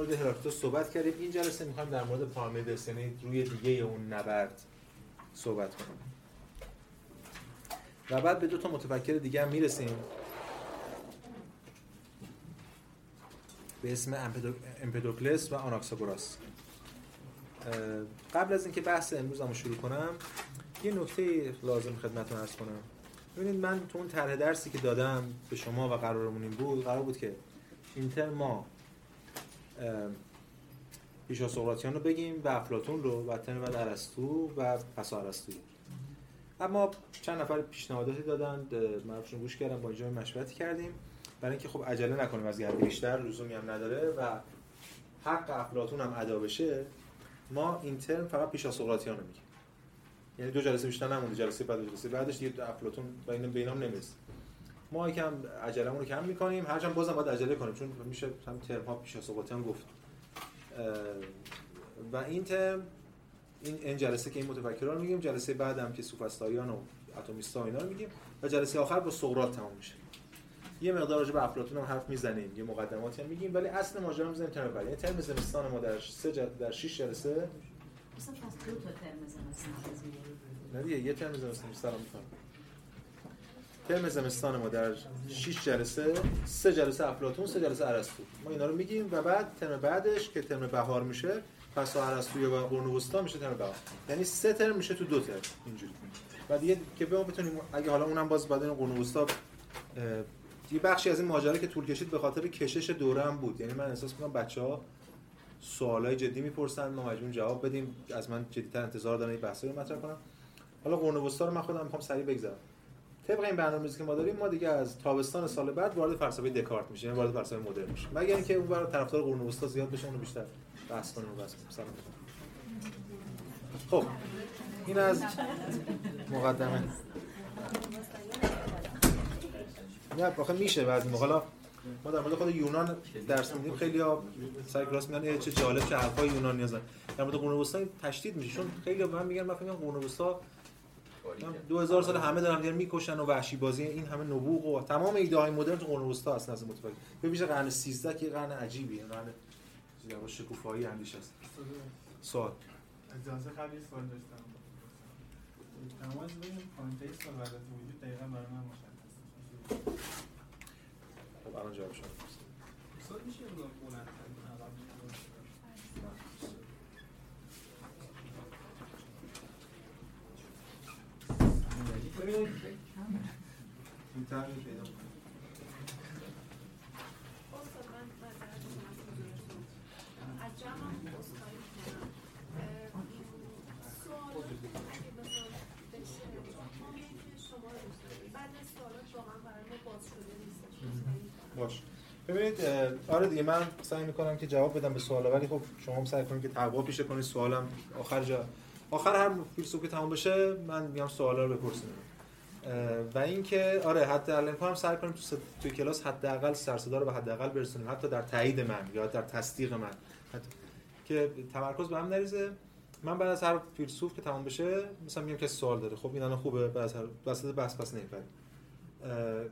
مورد هراکلیتوس صحبت کردیم. این جلسه می‌خوایم در مورد پارمیدس یعنی روی دیگه اون نبرد صحبت کنیم و بعد به دو تا متفکر دیگه هم می‌رسیم. به اسم امپدوکلس و آناکساگوراس. قبل از اینکه بحث امروز شروع کنم یه نکته لازم خدمتتون ارز کنم. ببینید من تو اون طرح درسی که دادم به شما و قرارمون این بود قرار بود که اینتر ما پیشا سقراطیان رو بگیم و افلاتون رو و بعد ارسطو و پس ارسطو. اما چند نفر پیشنهاداتی دادن من گوش کردم با اینجا مشورتی کردیم. برای اینکه خب عجله نکنیم از گرد بیشتر لزومی هم نداره و حق افلاطون هم ادا بشه ما این ترم فقط پیش سقراطیان رو میگیم. یعنی دو جلسه بیشتر نمونده جلسه بعد جلسه بعدش دیگه افلاطون بین بینام نمی‌رسه. ما یکم عجلمون رو کم می‌کنیم. هرچند بازم باید عجله کنیم چون میشه هم ترم ها پیش سقراطیان گفت. و این ترم این این جلسه که این متفکران رو میگیم جلسه بعدم که سوفسطائیان و اتمیستا اینا رو میگیم و جلسه آخر با سقراط تموم میشه. یه مقدار راجع به افلاطون هم حرف می‌زنیم یه مقدماتی هم میگیم ولی اصل ماجرا رو می‌زنیم ترم بعد یعنی ترم زمستان ما در سه جد... در 6 جلسه. مثلا دو تا ترم زمستان نه دیگه یه ترم زمستان سلام می‌کنم ترم زمستان ما در 6 جلسه سه جلسه افلاطون سه جلسه ارسطو. ما اینا رو میگیم و بعد ترم بعدش که ترم بهار میشه پس ارسطو و قرن وسطا میشه ترم بهار. یعنی سه ترم میشه تو دو ترم اینجوری. و دیگه که بتونیم اگه حالا اونم باز بعد قرن وسطا یه بخشی از این ماجرا که طول کشید به خاطر کشش دوره هم بود. یعنی من احساس می‌کنم بچه‌ها سوالای جدی می‌پرسن ما مجبور جواب بدیم. از من جدی‌تر انتظار دارن این بحثا رو مطرح کنم حالا قرن وسطا رو من خودم می‌خوام سریع بگذرم طبق این برنامه‌ریزی که ما داریم ما دیگه از تابستان سال بعد وارد فلسفه دکارت میشیم وارد فلسفه مدرن میشیم. مگر اینکه اون برای طرفدار قرن وسطا زیاد بشه اونو بیشتر بحث کنیم و بس سلام. خب این از مقدمه. نه آخه میشه بعضی موقع. حالا ما در مورد خود یونان درس میدیم. خیلی ها سر کلاس میگن چه جالب چه حرفای یونان نیازن در مورد قرون وسطا تشدید میشه چون خیلی من میگن من فکر قرون وسطا 2000 سال همه دارن دیگه می‌کشن و وحشی بازی این همه نبوغ و تمام ایده های مدرن تو قرون وسطا هست نظر متفکر. به ویژه قرن 13 که قرن عجیبیه قرن با شکوفایی اندیش است. سوال. اجازه قبل سوال داشتم. تماس بین کانتکست و وحدت وجود دقیقاً برای من خب الان جواب شما میشه باش. ببینید آره دیگه من سعی می‌کنم که جواب بدم به سوالا ولی خب شما هم سعی کنید که تقوا پیشه کنید. سوالم آخر جا. آخر هر فیلسوف که تمام بشه من میگم سوالا رو بپرسید و اینکه آره حتی الان هم سعی کنیم تو توی کلاس حداقل سر صدا رو به حداقل برسونیم حتی در تایید من یا در تصدیق من. حتی که تمرکز به هم نریزه. من بعد از هر فیلسوف که تمام بشه مثلا میگم که سوال داره خب اینا خوبه بعد هر وسط بحث پس نمیپریم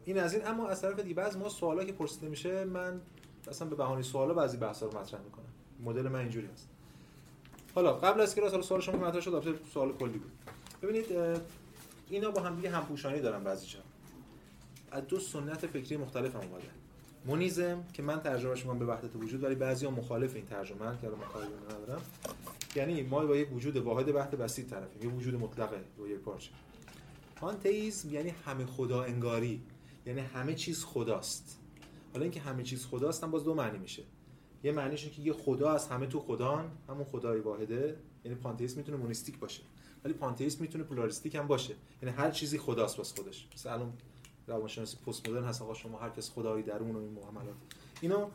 این از این اما از طرف دیگه بعض ما سوالا که پرسیده میشه من اصلا به بهانه سوالا بعضی بحثا رو مطرح می‌کنم. مدل من اینجوری هست. حالا قبل از که سوال شما مطرح شد البته سوال کلی بود. ببینید اینا با هم دیگه همپوشانی دارن بعضی جا. از دو سنت فکری مختلف هم اومده. مونیزم که من ترجمهش می‌کنم به وحدت وجود ولی بعضیا مخالف این ترجمه که من کاری ندارم. یعنی ما با یک وجود واحد بحث بسیط طرفیم. یه وجود مطلقه با یک پارچه. پانتئیسم یعنی همه خدا انگاری. یعنی همه چیز خداست. حالا اینکه همه چیز خداست هم باز دو معنی میشه. یه معنیش که یه خدا از همه تو خدان همون خدای واحده. یعنی پانتئیسم می‌تونه مونیستیک باشه ولی پانتئیسم می‌تونه پولاریستیک هم باشه. یعنی هر چیزی خداست باز خودش. مثلا الان روانشناسی پست مدرن هست آقا شما هر کس خدایی درون و این معاملات اینو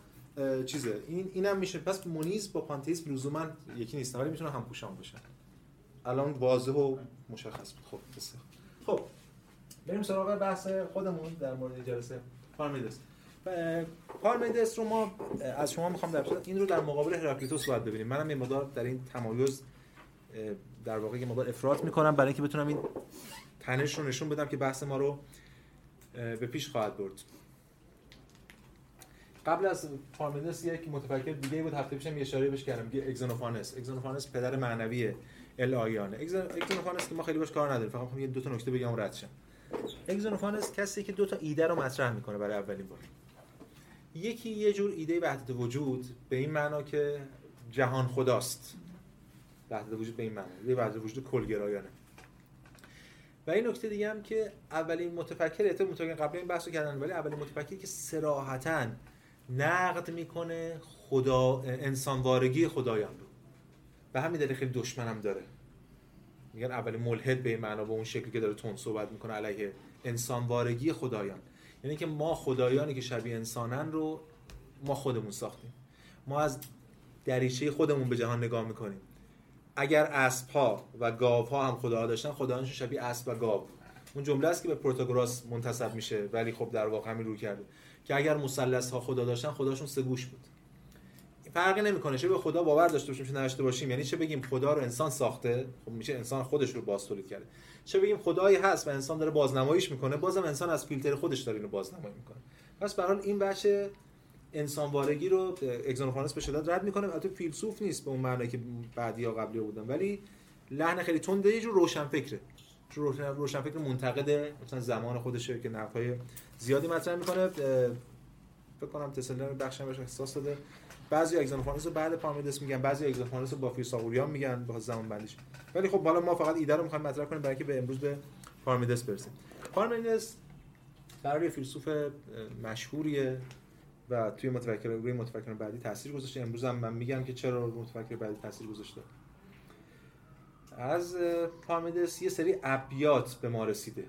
چیزه. این اینم میشه. پس مونیز با پانتئیسم لزوما یکی نیست ولی می‌تونه هم پوشان باشن الان واضح و مشخص بود. خب بسیار. خب. بریم سراغ بحث خودمون در مورد جلسه پارمیدس پارمیدس رو ما از شما می‌خوام در این رو در مقابل هراکلیتوس باید ببینیم. منم این مدار در این تمایز در واقع یه مقدار افراط می‌کنم برای اینکه بتونم این تنش رو نشون بدم که بحث ما رو به پیش خواهد برد. قبل از پارمدس یک متفکر دیگه بود هفته پیشم یه اشاره بهش کردم که اگزونوفانس. اگزونوفانس پدر معنوی الایانه اگزونوفانس که ما خیلی باش کار نداریم فقط می‌خوام یه دو تا نکته بگم رد شم. اگزونوفانس کسی که دو تا ایده رو مطرح می‌کنه برای اولین بار. یکی یه جور ایده وحدت وجود به این معنا که جهان خداست. وحدت وجود به این معنا یه وحدت وجود کلگرایانه. و این نکته دیگه هم که اولین متفکر اعتبار متفکر قبل این بحثو کردن ولی اولین متفکری که صراحتا نقد می‌کنه خدا انسان وارگی خدایان رو. به همین دلیل خیلی دشمنم داره. میگن اولین ملحد به این معنا به اون شکلی که داره تون صحبت می‌کنه علیه انسان وارگی خدایان. یعنی که ما خدایانی که شبیه انسانن رو ما خودمون ساختیم. ما از دریچه خودمون به جهان نگاه می‌کنیم. اگر اسب ها و گاو ها هم خدا داشتن خدایانشون شبیه اسب و گاو. اون جمله است که به پروتاگوراس منتسب میشه ولی خب در واقع همین رو کرده. که اگر مثلث ها خدا داشتن خداشون سه گوش بود. فرقی نمی‌کنه. چه به خدا باور داشته باشیم چه نداشته باشیم. یعنی چه بگیم خدا رو انسان ساخته؟ خب میشه انسان خودش رو باز تولید کرده. چه بگیم خدایی هست و انسان داره بازنماییش می‌کنه؟ بازم انسان از فیلتر خودش داره اینو بازنمایی می‌کنه. پس به این بچه انسان وارگی رو اگزونوفانس به شدت رد می‌کنه. البته فیلسوف نیست به اون معنی که بعدی یا قبلی بودن. ولی لحن خیلی تنده یه جور روشن فکر منتقد مثلا زمان خودشه که نقدهای زیادی مطرح می‌کنه. فکر کنم تسلر بخشم بهش احساس داده. بعضی اگزونوفانس رو بعد پارمیدس میگن بعضی اگزونوفانس رو با فیثاغوریان میگن با زمان بندیش. ولی خب حالا ما فقط ایده رو می‌خوایم مطرح کنیم برای اینکه به امروز به پارمیدس برسیم. پارمیدس برای فیلسوف مشهوریه و توی متفکر روی متفکر بعدی تاثیر گذاشته. امروز هم من میگم که چرا متفکر بعدی تاثیر گذاشته. از پارمیدس یه سری ابیات به ما رسیده.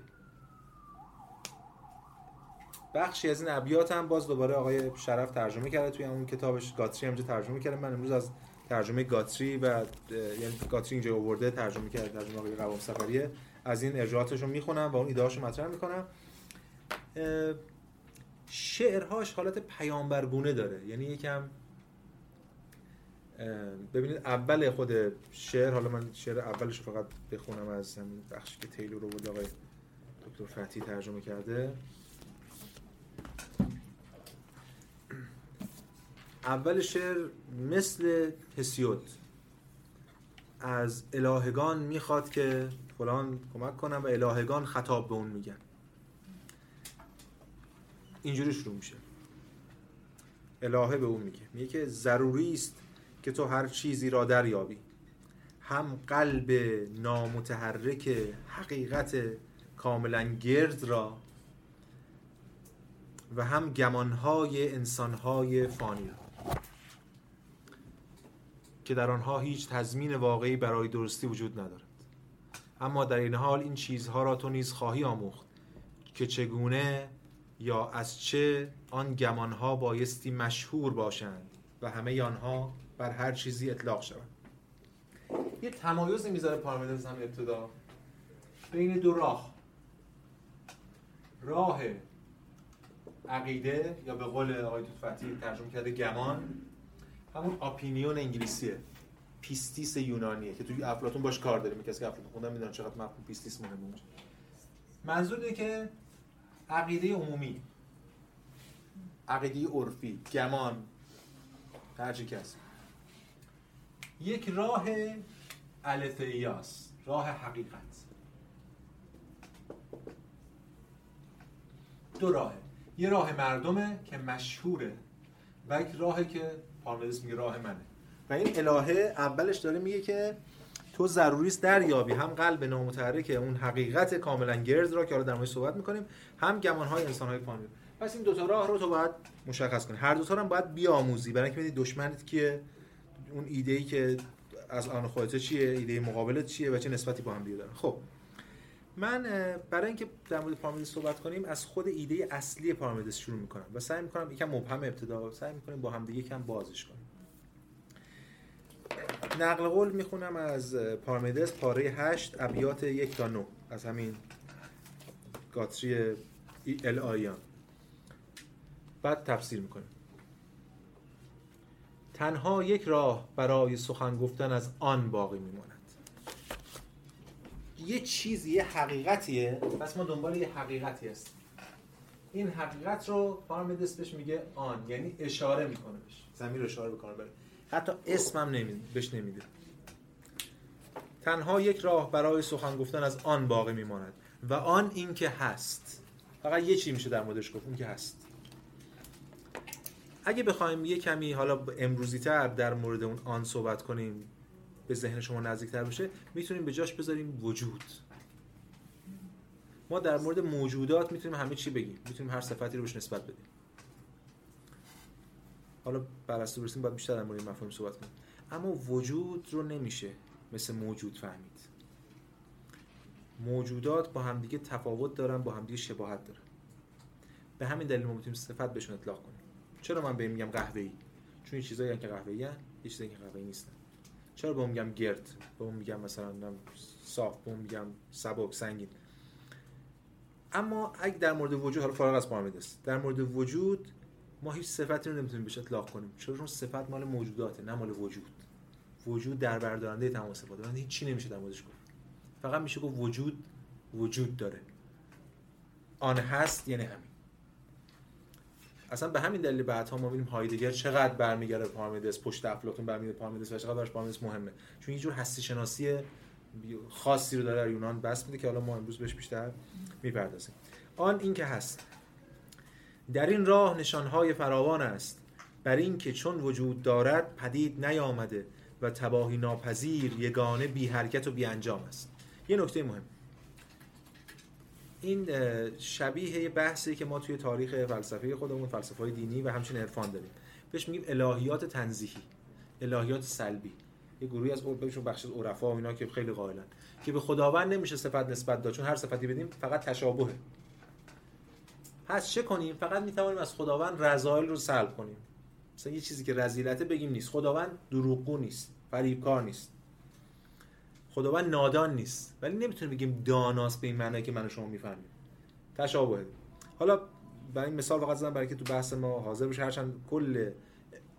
بخشی از این ابیات هم باز دوباره آقای شرف ترجمه کرده توی اون کتابش. گاتری همجا ترجمه کرده من امروز از ترجمه گاتری و یعنی گاتری اینجا آورده ترجمه کرده ترجمه آقای قوام سفریه. از این ارجاعاتش رو می‌خونم و اون ایدهاشو مطرح می‌کنم. شعرهاش حالت پیامبرگونه داره. یعنی یکم ببینید اول خود شعر حالا من شعر اولش فقط بخونم از همین بخشی که تیلور رو بود آقای دکتر فتی ترجمه کرده. اول شعر مثل هسیود از الهگان می‌خواد که فلان کمک کنم و الهگان خطاب به اون میگن. اینجوری شروع میشه. الهه به اون میگه. میگه که ضروری است که تو هر چیزی را دریابی. هم قلب نامتحرک حقیقت کاملا گرد را و هم گمانهای انسانهای فانی را. که در آنها هیچ تضمین واقعی برای درستی وجود ندارد. اما در این حال این چیزها را تو نیز خواهی آموخت که چگونه یا از چه آن گمانها بایستی مشهور باشند و همه آنها بر هر چیزی اطلاق شوند. یه تمایزی می‌ذاره پارمیدس هم ابتدا. بین دو راه. راه عقیده یا به قول آقای توفتی ترجمه کرده گمان. همون opinion انگلیسیه. pistis یونانیه که توی افلاطون باش کار داریم کسی که افلاطون خوندن می‌دونن چقدر مفهوم pistis مهمه اونجا منظور اینه که عقیده عمومی عقیده عرفی گمان هرچی کسی یک راه الفیاس راه حقیقت. دو راهه. یه راه مردمه که مشهوره و یک راهی که پارمیدس میگه راه منه. و این الهه اولش داره میگه که تو ضروری است دریابی هم قلب نامتحرک اون حقیقت کاملا گرد را که حالا در موردش صحبت می‌کنیم هم گمان های انسان های فانی پس این دو تا راه رو تو باید مشخص کنی. هر دو تا هم باید بیاموزی. برای اینکه بدی دشمنت کیه اون ایده ای که از آن خودت چیه ایده مقابلت چیه و چه نسبتی با هم دیگه دارن. خب. من برای اینکه در مورد پارمیدس صحبت کنیم از خود ایده اصلی پارمیدس شروع می‌کنم و سعی می‌کنم یکم مبهم ابتدا سعی می‌کنیم با هم دیگه یکم بازش کنیم. نقل قول می‌خونم از پارمیدس پاره 8 ابیات یک تا 9 از همین گاتری ال آیان. بعد تفسیر می‌کنیم. تنها یک راه برای سخن گفتن از آن باقی میماند. یه چیزی یه حقیقتیه. پس ما دنبال یه حقیقتی هستیم. این حقیقت رو پارمیدس بهش میگه آن یعنی اشاره می‌کنه بهش. زمین رو اشاره بکنه بره حتی اسم هم نمیده بهش نمیده. تنها یک راه برای سخن گفتن از آن باقی میماند و آن این که هست. فقط یه چی میشه در موردش گفت؟ اون که هست. اگه بخوایم یه کمی حالا امروزی تر در مورد اون آن صحبت کنیم به ذهن شما نزدیکتر بشه می‌تونیم به جاش بذاریم وجود. ما در مورد موجودات می‌تونیم همه چی بگیم. می‌تونیم هر صفتی رو بهش نسبت بدیم. حالا بررسی برسیم باید بیشتر در مورد این مفاهیم صحبت کنیم. اما وجود رو نمیشه مثل موجود فهمید. موجودات با همدیگه تفاوت دارن با همدیگه شباهت دارن. به همین دلیل ما می‌تونیم صفت بهشون اطلاق کنیم. چرا من به میگم قهوه‌ای؟ چون چیزایی که قهوه‌ای هستن یه چیزایی که قهوه‌ای نیستن. چرا به میگم گرد؟ به میگم مثلا صاف به میگم سبک سنگین. اما اگه در مورد وجود حالا فارغ از پارمیدس در مورد وجود ما هیچ صفتی رو نمی‌تونیم بهش اطلاق کنیم. چون صفت مال موجوداته نه مال وجود. وجود در بردارنده تمام صفات من هیچ چی نمیشه در موردش گفت. فقط میشه گفت وجود وجود داره. آن هست یعنی همین. اصلا به همین دلیل بعدها ما ببینیم هایدگر چقدر برمیگره پارمیدس پشت افلاطون برمیگره پارمیدس و چقدر پارمیدس مهمه. چون یه جور هستی شناسی خاصی رو داره در یونان بس میده که حالا ما امروز بهش بیشتر می‌پردازیم. آن این که هست. در این راه نشانهای فراوان است. بر این که چون وجود دارد پدید نیامده و تباهی ناپذیر یگانه بی حرکت و بی انجام است. یه نکته مهم. این شبیه یه بحثی که ما توی تاریخ فلسفه خودمون فلسفه های دینی و همچنین عرفان داریم. بهش میگیم الهیات تنزیهی الهیات سلبی. یه گروهی از بهشون بخش عرفا و اینا که خیلی قائلن. که به خداوند نمیشه صفت نسبت داد چون هر صفتی بدیم فقط تشابهه. پس چه کنیم؟ فقط می‌توانیم از خداوند رضایل رو سلب کنیم. مثلا یه چیزی که رذیلته بگیم نیست. خداوند دروغگو نیست فریبکار نیست. خداوند نادان نیست. ولی نمی‌تونیم بگیم داناست به این معنی که من و شما می‌فهمیم. تشابه. حالا برای این مثال فقط زدم برای که تو بحث ما حاضر بشه هرچند کل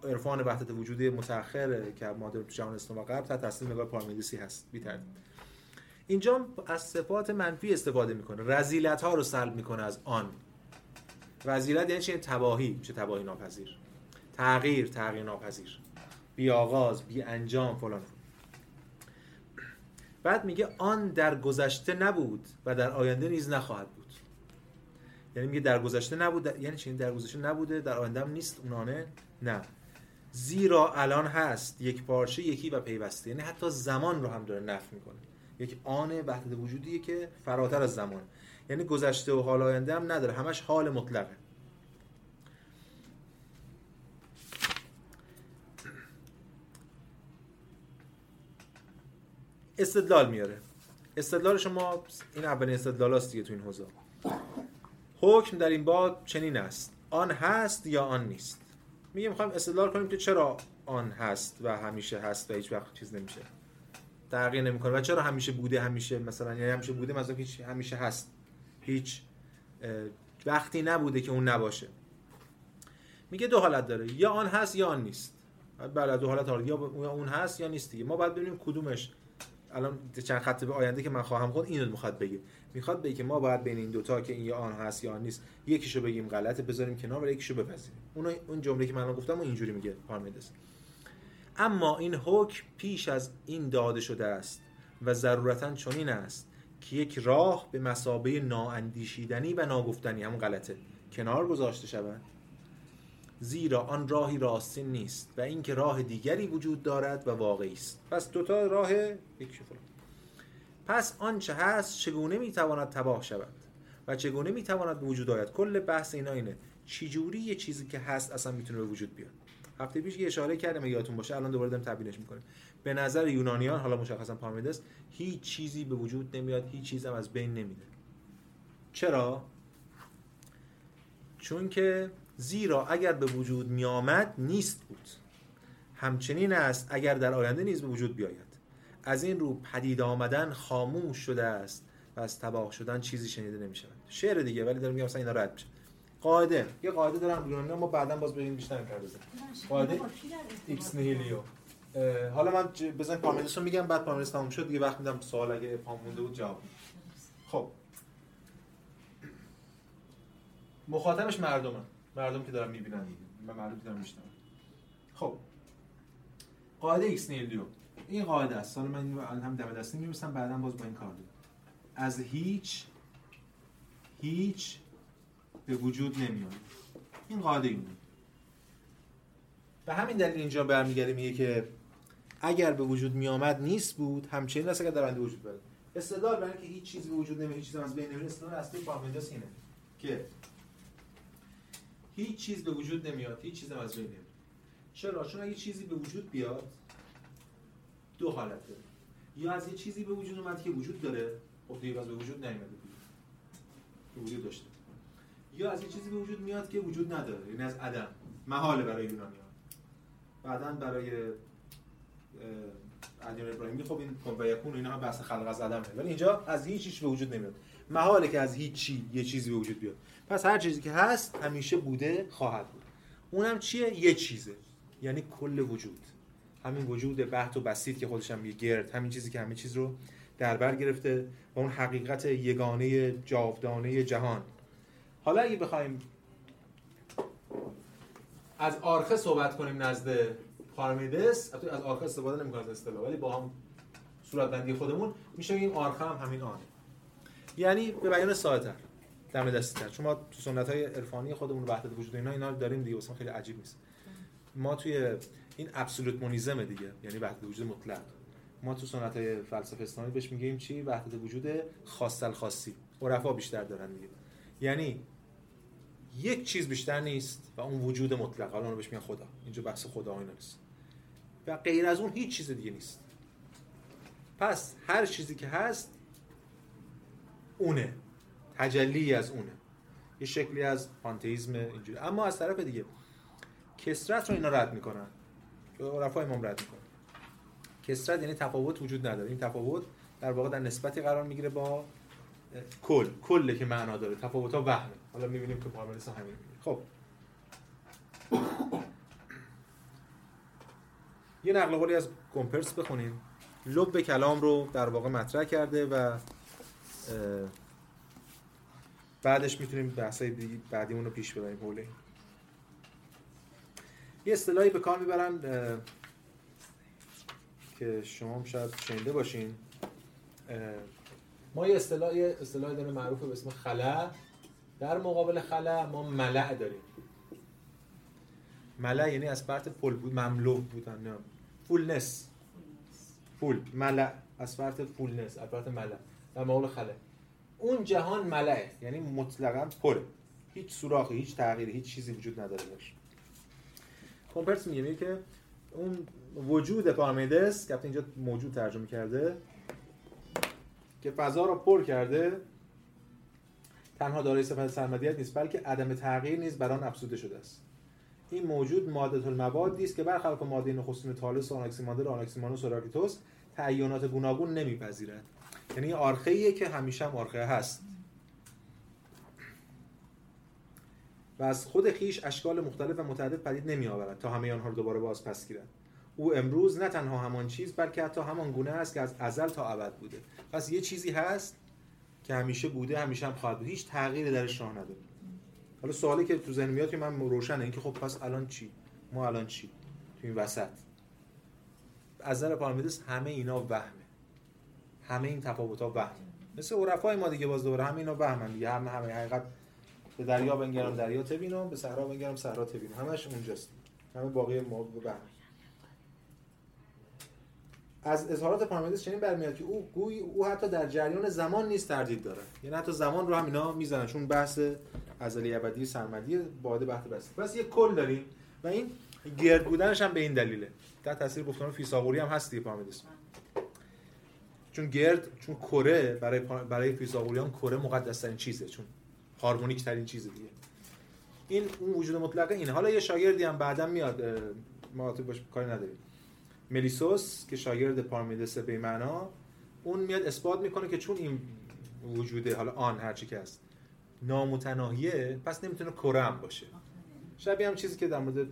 عرفان وحدت وجودی متأخر که مادر تو جهان اسلام و غرب تحت تاثیر نگاه پارمیدسی هست. بی اینجا از صفات منفی استفاده می‌کنه. رزیلت ها رو سلب می‌کنه از آن. رزیلت یعنی چه تباهی. میشه تباهی ناپذیر. تغییر تغییر ناپذیر. بی آغاز بی انجام فلان. بعد میگه آن در گذشته نبود و در آینده نیز نخواهد بود. یعنی میگه در گذشته نبود یعنی چی در گذشته نبوده در آینده هم نیست اونانه نه. زیرا الان هست یک پارچه یکی و پیوسته. یعنی حتی زمان رو هم داره نفی می‌کنه. یک آن وحدت وجودیه که فراتر از زمان. یعنی گذشته و حال آینده هم نداره. همش حال مطلقه. استدلال میاره. استدلال شما این اولین استدلال هست دیگه تو این حوزه. حکم در این باب چنین است. آن هست یا آن نیست؟ میگه می‌خوایم استدلال کنیم که چرا آن هست و همیشه هست و هیچ وقت چیز نمیشه. تغییر نمی‌کنه. و چرا همیشه بوده همیشه مثلا یعنی همیشه بوده مثلا هیچ همیشه هست. هیچ وقتی نبوده که اون نباشه. میگه دو حالت داره. یا آن هست یا آن نیست. بله دو حالت یا اون هست یا نیست دیگه. ما باید ببینیم کدومش الان چند خط به آینده که من خواهم خود اینو می‌خواد بگه. می‌خواد بگه که ما باید بین این دوتا که این یا آن هست یا آن نیست یکیشو بگیم غلطه بذاریم کنار و یکیشو بپذیریم. اون اون جمله که من گفتم اینجوری میگه پارمیدس اما این حکم پیش از این داده شده است و ضرورتا چنین است که یک راه به مسابه نااندیشیدنی و ناگفتنی همون غلطه کنار گذاشته شود. زیرا آن راهی راستین نیست و اینکه راه دیگری وجود دارد و واقعی است. پس دوتا راه یک پس آنچه هست چگونه می‌تواند تباه شود و چگونه می‌تواند به وجود آید؟ کل بحث اینا اینه. چجوری یه چیزی که هست اصلا می‌تونه به وجود بیاد؟ هفته پیش یه اشاره کردم یادتون باشه الان دوباره دارم تبیینش می‌کنیم. به نظر یونانیان حالا مشخصا پارمیدس هیچ چیزی به وجود نمیاد هیچ چیز هم از بین نمیده چرا؟ چون که زیرا اگر به وجود می آمد نیست بود. همچنین است اگر در آینده نیز به وجود بیاید. از این رو پدید آمدن خاموش شده است و از تباه شدن چیزی شنیده نمی شود شعر دیگه ولی دارم میگم مثلا اینا رد میشه. قاعده. یه قاعده دارم یونانی ما بعدا باز ببینیم بیشتر بزنیم. قاعده ایکس نیهیلیو حالا من بزن رو میگم بعد پارمیدس تموم شد دیگه وقت میدم سوال اگه پام مونده بود جواب خب. مخاطبش مردمه. مردم که دارن می‌بینن و مردم که دارن میشنون خب. قاعده ایکس نیلیو این قاعده است. حالا من الان هم دم دستی می‌نویسم بعدا باز با این کار دارم. از هیچ هیچ به وجود نمیاد. این قاعده اینه. به همین دلیل اینجا برمیگرده میگه که اگر به وجود میآمد نیست بود همچنین است اگر در آینده وجود بیاد استدلال برای اینکه هیچ چیزی به وجود نمیاد هیچ چیزی از بین نمیره استدلال اصلی پارمندس اینه که هیچ چیز به وجود نمیاد هیچ چیز از بین نمیره چرا؟ چون اگه چیزی به وجود بیاد دو حالت داره. یا از یه چیزی به وجود اومد که وجود داره خب دیگه به وجود دیگه به وجود داشته. یا از یه چیزی به وجود میاد که وجود نداره یعنی از عدم. محاله برای یونانیان بعدا برای ادیان ابراهیمی خب این کن و یکون اینا هم بحث خلق از عدمه. ولی اینجا از هیچ چیزی به وجود نمیاد. محاله که از هیچ چی یه چیزی به وجود بیاد. پس هر چیزی که هست همیشه بوده خواهد بود. اونم چیه؟ یه چیزه. یعنی کل وجود. همین وجود بحت و بسیط که خودش هم میگه گرد همین چیزی که همه چیز رو در بر گرفته و اون حقیقت یگانه جاودانه جهان. حالا اگه بخوایم از آرخه صحبت کنیم نزد پارمیدس از آرخه استفاده نمی‌کنه از اصطلاح ولی با هم صورت بندی خودمون میشه این آرخه هم همین آنه. یعنی به بیان ساده دم دستی تر. چون تو سنت های عرفانی خودمون وحدت وجود اینا اینا داریم دیگه. واسه خیلی عجیب نیست. ما توی این ابسولوت مونیزم دیگه یعنی وحدت وجود مطلق. ما تو سنت های فلسفه اسلامی بهش میگیم چی؟ وحدت وجود خاص الخاصی عرفا بیشتر دارن دیگه. یعنی یک چیز بیشتر نیست و اون وجود مطلق. حالا بهش میگن خدا. اینجا بحث خدا اینا نیست. و غیر از اون هیچ چیز دیگه نیست. پس هر چیزی که هست اونه. تجلی از اونه. یه شکلی از پانتئیسم اینجوری. اما از طرف دیگه کسرت رو اینا رد می‌کنن. عرفا امام رد می‌کنن. کسرت یعنی تفاوت وجود نداره. این تفاوت در واقع در نسبتی قرار می‌گیره با کل. کله که معنا داره. تفاوت ها وهمه حالا می‌بینیم که پارمنیس همین خب. یه نقل قولی از گومپرس بخونیم. لب کلام رو در واقع مطرح کرده و بعدش می‌تونیم بحثای بعدیمون رو پیش ببریم حول این. یه اصطلاحی به کار می‌برن که شما هم شاید شنیده باشین. ما یه اصطلاح یه اصطلاحی داره معروف به اسم خلا در مقابل خلا ما ملع داریم. ملع یعنی از فرط فول بود مملو بودن نه. فولنس. فول ملع. از فرط فولنس از فرط ملع. در مقابل خلا اون جهان ملعه یعنی مطلقا پره. هیچ سوراخی هیچ تغییری هیچ چیزی وجود نداره باشه کمپرس میگه که اون وجود پارمیدس که اینجا موجود ترجمه کرده که فضا رو پر کرده تنها دارای صفت سرمدیت نیست بلکه عدم تغییر نیز بر آن افزوده شده است. این موجود ماده الموادی است که برخلاف ماده نخستین تالس و آناکسیماندر و آناکسیمانوس و راکیتوس تعینات گوناگون نمیپذیرد. یعنی آرخه که همیشه هم آرخه هست. و از خود خیش اشکال مختلف و متعدد پدید نمی آورد تا همه آنها رو دوباره باز پس گیرد. او امروز نه تنها همان چیز بلکه حتی همان گونه است که از ازل تا ابد بوده. پس یه چیزی هست که همیشه بوده همیشه هم خواهد بود. هیچ تغییری درش راه نداره. حالا سوالی که تو ذهن میاد که من روشنه اینکه خب پس الان چی؟ ما الان چی؟ تو این وسط. از نظر پارمیدس همه اینا وهمه. همه این تفاوت ها وهم. مثل عرفای ما دیگه باز دوباره همه اینا وهمن دیگه. همه همه حقیقت به دریا بنگرم دریا تبینم به صحرا بنگرم صحرا تبینم. همش اونجاست. همه باقی ما وهم. از اظهارات پارمیدس چنین برمیاد که او گوی او حتی در جریان زمان نیست تردید داره یعنی حتی زمان رو هم اینا می‌زنن چون بحث ازلی ابدی سرمدی باده بحث بس. بس یه کل داریم و این گرد بودنش هم به این دلیله. در تاثیر گفتمان فیثاغوری هم هست دیگه پارمیدس چون گرد چون کره برای برای فیثاغوریان کره مقدس ترین چیزه چون هارمونیک ترین چیزه دیگه. این اون وجود مطلقه اینه. حالا یه شاگردی هم بعدا میاد ما باش کاری نداریم. ملیسوس که شاگرد پارمیدس به معنا اون میاد اثبات می‌کنه که چون این وجوده حالا آن هر چی که هست نامتناهیه پس نمی‌تونه کره هم باشه. شبیه هم چیزی که در مورد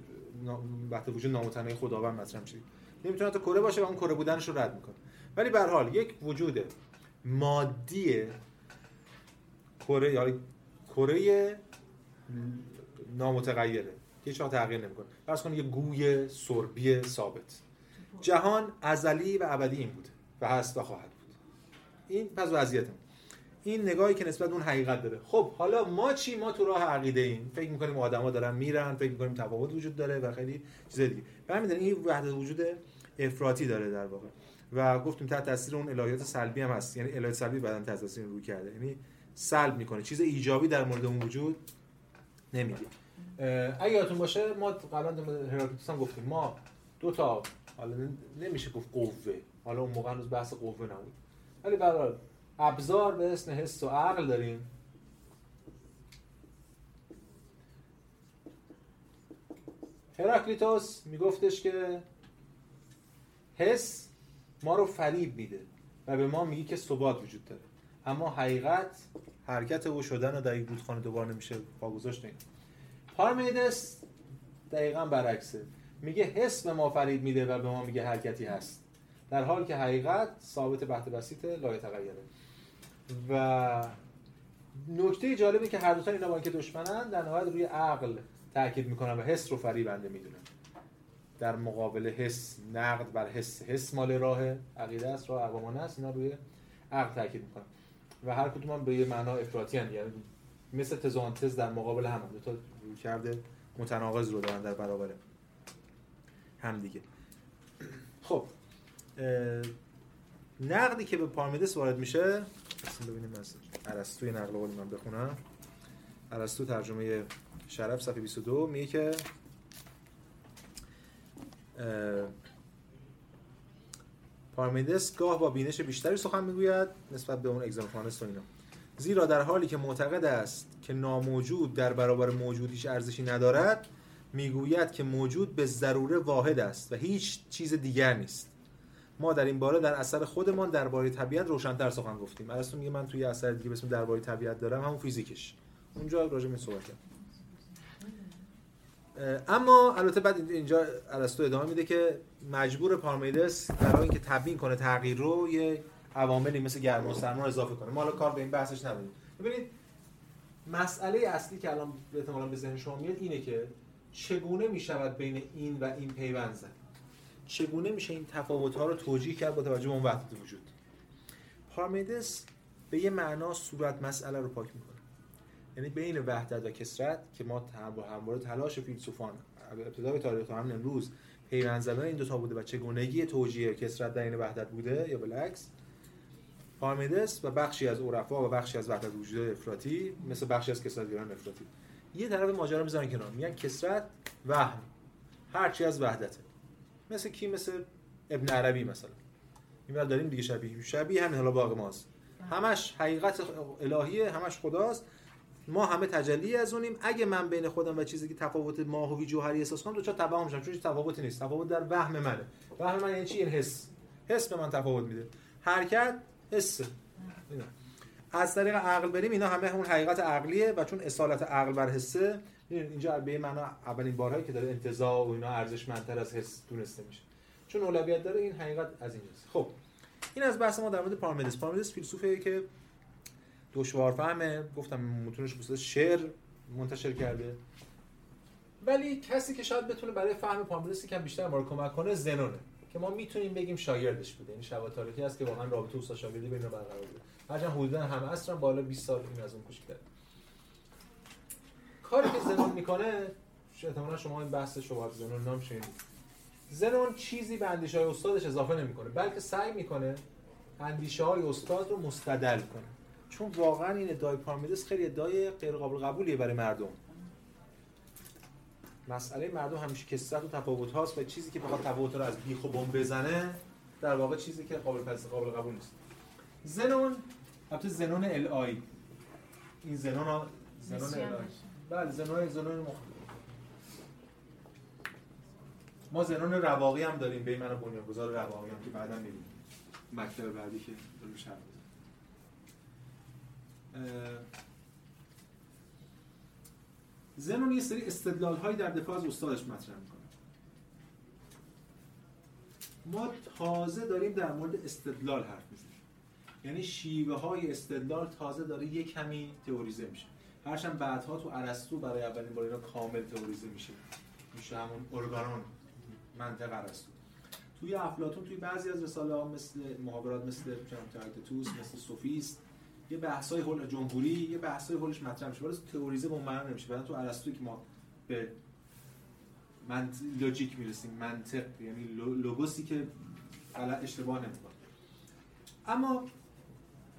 وقت وجود نامتناهی خداوند مطرح میشه. نمی‌تونه تا کره باشه و اون کره بودنش رو رد می‌کنه. ولی به حال یک وجود مادی کره یا کره نامتغیره هیچ وقت تغییر نمی‌کنه. فرض کنید یه گوی سربی ثابت. جهان ازلی و ابدی این بوده و هست و خواهد بود. این پس وضعیت این نگاهی که نسبت اون حقیقت داره. خب حالا ما چی؟ ما تو راه عقیده ایم. فکر می‌کنیم آدما دارن میرن فکر می‌کنیم تفاوت وجود داره و خیلی چیز دیگه. همین این وحدت وجود افراطی داره در واقع. و گفتیم تحت تاثیر اون الهیات سلبی هم هست. یعنی الهیات سلبی بعدن تحت تاثیر روی کرده. یعنی سلب می‌کنه. چیز ایجابی در مورد اون وجود نمیگه. اگه یادتون باشه ما قبلا هراکلیتوس هم گفتیم. ما دو تا حالا نمیشه گفت قوه. حالا اون موقع هنوز بحث قوه نبود. ولی برای ابزار به اسم حس و عقل داریم. هراکلیتوس میگفتش که حس ما رو فریب میده و به ما میگه که ثبات وجود داره. اما حقیقت حرکت او شدن و در یک رودخانه دوباره نمیشه پا گذاشت پارمیدس دقیقا برعکسه. میگه حس به ما فریب میده و به ما میگه حرکتی هست. در حال که حقیقت ثابت بحت بسیط لایه تغییره و نکته جالبی که هر دو تا اینا با اینکه دشمنن در نهایت روی عقل تاکید می‌کنن و حس رو فریبنده می‌دونن. در مقابل حس نقد بر حس حس مال راه عقیده است راه اقوامانه است اینا روی عقل تاکید می‌کنن. و هر کدوم هم به یه معنا افراطی یعنی مثل تز در مقابل هم دو تا روی کرده متناقض رو دارن در برابر هم دیگه. خب نقدی که به پارمیدس وارد میشه ببینیم از ارسطوی نقل قولی من بخونم. ارسطو ترجمه شرف صفحه 22 میگه که پارمیدس گاه با بینش بیشتری سخن می‌گوید نسبت به اون اگزامفانس و اینا. زیرا در حالی که معتقد است که ناموجود در برابر موجودیش ارزشی ندارد می‌گوید که موجود به ضروره واحد است و هیچ چیز دیگر نیست. ما در این باره در اثر خودمان درباره طبیعت روشنتر سخن گفتیم. ارسطو میگه من توی اثر دیگه به اسم درباره طبیعت دارم همون فیزیکش. اونجا راجع به صحبت کردم اما البته بعد اینجا ارسطو ادامه میده که مجبور پارمیدس برای اینکه تبیین کنه تغییر رو یه عواملی مثل گرما و سرما اضافه کنه. ما حالا کار به این بحثش نداریم ببینید مسئله اصلی که الان احتمالاً به ذهن شما میاد اینه که چگونه می‌شود بین این و این پیوند زد؟ چگونه میشه این تفاوت ها رو توجیه کرد با توجه به اون وحدت وجود؟ پارمیدس به یه معنا صورت مسئله رو پاک می‌کنه. یعنی بین وحدت و کسرت که ما با همواره تلاش فیلسوفان ابتدای تاریخ تا همین امروز پیوند زدن این دو تا بوده و چگونگی توجیه کسرت در این وحدت بوده یا بالعکس پارمیدس و بخشی از عرفا و بخشی از وحدت وجود افراطی مثل بخشی از کسرتگران افراطی. یه طرف ماجرا می‌ذارن کنار میگن کسرت وهم هرچی از وحدته. مثل کی؟ مثل ابن عربی مثلا. این داریم دیگه شبیه. شبیه همین حالا باقی ماست. همش حقیقت الهیه همش خداست. ما همه تجلی از اونیم اگه من بین خودم و چیزی که تفاوت ماهوی جوهری احساس کنم دوچار تفاهم میشم چون تفاوتی نیست. تفاوت در وهم منه. وهم من یعنی چی؟ این حس. حس به من تفاوت میده. حرکت حس. از طریق عقل بریم اینا همه اون حقیقت عقلیه و چون اصالت عقل بر حسه اینجا به معنا اولین بارهایی که داره انتزاع و اینا ارزشمندتر از حس دونسته میشه. چون اولویت داره این حقیقت از اینجاست. خب این از بحث ما در مورد پارمیدس پارمیدس فیلسوفه که دشوار فهمه. گفتم متونش بسید شعر منتشر کرده. ولی کسی که شاید بتونه برای فهم پارمیدس کم بیشتر ما رو کمک کنه زنونه. که ما می‌تونیم بگیم شاگردش بوده. یعنی شواهد تاریخی هست که واقعا رابطه اوستا شاگردی بین برقرار بوده. هرچند حدودا همه اصلا بالا 20 سال این از اون کوچیک‌تره کاری که زنون می‌کنه احتمالا شما این بحث شبهات زنون نام زنون چیزی به اندیشه های استادش اضافه نمی‌کنه بلکه سعی می‌کنه اندیشه های استاد رو مستدل کنه. چون واقعا این ادعای پارمیدس خیلی ادعای غیر قابل قبولیه برای مردم. مسئله مردم همیشه کسرت و تفاوت هاست و چیزی که بخواد تفاوت رو از بیخ و بم بزنه در واقع چیزی که قابل پس قابل قبول نیست. زنون البته زنون ال آی این زنون زنون ال آی بله زنون زنون مخ... ما زنون رواقی هم داریم به من بنیانگذار رواقی هم که بعدا می‌بینیم. مکتب بعدی که روش زنون یه سری استدلال هایی در دفاع از استادش مطرح می‌کنه. ما تازه داریم در مورد استدلال حرف می‌زنیم. یعنی شیوه های استدلال تازه داره یه کمی تئوریزه میشه. هرچند بعدها تو ارسطو برای اولین بار اینا کامل تئوریزه میشه. میشه همون ارگانون منطق ارسطو. توی افلاطون توی بعضی از رساله ها مثل محاورات مثل توس مثل سوفیست یه بحثای حول جمهوری یه بحثای حولش مطرح میشه. ولی تئوریزه اون معنا نمیشه. بعد تو ارسطو که ما به منط... لوجیک می‌رسیم منطق یعنی لوگوسی که غلط اشتباه نمی‌کنه. اما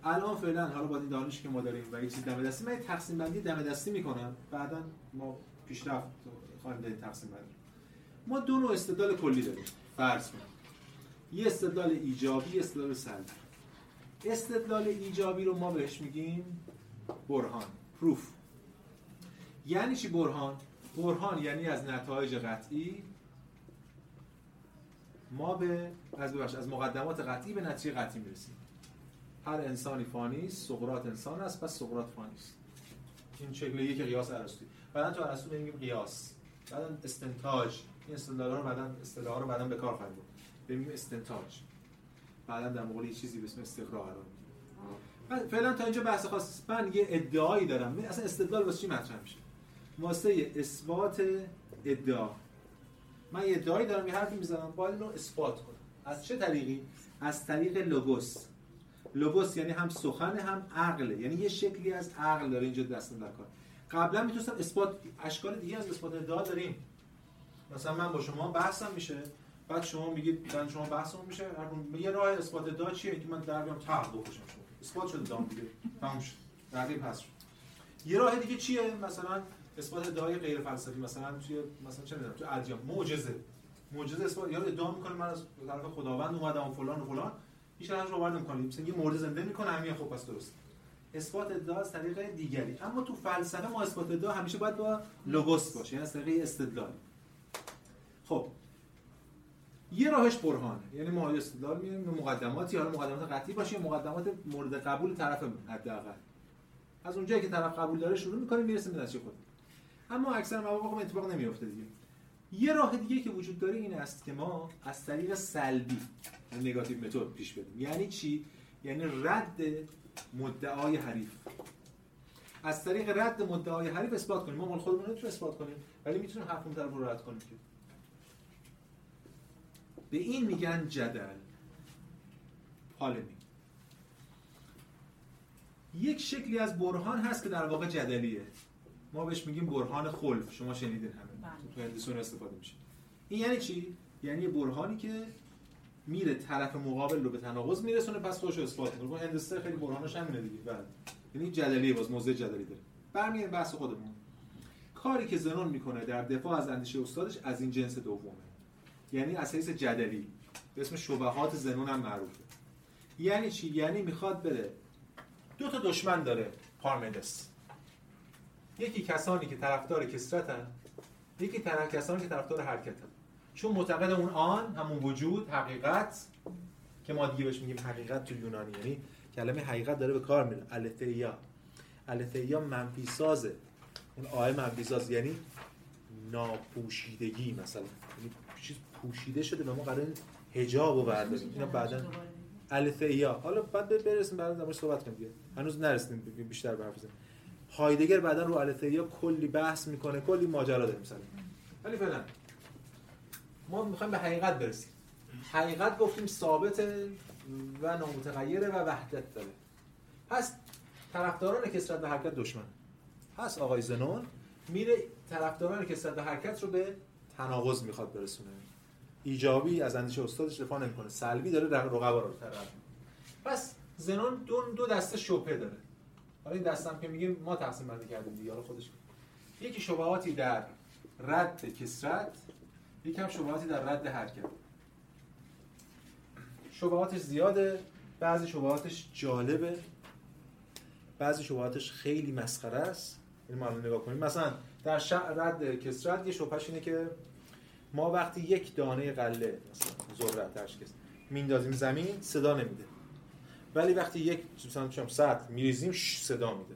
الان فعلا حالا با این دانش که ما داریم و یه چیز دم دستی من تقسیم بندی دم دستی می‌کنم. بعدا ما پیشرفت خواهیم داریم تقسیم بندی. ما دو نوع استدلال کلی داریم. فرض کنیم یه استدلال ایجابی استدلال سلبی. استدلال ایجابی رو ما بهش میگیم برهان پروف. یعنی چی برهان؟ برهان یعنی از نتایج قطعی ما به از ببخش از مقدمات قطعی به نتیجه قطعی می‌رسیم. هر انسانی فانی است سقراط انسان است پس سقراط فانی است. این شکل یک قیاس ارسطویی بعدا تو ارسطو میگیم قیاس. بعدا استنتاج. این استدلال رو بعدا اصطلاح رو بعدا به کار خواهیم ببینیم استنتاج. بعدا در مقابل چیزی به اسم استقرا قرار فعلا تا اینجا بحث خاص من یه ادعایی دارم. اصلا استدلال واسه چی مطرح میشه؟ واسه اثبات ادعا. من یه ادعایی دارم یه حرفی می‌زنم. باید رو اثبات کنم. از چه طریقی؟ از طریق لوگوس. لوگوس یعنی هم سخن هم عقله یعنی یه شکلی از عقل داره اینجا دستم در کار. قبلا می‌تونستم اثبات اشکال دیگه از اثبات ادعا داریم. مثلا من با شما بحثم میشه. بعد شما میگید من شما بحثمون میشه یه راه اثبات ادعا چیه؟ که من در بیام تق بکشم اثبات شده دام دیگه تموم شد. رقیب هست. شد یه راه دیگه چیه؟ مثلا اثبات ادعای غیر فلسفی مثلا توی مثلا چه می‌دونم تو ادیان. معجزه. معجزه اثبات یا ادعا می‌کنه من از طرف خداوند اومدم و فلان و فلان. هیچ رو باور نمی‌کنه مثلا یه مورد زنده می‌کنه همین خب پس درست. اثبات ادعا از طریق دیگری. اما تو فلسفه ما اثبات ادعا همیشه باید با لوگوس باشه یعنی از طریق استدلال. خب یه راهش برهانه. یعنی ما استدلال میاریم مقدماتی حالا مقدمات قطعی باشه مقدمات مورد قبول طرف حداقل. از اونجایی که طرف قبول داره شروع می‌کنیم می‌رسیم به نتیجه خود اما اکثر مواقع خب اتفاق نمیفته دیگه. یه راه دیگه که وجود داره این است که ما از طریق سلبی نگاتیو متد پیش بریم. یعنی چی؟ یعنی رد مدعای حریف. از طریق رد مدعای حریف اثبات کنیم. ما مال خودمون رو اثبات کنیم ولی می‌تونیم حرف اون طرف رو رد کنیم. به این میگن جدل. پالمی یک شکلی از برهان هست که در واقع جدلیه. ما بهش میگیم برهان خلف. شما شنیدین همه. بله. تو هندسون استفاده میشه. این یعنی چی؟ یعنی برهانی که میره طرف مقابل رو به تناقض میرسونه پس خودش اثبات می‌کنه. هندسه خیلی برهانش همینه دیگه. بله. یعنی جدلیه باز موضوع جدلی داره. برمیگردیم بحث خودمون. کاری که زنون می‌کنه در دفاع از اندیشه استادش از این جنس دومه. یعنی اساس جدلی. به اسم شبهات زنون هم معروفه. یعنی چی؟ یعنی می‌خواد بره. دو تا دشمن داره پارمدس. یکی کسانی که طرفدار کسرتن یکی طرف کسانی که طرفدار حرکتن. چون معتقد اون آن همون وجود حقیقت که ما دیگه بهش میگیم حقیقت تو یونانی. یعنی کلمه حقیقت داره به کار میره. التیا التیا منفی سازه. اون آیه منفی ساز یعنی ناپوشیدگی مثلا. یعنی چیز پوشیده شده و ما قرار حجاب رو برداریم. اینا بعدا الفیا حالا بعد برسیم بعد در صحبت کنیم دیگه. هنوز نرسیدیم بیشتر حرف بزنیم. هایدگر بعدا رو الفیا کلی بحث می‌کنه کلی ماجرا داره مثلا ولی فعلا ما می‌خوایم به حقیقت برسیم. حقیقت گفتیم ثابت و نامتغیره و وحدت داره. پس طرفداران کسرت و حرکت دشمن. پس آقای زنون میره طرفداران کسرت و حرکت رو به تناقض می‌خواد برسونه. ایجابی از اندیشه استادش دفاع نمی‌کنه. سلبی داره در رقبا رو طرف پس زنون دو دو دسته شبهه داره. حالا این دستم که میگیم ما تقسیم بندی کردیم دیگه خودش یکی شبهاتی در رد کسرت یکی هم شبهاتی در رد حرکت. شبهاتش زیاده بعضی شبهاتش جالبه. بعضی شبهاتش خیلی مسخره است. این ما نگاه کنیم. مثلا در رد کسرت یه شبهش اینه که ما وقتی یک دانه قله مثلا ذره تشکیل میندازیم زمین صدا نمیده. ولی وقتی یک مثلا چم سطل میریزیم صدا میده.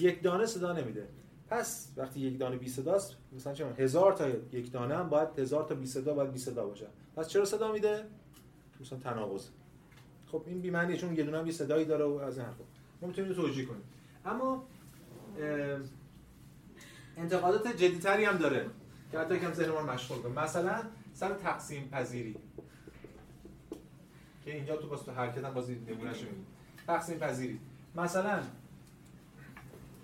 یک دانه صدا نمیده. پس وقتی یک دانه بی صداست مثلا چم هزار تا یک دانه هم باید هزار تا بی صدا باید بی صدا باشه. پس چرا صدا میده؟ مثلا تناقض. خب این بی معنیه چون یه دونه هم یه صدایی داره و از این حرفا. ما می‌تونیم توجیه کنیم. اما انتقادات جدیتری هم داره. که حتی یکم ذهن ما مشغول کنه. مثلا سر تقسیم پذیری. که اینجا تو باز تو حرکت هم بازی نمونهش. تقسیم پذیری. مثلا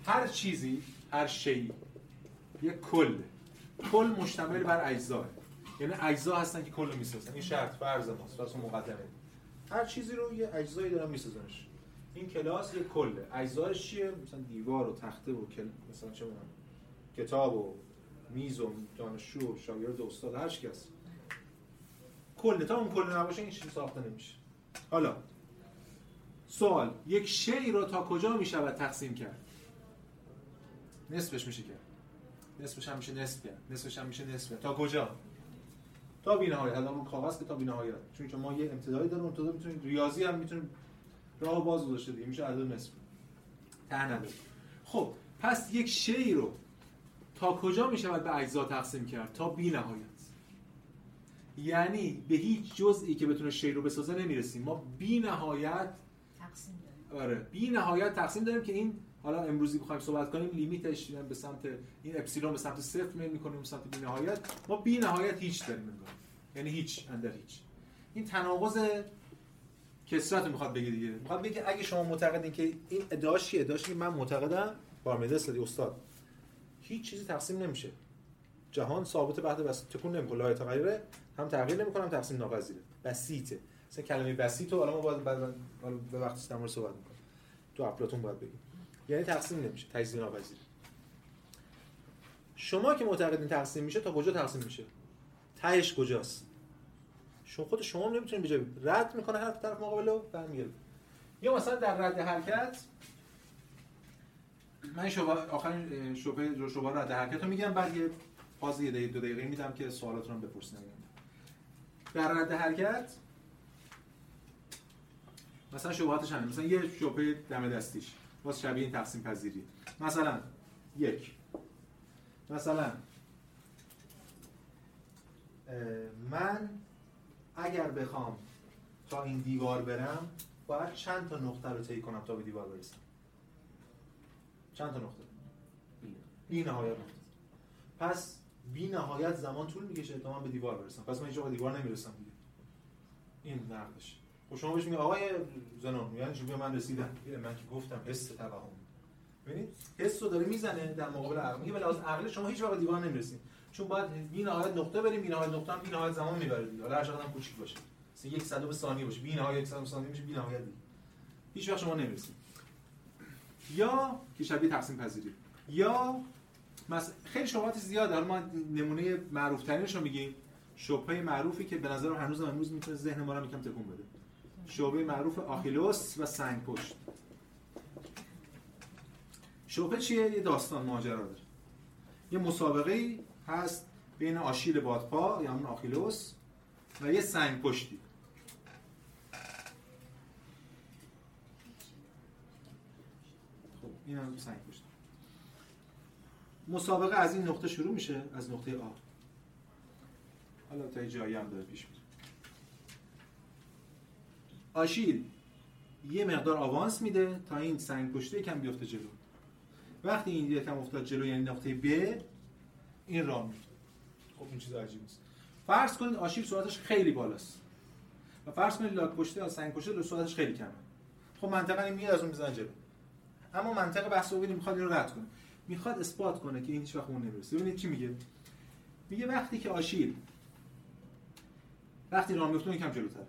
هر چیزی هر شیء یک کل. کل مشتمل بر اجزا. یعنی اجزا هستن که کل رو می‌سازن. این شرط فرض ماست. راست مقدمه. هر چیزی رو یه اجزایی دارن میسازنش. این کلاس یه کله. اجزاش چیه؟ مثلا دیوار و تخته و کل... مثلا چه کتاب و میز و دانشجو و شاگرد و استاد هر هست. کل تا اون کل نباشه این چیز ساخته نمیشه. حالا سوال یک شی رو تا کجا می شود تقسیم کرد؟ نصفش میشه کرد نصفش هم میشه نصف کرد نصفش هم میشه نصف تا کجا؟ تا بی نهایت الان رو کاغذ که تا بی نهایت چون که ما یه امتدایی داریم امتدا می‌تونیم ریاضی هم می‌تونیم راه باز گذاشته دیگه میشه عدد نصف. ته خب پس یک شی رو تا کجا می شود به اجزا تقسیم کرد؟ تا بی نهایت. یعنی به هیچ جزئی که بتونه شی رو بسازه نمی‌رسیم. ما بی نهایت تقسیم داریم. آره بی نهایت تقسیم داریم که این حالا امروزی بخوایم صحبت کنیم لیمیتش به سمت این اپسیلون به سمت صفر میل می‌کنیم به سمت بی نهایت. ما بی نهایت هیچ داریم انگار. یعنی هیچ اندر هیچ. این تناقض کسرت می‌خواد بگه دیگه. می‌خواد بگه اگه شما معتقدین که این ادعاش چیه؟ ادعاش من معتقدم بارمدس دی استاد. هیچ چیزی تقسیم نمیشه. جهان ثابت بعد بس تکون نمی‌کنه لایه تغییره. هم تغییر نمی‌کنه هم تقسیم ناپذیره. بسیطه مثلا کلمه بسیط رو حالا ما باید بعد به وقت در مورد صحبت می‌کنیم. تو افلاطون باید بگیم. یعنی تقسیم نمیشه. تجزیه ناپذیره. شما که معتقدین تقسیم میشه تا کجا تقسیم میشه؟ تهش کجاست؟ شما خود شما نمی‌تونید بجای رد می‌کنه هر طرف مقابل رو برمیگرده. یا مثلا در رد حرکت من شبه آخرین شبه شبه رد حرکت رو میگم بعد یه پاز یه دقیقه دو دقیقه میدم که سوالاتون رو بپرسین. در رد حرکت مثلا شبهاتش همین مثلا یه شبه دم دستیش باز شبیه این تقسیم پذیری. مثلا یک. مثلا من اگر بخوام تا این دیوار برم باید چند تا نقطه رو طی کنم تا به دیوار برسم. چند تا نقطه؟ بی نهایت. نقطه پس بی نهایت زمان طول می‌کشه تا من به دیوار برسم. پس من وقت به دیوار نمی‌رسم. دیگه این نقدش. خب شما بهش میگه آقای زنون یعنی چون من رسیدم. یه من که گفتم حس توهم. ببینید حس رو داره می‌زنه در مقابل عقل. میگه ولی از عقل شما هیچ وقت به دیوار نمی‌رسید. چون باید بی نهایت نقطه بریم بی نهایت نقطه هم بی نهایت زمان می‌بره دیگه. حالا هر چقدر کوچیک باشه. مثلا یک صدم ثانیه باشه. بی نهایت یک صدم ثانیه میشه بی نهایت دیگه. هیچ وقت شما نمی‌رسید. یا که شبیه تقسیم پذیری. یا خیلی شبهات زیاده حالا ما نمونه معروف ترینش رو میگیم. شبهه معروفی که به نظرم هنوز امروز می‌تونه ذهن ما رو یکم تکون بده. شبهه معروف آخیلوس و سنگ پشت. شبهه چیه؟ یه داستان ماجرا داره. یه مسابقه هست بین آشیل بادپا یا همون آخیلوس و یه سنگ پشتی خب این هم سنگ پشت مسابقه از این نقطه شروع میشه؟ از نقطه آ. حالا تا جایی هم داره پیش میره. آشیل یه مقدار آوانس میده تا این سنگ پشته یکم بیفته جلو. وقتی این یکم افتاد جلو یعنی نقطه ب این راه میفته خب این چیز عجیبی نیست. فرض کنید آشیل سرعتش خیلی بالاست. و فرض کنید لاک پشته یا سنگ پشته سرعتش خیلی کمه. خب منطقا این میاد از اون می‌زنه جلو. اما منطق بحث ببینید می‌خواد این رو رد کنه. می‌خواد اثبات کنه که این هیچ وقت اون نمی‌رسه. ببینید چی میگه؟ میگه وقتی که آشیل وقتی راه میفته یکم جلوتره.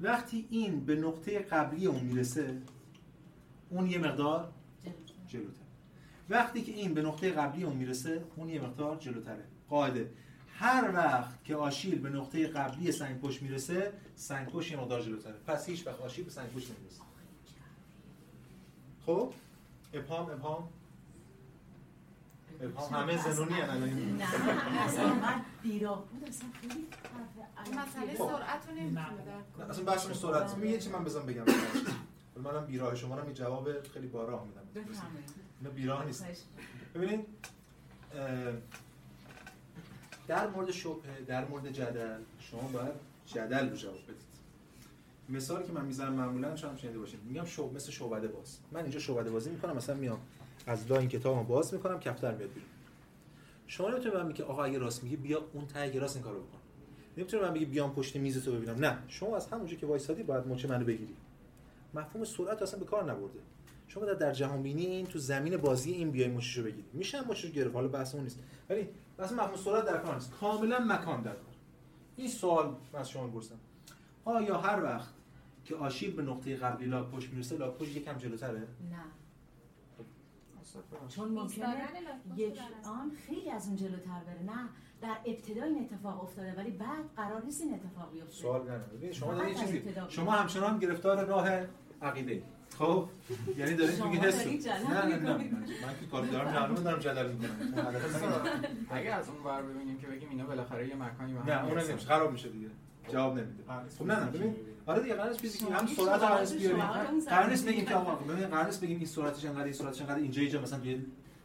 وقتی این به نقطه قبلی اون می‌رسه اون یه مقدار جلوتر وقتی که این به نقطه قبلی اون می‌رسه اون یه مقدار جلوتره. قاعده. هر وقت که آشیل به نقطه قبلی سنگ پشت می‌رسه سنگ پشت یه مقدار جلوتره. پس هیچ وقت آشیل به سنگ پشت نمی‌رسه. خب؟ ابهام ابهام. ابهام. همه زنونی هم نه. اصلا من بیراه بود. اصلا خیلی مسئله خب. سرعت رو نمی‌تونه. اصلا بحث سرعت. میگه چی؟ من بزن بگم. ولی منم بیراه شما رو یه جواب خیلی باراه میدم. اینا بیراه نیست. ببینید در مورد شبهه در مورد جدل شما باید جدل رو جواب بدید. مثالی که من می‌زنم معمولا شما شنیده باشید میگم شو مثل شعبده باز. من اینجا شعبده بازی می‌کنم مثلا میام از لا این کتابم باز می‌کنم کفتر میاد بیرون. شما نمی‌تونید من میگه آقا اگه راست میگه بیا اون ته راست این کارو بکن. نمی‌تونید من بگی بیام پشت میز تو ببینم. نه شما از همونجا که وایسادی باید مچ منو بگیری. مفهوم سرعت اصلا به کار نبرده. شما در در جهان بینی این تو زمین بازی این بیای مچشو بگیری. میشه مچشو گرفت. حالا بحث اون نیست. ولی اصلا مفهوم سرعت در کار نیست. کاملا مکان در کار. این سوال من از شما پرسم آیا هر وقت که آشیل به نقطه قبلی لاک پشت می‌رسه لاک پشت یکم جلوتره؟ نه. چون ممکنه یک آن خیلی از اون جلوتر بره. نه در ابتدا این اتفاق افتاده ولی بعد قرار نیست این اتفاق بیفته سوال نه ببین شما دارید چیزی شما همچنان گرفتار راه عقیده خب؟ یعنی دارید شما میگید حس نه نه نه می‌کنید. من که کار دارم معلومه دارم جدل می‌کنم. اگه از اون ور ببینیم که بگیم اینا بالاخره یه مکانی به هم نه اون. نمیشه خراب میشه دیگه. جواب نمیده. خب نه نه ببین. آره دیگه قرار نیست هم سرعت قرار نیست بیاریم قرار نیست زمین بگیم که. آقا ببین قرار نیست بگیم این سرعتش انقدر این سرعتش انقدر اینجا اینجا مثلا یه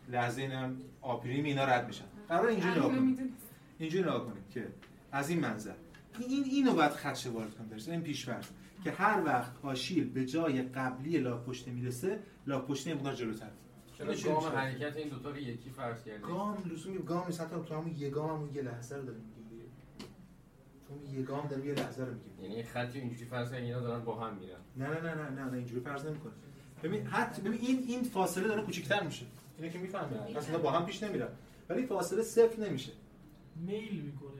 لحظه اینم آپریم اینا رد میشن قرار اینجوری نگاه کنیم. اینجوری نگاه کنیم که از این منظر. این اینو باید خدشه وارد کنیم درست این پیش‌فرض. که هر وقت آشیل به جای قبلی لاک پشت می‌رسه لاک پشت مقدار جلوتر. چرا گام؟ حرکت این دوتا رو یکی فرض کردیم گام لزومی گام نیست. حتی تو همون یه گام همون یه لحظه رو داریم میگیم دیگه تو همون یه گام داریم یه لحظه رو میگیم. یعنی خطی اینجوری فرض کردیم اینا دارن با هم میرن. نه نه نه نه نه, نه اینجوری فرض نمی‌کنه. ببین حتی ببین این این فاصله داره کوچیک‌تر میشه. اینو که می‌فهمه پس اینا با هم پیش نمیرن. ولی فاصله صفر نمیشه. میل می‌کنه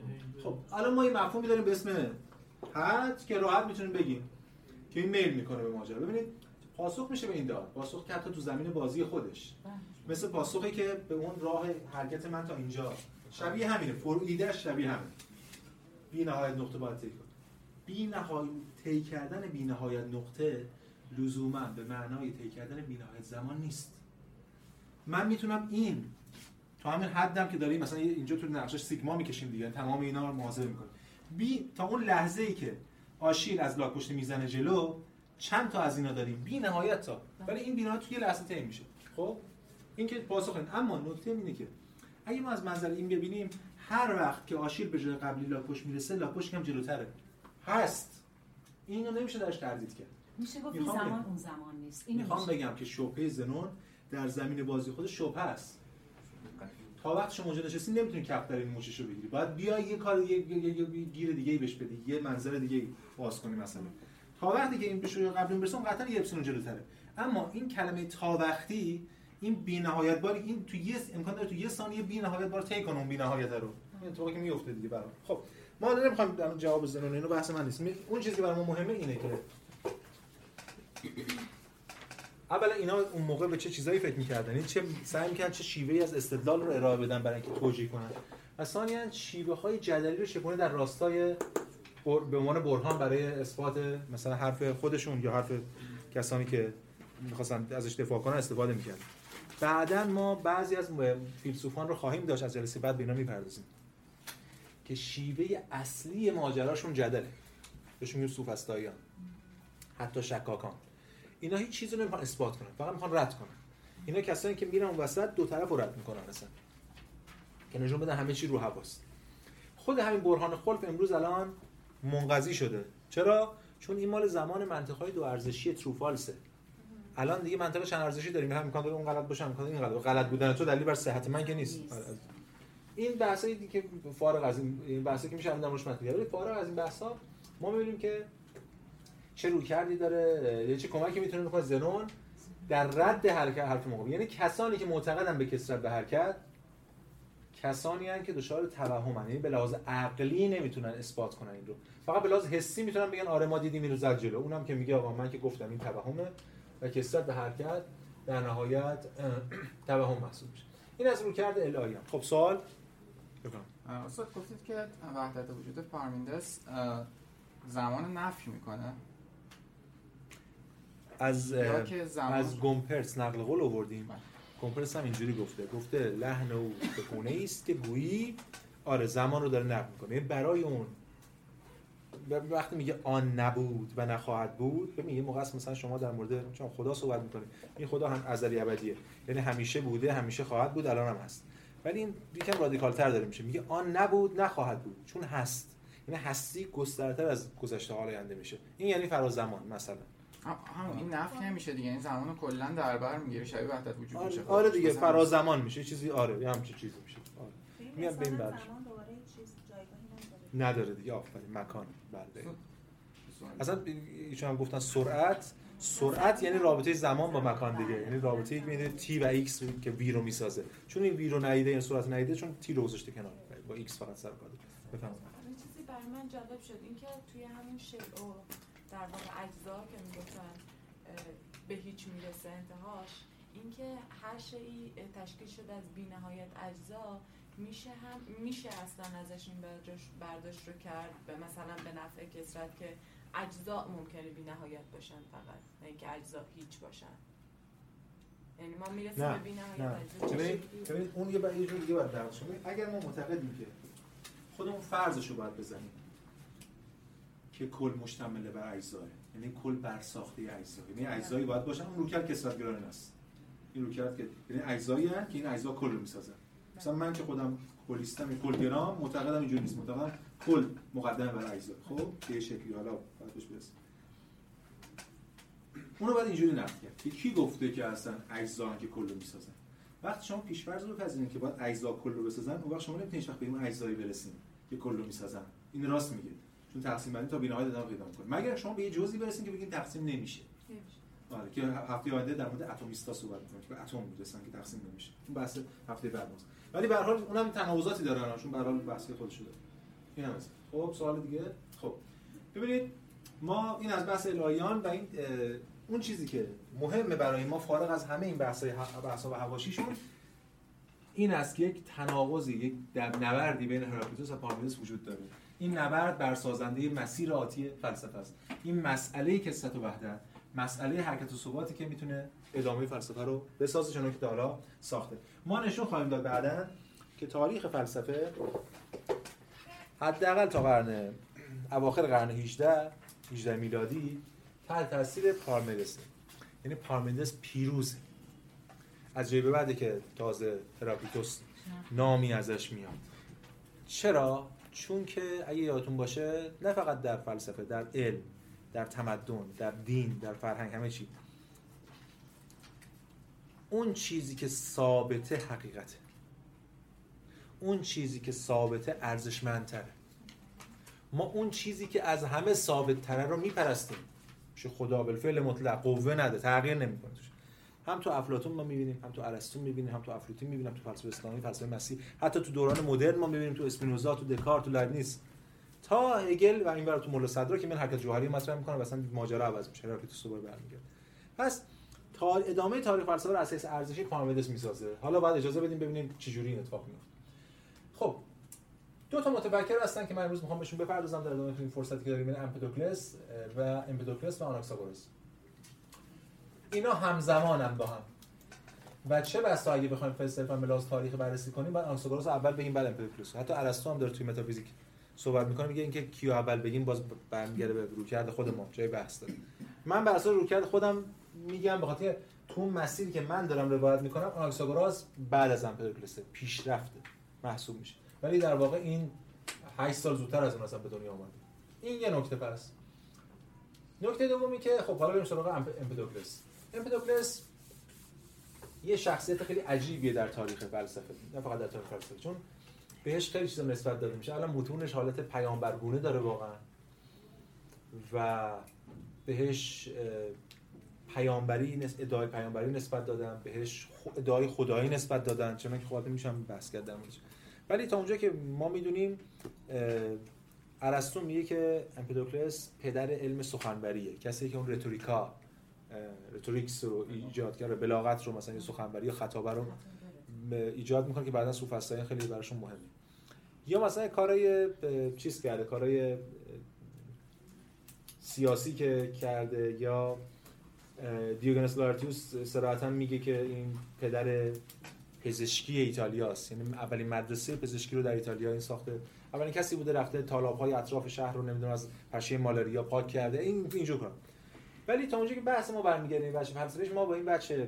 خب الان ما این مفهومی داریم به اسم حد که راحت می‌تونیم بگیم که این میل می‌کنه به ماجرا. ببینید پاسخ میشه به این داد پاسخ که حتی تو زمین بازی خودش. مثل پاسخی که به اون راه حرکت من تا اینجا. شبیه همینه. فرو ایدهش شبیه همینه. بی نهایت نقطه باید طی کنه بی نهایت طی کردن بی نهایت نقطه لزوما به معنای طی کردن بی نهایت زمان نیست. من می‌تونم این تو همین حدم که داریم مثلا اینجا تو نقشش سیگما می‌کشیم دیگه تمام اینا رو محاسبه می‌کنیم. بی تا اون لحظه ای که آشیل از لاک پشت می‌زنه جلو چند تا از اینا داریم؟ بی نهایت تا. ولی این بی نهایت توی لحظه طی میشه. خب؟ این که پاسخ اما نکته اینه که اگه ما از منظر این ببینیم هر وقت که آشیل به جای قبلی لاک پشت می‌رسه لاک پشت کم جلوتره. هست. اینو نمیشه درش تردید کرد. میشه گفت این زمان بگم. اون زمان نیست. اینو می‌خوام میشه. بگم که شبهه زنون در زمین بازی خود شبهه است. تا وقت شما اونجا نشستی نمی‌تونی کف در این موشش رو بگیری. باید بیای یه کار یه, یه, یه, یه گیر دیگه ای بهش بدی. یه منظر دیگه باز کنی مثلا. تا وقتی که این شروع قبل برسه اون قطعا یه اپسیلون جلوتره. اما این کلمه تا وقتی این بی نهایت بار این تو یه امکان داره تو یه ثانیه بی نهایت بار طی کنه اون بی نهایت رو. این اتفاقی که میفته دیگه برام. خب ما الان نمی‌خوایم در جواب زنون اینو بحث من نیست. اون چیزی که برای ما مهمه اینه که اولا اینا اون موقع به چه چیزایی فکر می‌کردن؟ یعنی چه سعی می‌کردن چه شیوهی از استدلال رو ارائه بدن برای اینکه توجیه کنن؟ و ثانیاً شیوه های جدلی رو چگونه در راستای بر... به عنوان برهان برای اثبات مثلا حرف خودشون یا حرف کسانی که می‌خواستن ازش دفاع کنن استفاده می‌کردن. بعدا ما بعضی از فیلسوفان رو خواهیم داشت از جلسه بعد به اینا می‌پردازیم. که شیوه اصلی ماجراشون جدله. بهشون میگیم سوفسطائیان حتی شکاکان. اینا هیچ چیزی نمی‌خوان اثبات کنن. فقط می‌خوان رد کنن. اینا کسایی که میرن اون وسط دو طرف رو رد می‌کنن اصلا. که نشون بدن همه چی رو هواست. خود همین برهان خلف امروز الان منقضی شده. چرا؟ چون این مال زمان منطقهای دو ارزشی تروفالسه. الان دیگه منطقه چند ارزشی داریم؟ هم امکان داره اون غلط باشه امکان این غلط غلط بودن تو دلیل بر صحت من که نیست. نیست. آره. این بحثایی دیگه که فارغ از این این بحثی که میشه مطرح کرد. ولی فارغ از این بحثا ما می‌بینیم که چه روی کردی داره یا چه کمکی می‌تونه بکنه. زنون در رد حرکت حرف مقابل یعنی کسانی که معتقدن به کسرت به حرکت کسانی هستند که دچار توهمن. یعنی به لحاظ عقلی نمی‌تونن اثبات کنن این رو. فقط به لحاظ حسی می‌تونن بگن آره ما دیدیم اینو زد جلو. اونم که میگه آقا من که گفتم این توهمه. و کسرت به حرکت در نهایت توهم محسوب میشه. این از رویکرد الهی خب سوال؟ استاد گفتید که وحدت وجود پارمیندس زمان نفی می‌کنه. از از گومپرس نقل قول آوردیم. بله. گومپرس هم اینجوری گفته. گفته لحن او به گونه است که گویی آره زمان رو داره نقل می‌کنه. یعنی برای اون وقتی میگه آن نبود و نخواهد بود ببین یه موقع است مثلا شما در مورد چون خدا صحبت می‌کنید این خدا هم ازلی ابدیه. یعنی همیشه بوده همیشه خواهد بود الان هم هست. ولی این یکم رادیکال تر داره میشه. میگه آن نبود نخواهد بود. چون هست. یعنی هستی گسترده‌تر از گذشته حال آینده میشه. این یعنی فراز زمان مثلا. ه- همون این نفی نمیشه دیگه. این زمان رو کلا در بر می‌گیره. شبیه وحدت وجود میشه. آره, آره دیگه. مثلا فراز زمان میشه. یه چیزی آره یه همچین چیزی میشه. آره. میاد به این بعد زمان دوباره چیز جایگاهی نداره دیگه. آفرین مکان. بله. اصلا ایشون هم گفتن سرعت. سرعت یعنی رابطه زمان با مکان دیگه. یعنی رابطه یک t و x که وی رو می‌سازه. چون این وی رو نیده این سرعت نیده چون t رو گذاشته کنار. با x فقط سر کار. بفهمید چیزی برای من جالب شد. اینکه توی همین شیء و در واقع اجزا که می‌گفتن به هیچ می‌رسه انتهاش اینکه هر شیء تشکیل شده از بی‌نهایت اجزا میشه هم میشه اصلا ازش این برداشت رو کرد؟ به مثلا به نفع کثرت که اجزا ممکنه بی نهایت باشن فقط. نه اینکه اجزا هیچ باشن. یعنی ما می‌رسیم به بی نهایت. ببینید اون یه یه جور دیگه باید درد اگر ما معتقدیم که خودمون فرضش رو باید بزنیم که کل مشتمل بر اجزاه یعنی کل بر ساخته اجزا یعنی اجزایی باید باشن اون روکرد کسرت گرانه است. این روکرد که یعنی اجزایی هست که این اجزا کل رو می‌سازن. مثلا من که خودم کلیستم این کل گرام معتقدم اینجوری نیست. معتقدم کل مقدمه بر اجزا خب به شکلی. حالا بعدش برسیم. اونو باید اینجوری نقد کرد که کی گفته که اصلا اجزا که کل رو می‌سازن؟ وقتی شما پیش‌فرض رو بپذیرید که باید اجزا کل رو بسازن. اون وقت شما نمی‌تونید وقت به این اجزایی برسیم که کل رو می‌سازن. این راست میگه. چون تقسیم بندی تا بی‌نهایت ادامه پیدا می‌کنه. مگر شما به یه جزئی برسید که بگین تقسیم نمیشه؟ آره که هفته آینده در مورد اتمیستا صحبت می‌کنیم که به اتم می‌رسن که تقسیم نمیشه. اون بحث هفته بعد ولی به هر حال اونم تناقضاتی دارن چون به هر حال بحث خودش داره این هم خب سوال دیگه؟ خب. ببینید ما این از بحث الهیان و این اون چیزی که مهمه برای ما فارغ از همه این بحث بحث و حواشیشون این است که یک تناقضی یک نبردی بین هراکلیتوس و پارمیدس وجود داره. این نبرد بر سازنده مسیر آتی فلسفه است. این مسئله کسرت و وحدت مسئله حرکت و ثباتی که می‌تونه ادامه فلسفه رو بسازه چون که ساخته. ما نشون خواهیم داد بعدا که تاریخ فلسفه حداقل تا قرن اواخر قرن 18 18 میلادی تحت تاثیر پارمیدس یعنی پارمیدس پیروز از جای به بعدی که تازه هراکلیتوس نامی ازش میاد. چرا؟ چون که اگه یادتون باشه نه فقط در فلسفه در علم در تمدن در دین در فرهنگ همه چی. اون چیزی که ثابته حقیقته. اون چیزی که ثابته ارزشمندتره. ما اون چیزی که از همه ثابت تره رو میپرستیم. میشه خدا بالفعل مطلق قوه نده تغییر نمی‌کنه هم تو افلاطون ما می‌بینیم هم تو ارسطو می‌بینیم هم تو افلاطون می‌بینیم تو فلسفه اسلامی فلسفه مسیح حتی تو دوران مدرن ما می‌بینیم تو اسپینوزا تو دکارت تو لایبنیتس تا هگل و این تو مول صدرا که من حرکت جوهری مطرح می‌کنه مثلا ماجرا عوض میشه. که تو برمیگرده. پس تا ادامه تاریخ فلسفه رو اساس ارزشی پارمیدس می‌سازه. حالا بعد اجازه بدیم ببینیم چه جوری این اتفاق میفته خب دو تا متفکر هستن که من امروز می‌خوام بهشون بپردازم در ادامه این فرصتی که داریم بین امپدوکلس و امپدوکلس و آناکساگوراس اینا همزمان هم با هم. و چه بسا اگه بخوایم فلسفه به لحاظ تاریخ بررسی کنیم بعد آناکساگوراس اول بگیم بعد امپدوکلس حتی ارسطو هم داره توی متافیزیک صحبت می‌کنه میگه اینکه کیو اول بگیم باز برمیگرده به رویکرد خود ما جای بحث داره. من بر اساس رویکرد خودم میگم به خاطر تو مسیری که من دارم روایت می‌کنم آناکساگوراس بعد از امپدوکلس پیشرفته محسوب میشه. ولی در واقع این 8 سال زودتر از اون اصلا به دنیا آمده این یه نکته پس نکته دومی که خب حالا بریم سراغ امپدوکلس امپدوکلس یه شخصیت خیلی عجیبیه در تاریخ فلسفه نه فقط در تاریخ فلسفه چون بهش خیلی چیزا نسبت داده میشه الان متونش حالت پیامبرگونه داره واقعا. و بهش پیامبری ادعای پیامبری نسبت دادن بهش ادعای خدایی نسبت دادن چون که خودم میشم بحث کردم ولی تا اونجا که ما می‌دونیم ارسطو میگه که امپدوکلس پدر علم سخنوریه کسی که اون رتوریکا رتوریکس رو ایجاد کرده بلاغت رو مثلا سخنوری خطابه رو ایجاد می‌کنه که بعدا سوفسطایی خیلی براشون مهمه. یا مثلا کارای چیز کرده کارای سیاسی که کرده یا دیوگنس لارتیوس صراحتا میگه که این پدر پزشکی ایتالیاست یعنی اولین مدرسه پزشکی رو در ایتالیا این ساخته. اولین کسی بوده رفته تالاب های اطراف شهر رو نمی‌دونم از پشه مالاریا پاک کرده. این اینجور کار ولی تا اونجا که بحث ما برمیگرده بچه فلسفهش ما با این بچه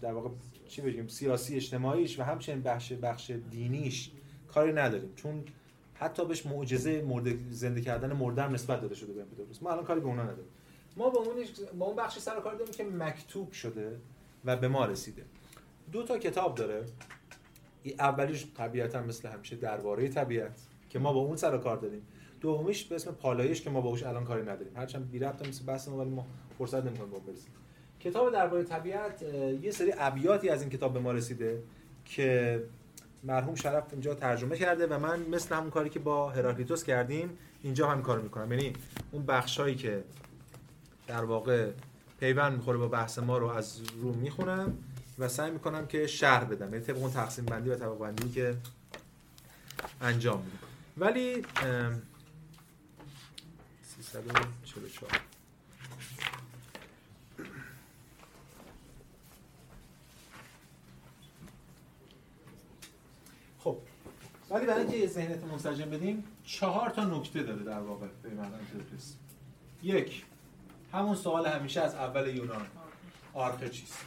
در واقع چی بگیم سیاسی اجتماعیش و همچنین بخش بخش دینیش کاری نداریم. چون حتی بهش معجزه مرد زنده کردن مردم نسبت داده شده به ما الان کاری به اونا نداریم. ما با اون با اون بخشی سر کار داریم که مکتوب شده و به ما رسیده. دو تا کتاب داره. اولیش طبیعتا مثل همیشه درباره طبیعت که ما با اون سر کار داریم. دومیش به اسم پالایش که ما با الان کاری نداریم. هرچند بی ربط مثل بحث ولی ما فرصت نمی‌کنیم با برسیم. کتاب درباره طبیعت یه سری ابیاتی از این کتاب به ما رسیده که مرحوم شرف اینجا ترجمه کرده و من مثل همون کاری که با هراکلیتوس کردیم اینجا هم کار می‌کنم. یعنی اون بخشایی که در واقع پیوند می‌خوره با بحث ما رو از رو می‌خونم و سعی می‌کنم که شهر بدم. یعنی طبق اون تقسیم بندی و طبق بندی که انجام میدم. ولی 344 خب ولی برای اینکه ذهنیت منسجم بدیم چهار تا نکته داره در واقع به معنی یک همون سوال همیشه از اول یونان. آرخه چیست؟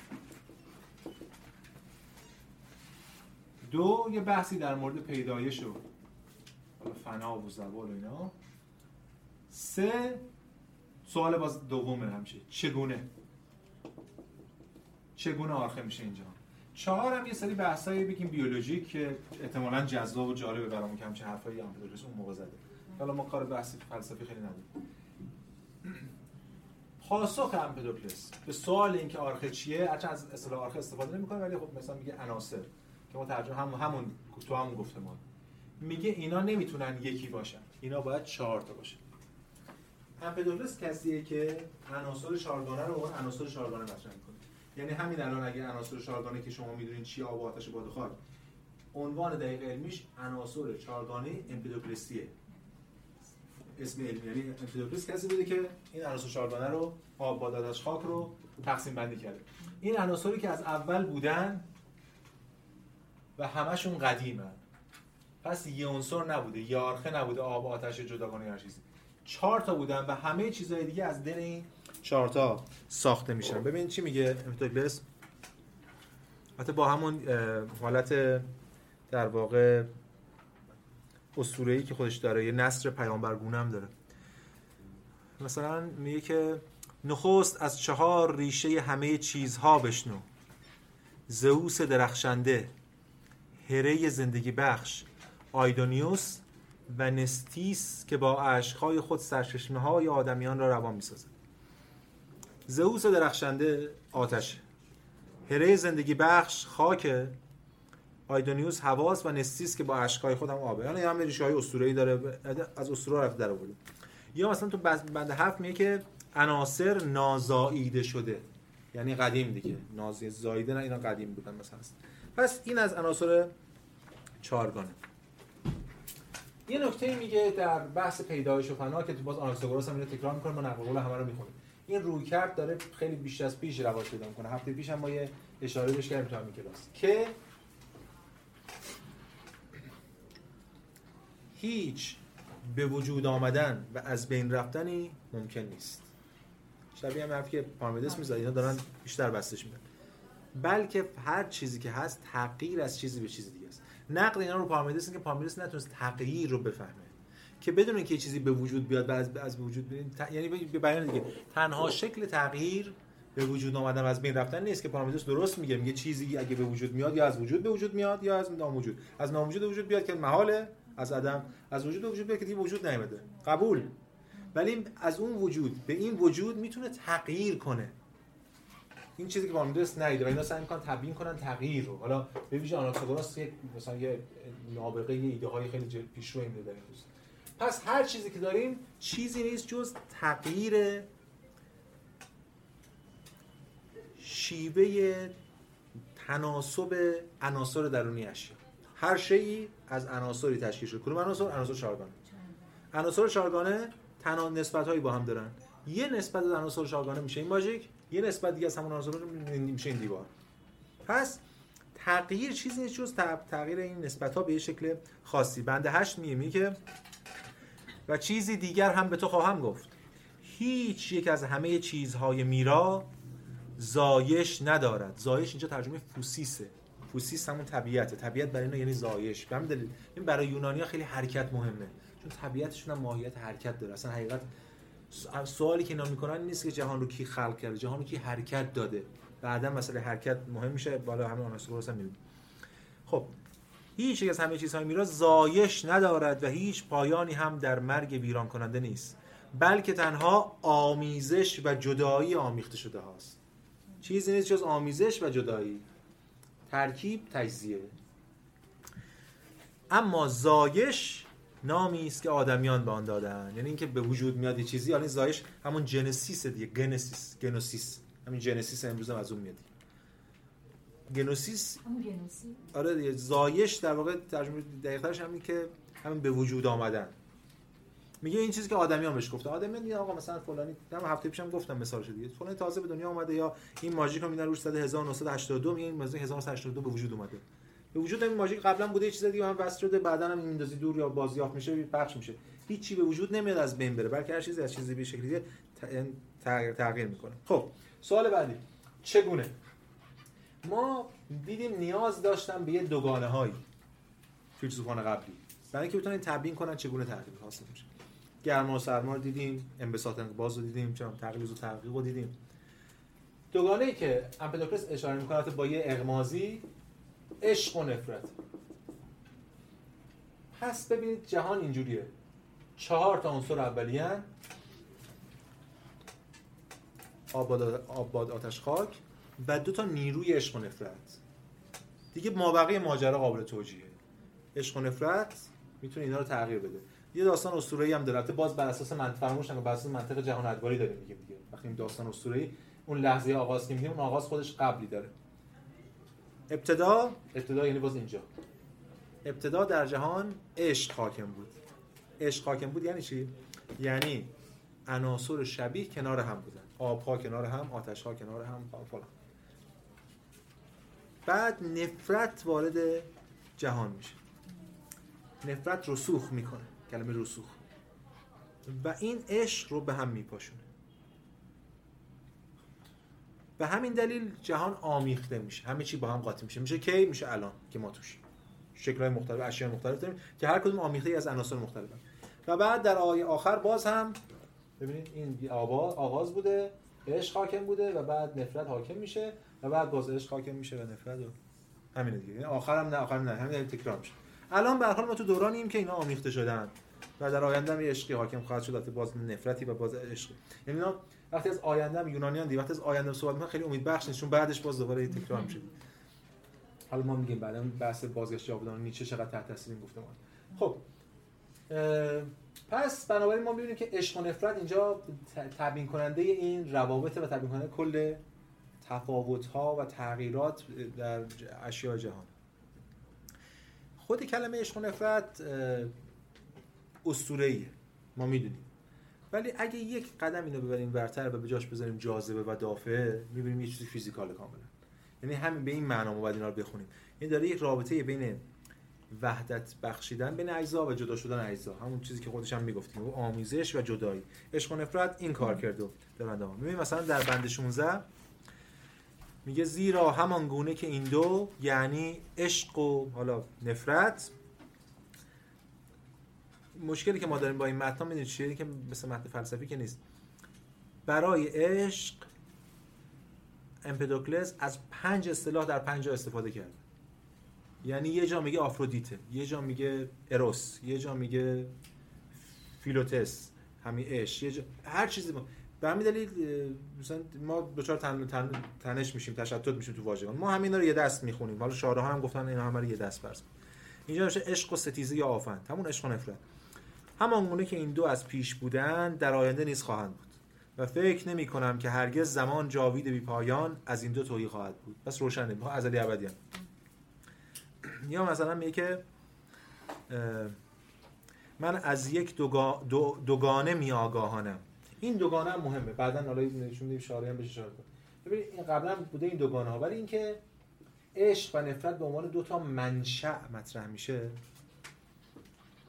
دو یه بحثی در مورد پیدایش و فنا و زوال و اینا. سه سوال باز دومه همیشه. چگونه؟ چگونه آرخه میشه اینجا؟ چهار هم یه سری بحثایی بگیم بیولوژیک که احتمالاً جذاب و جالبه برامون که همچه حرفایی هم اون موقع زده. حالا ما کار بحثی فلسفی خیلی نبود پاسخ امپدوکلس به سوال اینکه آرخه چیه هرچند از اصطلاح آرخه استفاده نمی‌کنه ولی خب مثلا میگه عناصر که ما ترجمه هم همون تو همون گفتمان میگه اینا نمی‌تونن یکی باشن اینا باید چهار تا باشن. امپدوکلس کسیه که عناصر چهارگانه رو اون عناصر چهارگانه مطرح می‌کنه. یعنی همین الان اگه عناصر چهارگانه که شما می‌دونین چی آب و آتش باد خاک عنوان دقیق علمیش عناصر چهارگانه امپدوکلسیه اسم علمی یعنی امپیدوکلیس کسی بوده که این عناصر چهارگانه رو آب باد خاک رو تقسیم بندی کرده. این عناصری که از اول بودن و همشون قدیمن. پس یه عنصر نبوده یارخه نبوده آب آتش جداگانه هر چیزی. چهار تا بودن و همه چیزهای دیگه از دل این چهار تا ساخته میشن. ببین چی میگه امپیدوکلیس حتی با همون حالت در واقع ای که خودش داره یه نصر پیامبرگونه هم داره. مثلا میگه که نخست از چهار ریشه همه چیزها بشنو. زئوس درخشنده هره زندگی بخش آیدونیوس و نستیس که با عشقهای خود سرچشمه های آدمیان را روان می‌سازد. زئوس درخشنده آتش هره زندگی بخش خاک آیدونیوس حواس و نستیس که با اشکای خودم آبه یعنی هم ریشه های اسطوره‌ای داره از اسطوره رفت در آورده. یا مثلا تو بند هفت میگه که عناصر نازاییده شده. یعنی قدیم دیگه. نازی زایده نه اینا قدیم بودن مثلا. پس این از عناصر چهارگانه. یه نکته میگه در بحث پیدایش و فنا که تو باز آناکساگوراس هم اینو تکرار می‌کنه ما نقل همه رو می‌خونیم. این روی کرد داره خیلی بیش از پیش رواج پیدا می‌کنه. هفته پیش هم ما یه اشاره بهش کردیم تو همین کلاس. که هیچ به وجود آمدن و از بین رفتنی ممکن نیست. شبیه هم حرفی که پارمیدس می‌زد اینا دارن بیشتر بستش میدن. بلکه هر چیزی که هست تغییر از چیزی به چیز دیگه است. نقد اینا رو پارمیدس که پارمیدس نتونست تغییر رو بفهمه. که بدون اینکه چیزی به وجود بیاد بعد از به وجود بیاد یعنی به بیان دیگه تنها شکل تغییر به وجود آمدن و از بین رفتن نیست که پارمیدس درست میگه میگه چیزی اگه به وجود میاد یا از وجود به وجود میاد یا از ناموجود. از ناموجود به وجود بیاد که محاله. از عدم از وجود به وجود بیاد که دیگه وجود نیامده قبول. ولی از اون وجود به این وجود می‌تونه تغییر کنه. این چیزی که پارمیدس نیده و اینا سعی می‌کنن تبیین کنن تغییر رو. حالا به ویژه آناکساگوراس یک مثلا یه نابغه ایده های خیلی پیشرو این داره پس هر چیزی که داریم چیزی نیست جز تغییر شیوه تناسب عناصر درونی اشیا هر شیء از عناصری تشکیل شده کدوم عناصر؟ عناصر چهارگانه عناصر چهارگانه تنها نسبت هایی با هم دارن. یه نسبت از عناصر چهارگانه میشه این ماژیک یه نسبت دیگه از همون عناصر میشه این دیوار. پس تغییر چیزی نیست جز تغییر این نسبت ها به یه شکل خاصی. بنده هشت میگه که و چیزی دیگر هم به تو خواهم گفت. هیچ یک از همه چیزهای میرا زایش ندارد. زایش اینجا ترجمه فوسیسه. فوسیس همون طبیعته. طبیعت برای اینا یعنی زایش. به دلیل. این برای یونانیا خیلی حرکت مهمه. چون طبیعتشون هم ماهیت حرکت داره. اصلا حقیقت سوالی که اینا می‌کنن نیست که جهان رو کی خلق کرده جهان رو کی حرکت داده. بعدا مسئله حرکت مهم میشه. بالا همه رو هم خب هیچ از همه چیزهای میرا زایش ندارد و هیچ پایانی هم در مرگ ویران کننده نیست. بلکه تنها آمیزش و جدایی آمیخته شده هاست. چیزی نیست جز آمیزش و جدایی. ترکیب تجزیه. اما زایش نامی است که آدمیان به آن دادن یعنی اینکه به وجود میاد یه چیزی یعنی زایش همون جنسیس دیگه گنسیس گنوسیس. همین جنسیس امروز هم از اون میاد. گنوسیس. آره دیگه زایش در واقع ترجمه دقیقترش همین که همین به وجود آمدن. میگه این چیزی که آدمیان بهش گفته. آدمیان میگن آقا مثلا فلانی هم هفته پیشم گفتم مثالش دیگه. فلانی تازه به دنیا اومده یا این ماژیک رو میدن روش زده 1982 میگه این ماژیک 1982 به وجود اومده. به وجود این ماژیک قبلا بوده یه چیز دیگه هم وصل شده بعدا هم میندازی دور یا بازیافت میشه پخش میشه. هیچی به وجود نمیاد از بین بره بلکه هر چیزی از چیزی به شکلی دیگه تغییر تغییر می‌کنه. خب سوال بعدی. چگونه؟ ما دیدیم نیاز داشتن به یه دوگانه هایی فیلسوفان قبلی. برای اینکه بتونن تبیین کنن چگونه تحقیق حاصل میشه گرما و سرما رو دیدیم انبساط انقباض رو دیدیم چون تقلیز و تحقیق رو دیدیم. دوگانه ای که امپدوکلس اشاره می‌کنه با یه اغمازی عشق و نفرت. پس ببینید جهان اینجوریه. چهار تا عنصر اولیه آباد, آباد آتش خاک و دو تا نیروی عشق و نفرت. دیگه مابقی ماجرا قابل توجیهه. عشق و نفرت می‌تونه اینا رو تغییر بده. یه داستان اسطوره‌ای هم داره. باز بر اساس منطق فرموش بر اساس منطق جهان ادواری داریم میگیم دیگه. وقتی این داستان اسطوره‌ای اون لحظه آغاز که میگیم اون آغاز خودش قبلی داره. ابتدا؟ ابتدا یعنی باز اینجا. ابتدا در جهان عشق حاکم بود. عشق حاکم بود یعنی چی؟ یعنی عناصر شبیه کنار هم بودن. آب ها کنار هم آتش ها کنار هم فلان بعد نفرت وارد جهان میشه. نفرت رسوخ می‌کنه. کلمه رسوخ. و این عشق رو به هم میپاشونه. به همین دلیل جهان آمیخته میشه. همه چی با هم قاطی میشه. میشه کی؟ میشه الان که ما توش شکل‌های مختلف اشیاء مختلف داریم که هر کدوم آمیخته از عناصر مختلفه و بعد در آیه آخر باز هم ببینید این آغاز بوده عشق حاکم بوده و بعد نفرت حاکم میشه و بعد باز عشق حاکم میشه و نفرت و همین دیگه. یعنی آخرم نه آخرم نه. همین تکرار میشه. الان به حال ما تو دورانیم که اینا آمیخته شدن و در آینده هم عشقی حاکم خواهد شد باز نفرتی و باز عشق. یعنی اینا وقتی از آینده یونانیان دی وقتی از آینده صحبت می‌کنن خیلی امید بخش چون بعدش باز دوباره تکرار میشه. حالا ما میگیم بعدا بحث بازگشت جاودان نیچه چقدر تحت تاثیر این گفتمان. خب پس بنابراین ما می‌بینیم که عشق و نفرت اینجا تبیین کننده این روابط و تبیین کننده کل تفاوت ها و تغییرات در اشیاء جهان. خود کلمه عشق و نفرت اسطوره‌ایه. ما می‌دونیم. ولی اگه یک قدم اینو ببریم برتر و به جاش بذاریم جاذبه و دافعه می‌بینیم یه چیزی فیزیکال کاملا یعنی همین به این معنا ما باید اینا رو بخونیم. این داره یک رابطه بین وحدت بخشیدن بین اجزا و جدا شدن اجزا. همون چیزی که خودش هم می‌گفتیم. آمیزش و جدایی. عشق و نفرت این کار در بنده ها مثلا در بند 16 میگه زیرا همان گونه که این دو یعنی عشق و حالا نفرت. مشکلی که ما داریم با این متن می‌دونید چیه؟ که مثل متن فلسفی که نیست. برای عشق امپدوکلس از پنج اصطلاح در پنج استفاده کرده. یعنی یه جا میگه آفرودیته یه جا میگه اروس یه جا میگه فیلوتس همین عشق یه جا هر چیزی ما به همین دلیل مثلا ما دچار تن... تن... تنش میشیم تشتت میشیم تو واژگان. ما همین رو یه دست می‌خونیم. حالا شارها هم گفتن اینا همه رو یه دست فرض اینجا میشه عشق و ستیزه یا آفند. همون عشق و نفرت. همان گونه که این دو از پیش بودن در آینده نیز خواهند بود. و فکر نمی کنم که هرگز زمان جاوید بی پایان از این دو تویی خواهد بود. بس روشنه. ما ازلی ابدی هم. یا مثلا میگه که من از یک دوگا... دو... دوگانه می آگاهانم این دوگانه هم مهمه. بعدا حالا نشون میدیم شاری هم بشه اشاره ببینید این قبلا بوده این دوگانه ها ولی اینکه عشق و نفرت به عنوان دو تا منشأ مطرح میشه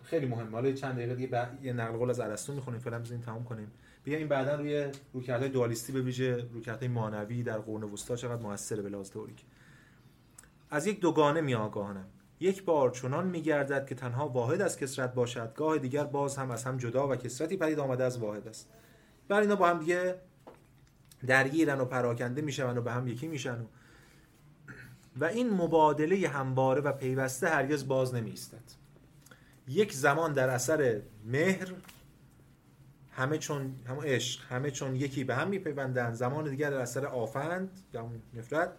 خیلی مهمه. حالا چند دقیقه دیگه یه نقل قول از ارسطو می‌خونیم. فعلا بزنین تموم کنیم. بیا این بعدا روی رویکردهای دوالیستی به ویژه رویکردهای مانوی در قرون وسطا چقدر موثره به لحاظ تئوریک. از یک دوگانه می آگاهانم. یک بار چنان میگردد که تنها واحد از کسرت باشد. گاه دیگر باز هم از هم جدا و کسرتی پدید آمده از واحد است. بر اینا با هم دیگه درگیرن و پراکنده میشن و به هم یکی میشن و و این مبادله همواره و پیوسته هرگز باز نمی ایستد یک زمان در اثر مهر همه چون همون عشق همه چون یکی به هم میپیوندند. زمان دیگر در اثر آفند یا نفرت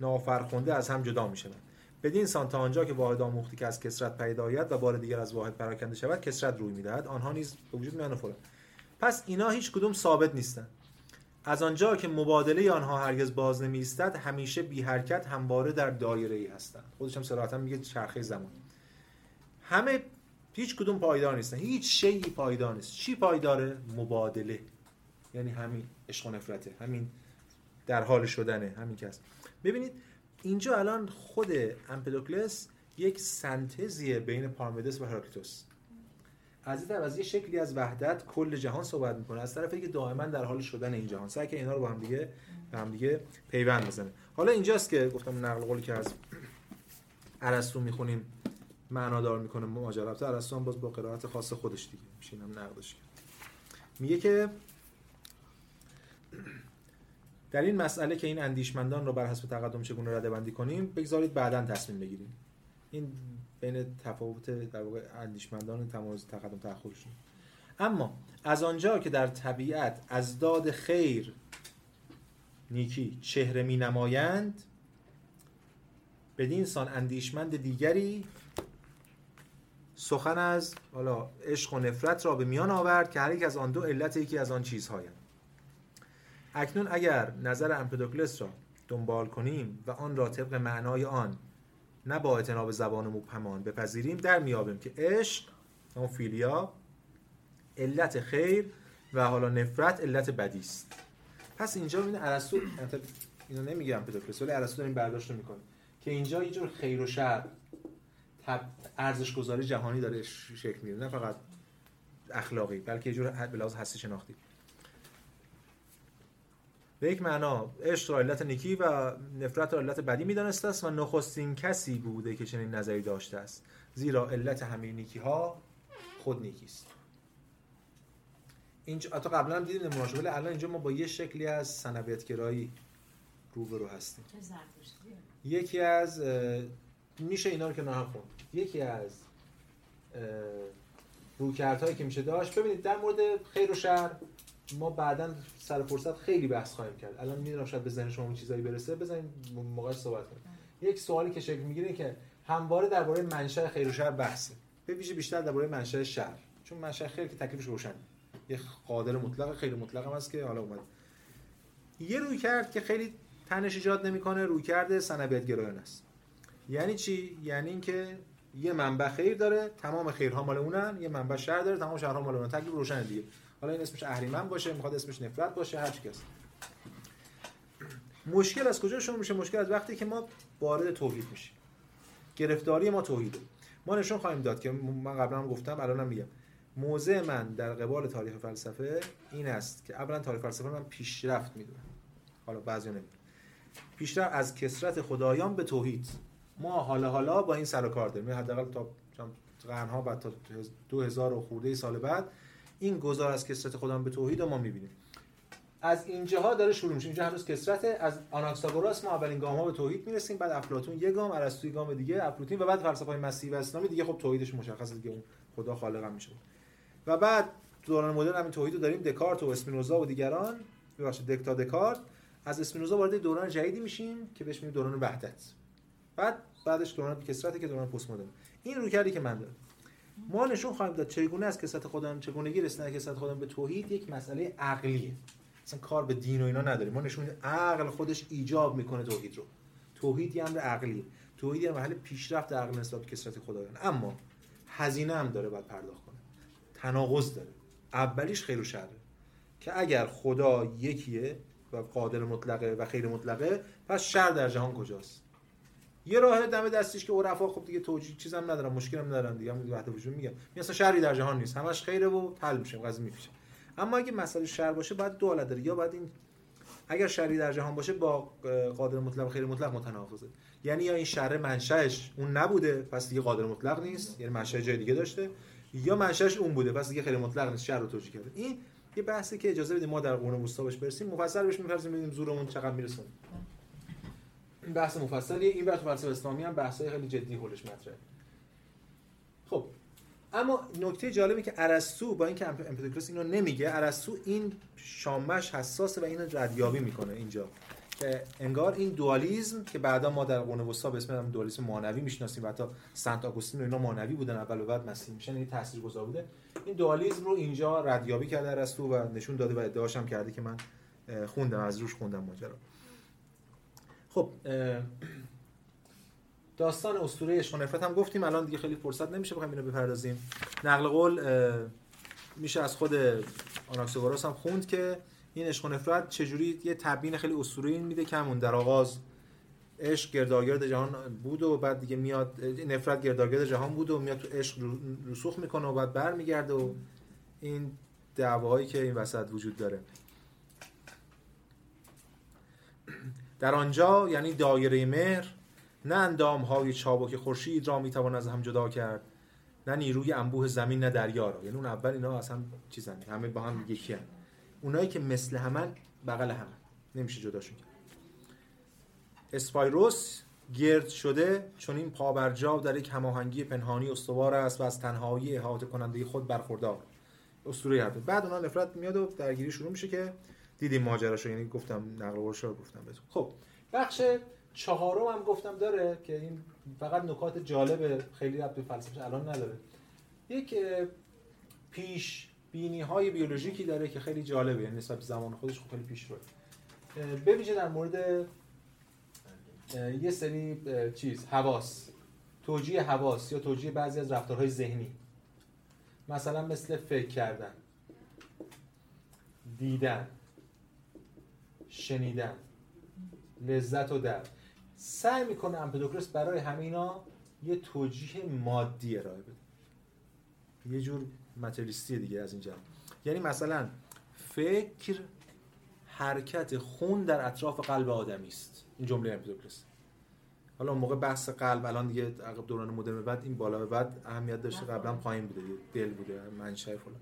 نافرخونده از هم جدا می‌شوند. بدین سان تا آنجا که واحد آموختی که از کسرت پیدا آید و بار دیگر از واحد پراکنده شود کسرت روی می‌دهد. آنها نیز به وجود میان پس اینا هیچ کدوم ثابت نیستند از آنجا که مبادله آنها هرگز باز نمی ایستد همیشه بی حرکت همواره در دایره ای هستند. خودش هم صراحتا میگه چرخه زمان. همه هیچ کدوم پایدار نیستن. هیچ شیئی پایدار نیست. چی پایداره؟ مبادله. یعنی همین عشق و نفرته. همین در حال شدنه. همین کس. ببینید اینجا الان خود امپدوکلس یک سنتزیه بین پارمدس و هراکلیتوس. از این از یه شکلی از وحدت کل جهان صحبت می‌کنه. از طرفی که دائما در حال شدن این جهان. سعی که اینا رو با هم دیگه با هم دیگه پیوند بزنه حالا اینجاست که گفتم نقل قولی که از ارسطو می‌خونیم معنادار می‌کنه ماجرا. البته ارسطو هم باز با قرائت خاص خودش دیگه. میشه اینم نقدش کرد. میگه که در این مسئله که این اندیشمندان رو بر حسب تقدم چگونه رده بندی کنیم بگذارید بعدا تصمیم بگیریم. این بین تفاوت در واقع اندیشمندان تمایز تقدم تأخرشون اما از آنجا که در طبیعت از داد خیر نیکی چهره می نمایند بدین سان اندیشمند دیگری سخن از حالا عشق و نفرت را به میان آورد که هر یک از آن دو علت یکی از آن چیزهایند. اکنون اگر نظر امپدوکلس را دنبال کنیم و آن را طبق معنای آن نه با اعتناب زبان مبهمان بپذیریم در میابیم که عشق اون فیلیا علت خیر و حالا نفرت علت بدی است. پس اینجا ببینید ارسطو اینو نمیگه امپدوکلس ولی ارسطو این برداشت می‌کنه که اینجا یه جور خیر و شر ارزش گذاری جهانی داره شکل می‌گیره نه فقط اخلاقی بلکه یه جور بلاز هستی شناختی. به یک معنا عشق را علت نیکی و نفرت را علت بدی می‌دانسته است و نخستین کسی بوده که چنین نظری داشته است. زیرا علت همه نیکی ها خود نیکی است. اینجا حتی قبلا هم دیدیم نمونه‌اش ولی الان اینجا ما با یه شکلی از سنویتگرایی روبرو هستیم. یکی از میشه اینا رو که نه یکی از روکردهایی که میشه داشت ببینید در مورد خیر و شر ما بعدا سر فرصت خیلی بحث خواهیم کرد. الان می‌دونم شاید به ذهن شما اون چیزایی برسه. بزنیم موقع صحبت کنیم. یک سوالی که شکل می‌گیره که همواره درباره منشأ خیر و شر بحثه. به ویژه بیشتر درباره منشأ شر. چون منشأ خیر که تکلیفش روشن. یه قادر مطلق خیلی مطلق هم هست که حالا اومد. یه روی کرد که خیلی تنش ایجاد نمی‌کنه روی کرده سنویت گرایان است. یعنی چی؟ یعنی اینکه یه منبع خیر داره تمام خیرها مال اونن یه منبع شر داره تمام شرها مال اونن. تکلیف روشن دیگه. حالا این اسمش اهریمن باشه می‌خواد اسمش نفرت باشه هر کس مشکل از کجا شروع میشه؟ مشکل از وقتی که ما وارد توحید میشیم. گرفتاری ما توحیده. ما نشون خواهیم داد که من قبلا هم گفتم الانم میگم. موضع من در قبال تاریخ فلسفه این است که اولا تاریخ فلسفه من پیشرفت می‌دونم. حالا بعضی نمی‌دونم. پیشرفت از کسرت خدایان به توحید. ما حالا حالا با این سر و کار داریم. حداقل تا قرنها بعد تا 2000 و خورده سال بعد این گذار از کسرت خودم به توحید ما می‌بینیم. از اینجاها داره شروع میشه. اینجا هنوز کسرت از آناکساگوراس ما اولین گام ها به توحید می‌رسیم بعد افلاطون یه گام ارسطو گام دیگه افلاطون و بعد فلسفه مسیحی و اسلامی دیگه. خب توحیدش مشخصه دیگه. اون خدا خالق هم میشه. و بعد دوران مدرن هم توحید رو داریم. دکارت و اسپینوزا و دیگران. ببخشید دکتا دکارت. از اسپینوزا وارد دوران جدیدی میشیم که بهش میگیم دوران وحدت. بعد بعدش دوران کسرت که دوران پست مدرن این رو کردی که من دارم. ما نشون خواهیم داد چگونه از کسرت خودم چگونگی رسیدن کسرت خودم به توحید یک مسئله عقلیه. اصلا کار به دین و اینا نداریم. ما نشون عقل خودش ایجاب می‌کنه توحید رو. توحید یه امر عقلیه توحید یه محل پیشرفت عقل نسبت به کسرت خدایان. اما هزینه هم داره باید پرداخت کنه. تناقض داره. اولیش خیر و شره که اگر خدا یکیه و قادر مطلقه و خیر مطلقه پس شر در جهان کجاست؟ یه راه دم دستیش که عرفا خب دیگه توجیه چیزم ندارن مشکلم ندارن دیگه همون وقت وجود میگم. مثلا شری در جهان نیست همش خیره و حل میشه قضیه میشه اما اگه مسئله شر باشه بعد دو حالت داره. یا بعد این اگر شری در جهان باشه با قادر مطلق خیر مطلق متناقضه. یعنی یا این شر منشأش اون نبوده پس دیگه قادر مطلق نیست یعنی منشأ جای دیگه داشته یا منشأش اون بوده پس دیگه خیر مطلق نیست شر رو توجیه کرده. این یه بحثی که اجازه بدیم ما در قرون وسطا برسیم مفصل بهش می‌پردازیم ببینیم زورمون چقدر می‌رسه بحث مفصلیه. این تو فلسفه اسلامی هم بحثای خیلی جدی حولش مطرحه. خب. اما نکته جالبی که ارسطو با اینکه امپدوکلس اینو نمیگه ارسطو این شامش حساسه و اینو ردیابی می‌کنه اینجا که انگار این دوالیزم که بعدا ما در قرون وسطا به اسم دوالیسم مانوی می‌شناسیم و حتی سنت آگوستین و اینا مانوی بودن اول و بعد مسیحی میشن این تاثیرگذار بوده. این دوالیزم رو اینجا ردیابی کرده ارسطو و نشون داده و ادعاش هم کرده که من خوندم از روش خوندم ماجرا. خب داستان اسطوره عشق و هم گفتیم الان دیگه خیلی فرصت نمیشه بخوایم اینو بپردازیم. نقل قول میشه از خود آناکسیگوروس هم خوند که این عشق و نفرت چجوری یه تبیین خیلی اسطوره‌ای میده که همون در آغاز عشق گرداگرد جهان بود و بعد دیگه میاد نفرت گرداگرد جهان بود و میاد تو عشق رسوخ می‌کنه و بعد برمیگرده و این دعواهایی که این وسط وجود داره. در آنجا یعنی دایره مهر نه اندام های چابک خورشید را می‌توان از هم جدا کرد نه نیروی انبوه زمین نه دریا را. یعنی اون اول اینا اصلا چیزن همه با هم یکی هن. اونایی که مثل همن بغل همه نمیشه جداشون کرد. اسپایروس گرد شده چون این پابرجا در یک هماهنگی پنهانی استوار است و از تنهایی احاطه کننده خود برخوردار. اسطوره بعد اونا نفرت میاد و درگیری شروع میشه که دیدیم ماجراشو یعنی گفتم نقل رو گفتم بهتون. خب بخش چهارم هم گفتم داره که این فقط نکات جالب خیلی ربط به الان نداره. یک پیش بینی های بیولوژیکی داره که خیلی جالبه یعنی نسبت زمان خودش خب خیلی پیش رو ببینید در مورد یه سری چیز حواس توجیه حواس یا توجیه بعضی از رفتارهای ذهنی. مثلا مثل فکر کردن دیدن. شنیدن. لذت و درد. سعی می‌کنه امپدوکرس برای همینا یه توجیه مادی ارائه بده. یه جور متریستی دیگه از اینجا یعنی مثلا فکر حرکت خون در اطراف قلب آدمی است. این جمله امپدوکرس حالا اون موقع بحث قلب الان دیگه عقب دوران مدرن بعد این بالا به بعد اهمیت داشته. قبلا پایین بوده. دل بوده. منشأ فلان.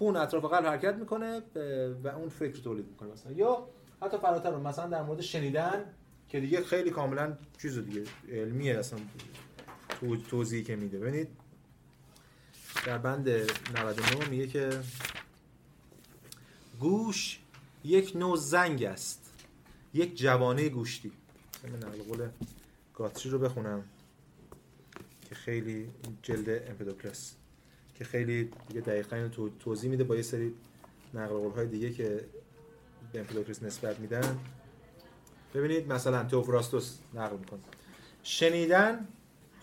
خون اطراف قلب حرکت می‌کنه و اون فکر تولید می‌کنه مثلا. یا حتی فراتر مثلا در مورد شنیدن که دیگه خیلی کاملا چیز دیگه علمیه اصلا توضیحی که میده. ببینید در بند 99 میگه که گوش یک نوع زنگ است. یک جوانه گوشتی. من قول گاتری رو بخونم که خیلی جلد امپدوکلس که خیلی دیگه دقیقا توضیح میده با یه سری نقل قول های دیگه که به نسبت میدن. ببینید مثلا توفراستوس نقل می‌کنه. شنیدن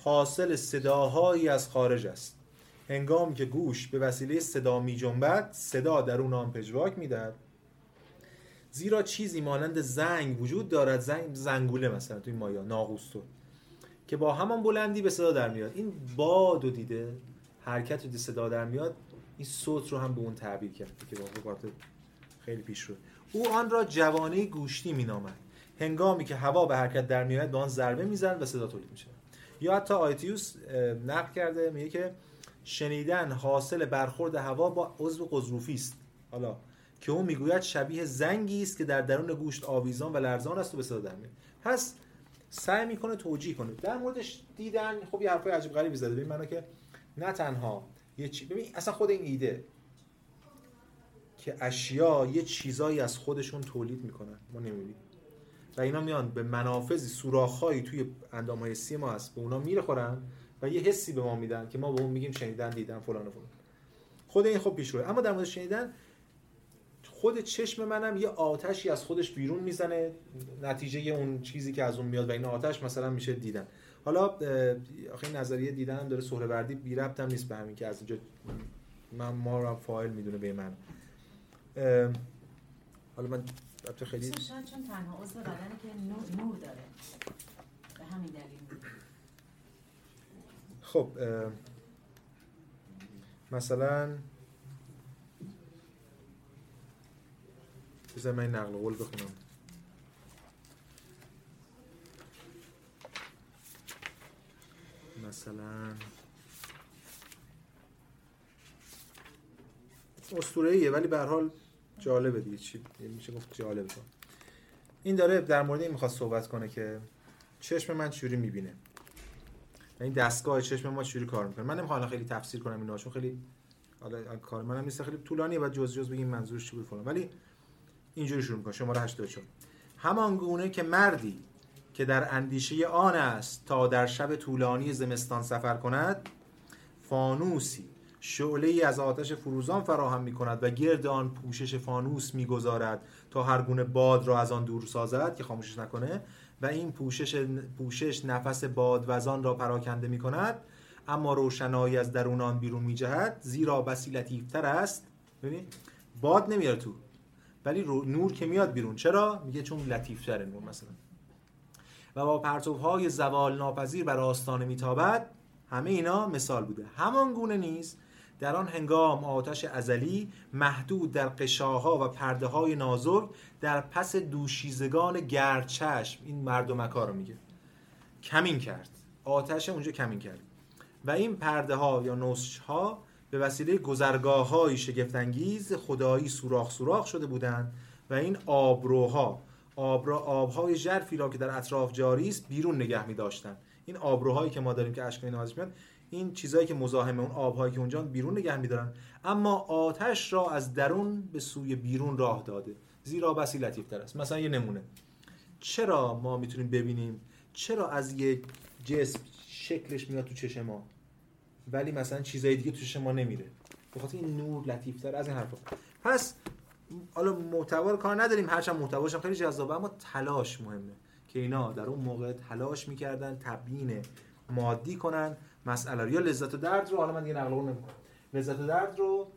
حاصل صداهایی از خارج است. هنگامی که گوش به وسیله صدا می جنبد صدا در اون آن پژواک می‌دهد. زیرا چیزی مانند زنگ وجود دارد زنگ زنگوله مثلا توی مایا ناقوستو که با همان بلندی به صدا در میاد. این باد و دیده حرکت و صدا در میاد این صوت رو هم به اون تعبیر کرد که با خیلی پیش رو او آن را جوانه گوشتی مینامد. هنگامی که هوا به حرکت در میاد به آن ضربه میزن و صدا تولید میشه یا حتی آیتیوس نقل کرده میگه که شنیدن حاصل برخورد هوا با عضو قزروفی است. حالا که اون می‌گوید شبیه زنگی است که در درون گوشت آویزان و لرزان است و به صدا در میاد پس سعی می‌کنه توجیه کنه. در موردش دیدن خب یه حرفای عجیب غریبی زده. ببین منو که نه تنها یه چی ببین اصلا خود این ایده که اشیا یه چیزایی از خودشون تولید می‌کنن ما نمی‌بینیم. و اینا میان به منافذی سوراخ‌هایی توی اندام‌های سی ما هست به اونا میره خورن و یه حسی به ما میدن که ما به اون میگیم شنیدن دیدن فلان و فلان. خود این خب پیش روه اما در مورد شنیدن خود چشم منم یه آتشی از خودش بیرون می‌زنه نتیجه اون چیزی که از اون میاد و این آتش مثلا میشه دیدن. حالا آخه نظریه دیدن هم داره سهروردی بی ربط هم نیست به همین که از اینجا من ما رو فاعل می‌دونه به من. حالا من البته خیلی شاید چون تنها عضو بدنه که نور, نور داره. به همین دلیل خب مثلا بذار من نقل قول بخونم. مثلا اسطوره ایه ولی به هر حال جالبه دیگه. چی میشه گفت جالبه این داره در مورد این می‌خواد صحبت کنه که چشم من چجوری می‌بینه. این دستگاه چشم ما چجوری کار می‌کنه. من نمی‌خوام خیلی تفسیر کنم اینا چون خیلی حالا کار منم نیست خیلی طولانیه و جز جز بگیم منظورش چی بود فلان. ولی اینجوری شروع می‌کنه. شماره 84 همان گونه که مردی که در اندیشه آن است تا در شب طولانی زمستان سفر کند فانوسی شعله ای از آتش فروزان فراهم می کند و گرد آن پوشش فانوس می‌گذارد تا هر گونه باد را از آن دور سازد که خاموشش نکنه و این پوشش پوشش نفس باد وزان را پراکنده می کند اما روشنایی از درون آن بیرون می جهد زیرا بسی لطیفتر است. ببین باد نمیاره تو ولی نور که میاد بیرون. چرا؟ میگه چون لطیفتره نور مثلا. و با پرتوهای زوال ناپذیر بر آستانه میتابد همه اینا مثال بوده. همان گونه نیز در آن هنگام آتش ازلی محدود در قشاها و پرده های نازک در پس دوشیزگان گرچشم این مرد و مکار رو میگه. کمین کرد. آتش اونجا کمین کرد. و این پرده ها یا نسج ها به وسیله گذرگاه های شگفتانگیز خدایی سوراخ سوراخ شده بودند و این آبروها آبرا آبهای ژرفی را که در اطراف جاری است بیرون نگه می داشتن این آبروهایی که ما داریم که اشک نازش میاد این چیزایی که مزاحم اون آبهایی که اونجا بیرون نگه میدارن. اما آتش را از درون به سوی بیرون راه داده. زیرا بسی لطیفتر است. مثلا یه نمونه. چرا ما می‌تونیم ببینیم؟ چرا از یک جسم شکلش میاد تو چشم ما؟ ولی مثلا چیزای دیگه تو چشم ما نمیره. بخاطر این نور لطیفتر. از این حرفا. پس حالا محتوا رو کار نداریم هرچند محتواش خیلی جذابه اما تلاش مهمه که اینا در اون موقع تلاش می‌کردن تبیین مادی کنن مسئله رو. یا لذت و درد رو حالا من دیگه نقل قول نمی‌کنم. لذت و درد رو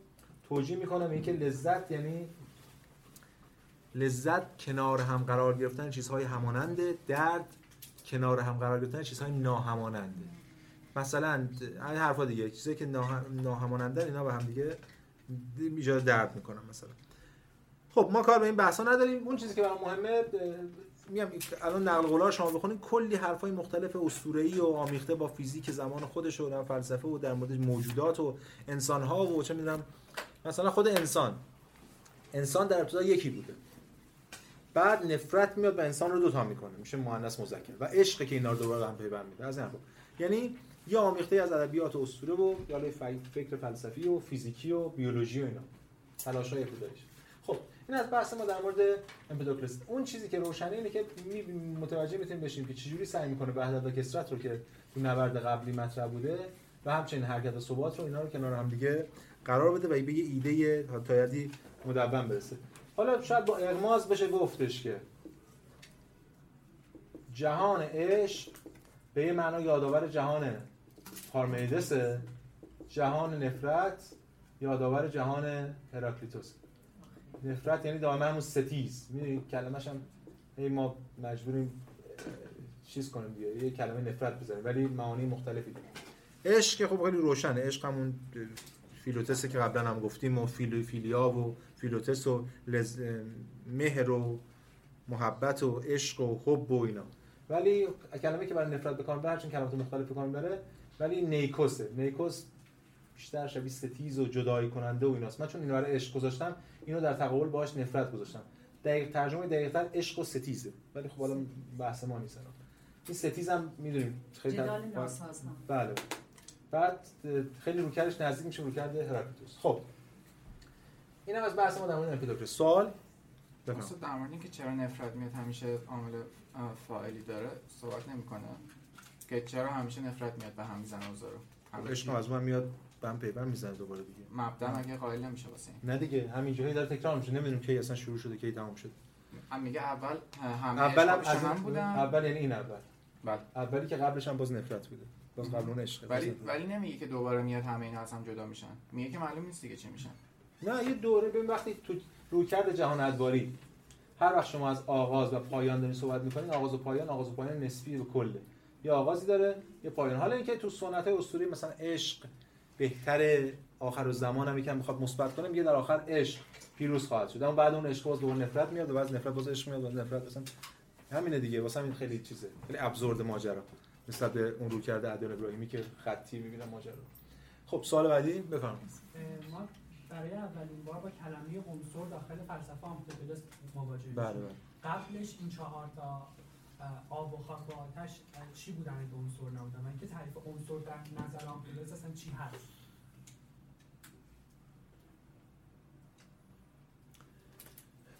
توجیه می‌کنم اینکه لذت یعنی لذت کنار هم قرار گرفتن چیزهای هماننده درد کنار هم قرار گرفتن چیزهای ناهماننده. مثلا این حرفا دیگه چیزایی که ناهماننده اینا به هم دیگه ایجاد درد می‌کنن مثلا. خب ما کار به این بحثا نداریم. اون چیزی که برام مهمه میگم الان نقل قولا شما بخونید کلی حرفای مختلف اسطوره‌ای و آمیخته با فیزیک زمان خودش و فلسفه و در مورد موجودات و انسان‌ها و چه می‌دونم. مثلا خود انسان. انسان در ابتدا یکی بوده. بعد نفرت میاد و انسان رو دوتا می‌کنه. میشه مؤنث مذکر. و عشق که اینا رو دوباره هم پیوند میده. از این یعنی یه آمیخته از ادبیات و اسطوره و یا فکر فلسفی و فیزیکی و بیولوژی و اینا. تلاش‌های ابتداییش خب این از بحث ما در مورد امپدوکلس اون چیزی که روشنه اینه که متوجه می‌تونیم بشیم که چجوری سعی می‌کنه وحدت و کسرت رو که تو نبرد قبلی مطرح بوده و همچنین حرکت و ثبات رو اینا رو کنار هم دیگه قرار بده و به یه ایده تایدی مدون برسه. حالا شاید با اغماز بشه گفتش که جهان عشق به یه معنا یادآور جهان پارمیدسه جهان نفرت یادآور جهان هراکلیتوس نفرت یعنی دائما همون ستیز. می‌دونید کلمش هم ما مجبوریم چیز کنیم دیگه یه کلمه نفرت بزنیم. ولی معانی مختلفی داره عشق که خب خیلی روشنه. عشق همون فیلوتسه که قبلا هم گفتیم و فیلو فیلیا و فیلوتس و لز... مهر و محبت و عشق و حب و اینا. ولی کلمه که برای نفرت بکنم بره چون کلمات مختلف بکنم بره ولی نیکوسه. نیکوس بیشتر شبیه ستیز و جدایی کننده و ایناست. من چون اینو برای عشق گذاشتم اینو در تقابل باهاش نفرت گذاشتم. دقیق ترجمه دقیق‌تر عشق و ستیزه. ولی خب حالا بحث ما نیست این ستیز هم می‌دونیم خیلی جدال ناسازمان. بله. بعد خیلی روکردش نزدیک میشه روکرد هراکلیتوس خب. اینم از بحث ما در مورد امپیدوکلس سوال؟ بفرمایید. در مورد اینکه چرا نفرت میاد همیشه عامل فاعلی داره صحبت نمی‌کنه. که چرا همیشه نفرت میاد به هم زن و عشق از من میاد. بهم پیوند می‌زنه دوباره دیگه. مبدا مگه قائل نمیشه واسه نه دیگه همین جایی داره تکرار میشه. نمی‌دونم کی اصلا شروع شده کی تمام شد هم میگه اول هم اول هم از من بودن. اول یعنی این اول. بله. اولی که قبلش هم باز نفرت بوده. باز قبل اون عشق ولی ولی نمیگه که دوباره میاد همه اینا از هم جدا میشن. میگه که معلوم نیست دیگه چی میشن. نه یه دوره ببین وقتی تو رویکرد جهان ادواری هر وقت شما از آغاز و پایان دارین صحبت می‌کنین آغاز و پایان آغاز و پایان نسبی و کله. یه آغازی داره یه پایان. حالا اینکه تو سنت اسطوره مثلا عشق بهتر آخر و زمان هم یکم می‌خواد مثبت کنه میگه در آخر عشق پیروز خواهد شد. اما بعد اون عشق باز دوباره نفرت میاد و بعد نفرت باز عشق میاد و نفرت مثلا همینه دیگه. واسه همین خیلی چیزه. خیلی absurd ماجرا. نسبت به اون رویکرد ادیان ابراهیمی که خطی می‌بینم ماجرا. خب سوال بعدی؟ بفرمایید. ما برای اولین بار با کلمه عنصر داخل فلسفه امپدوکلس مواجه بله بله. قبلش این چهار تا آب و خاک و آتش چی بودن این عنصر نبودن؟ من که تعریف عنصر در نظر امپدوکلس اصلا چی هست؟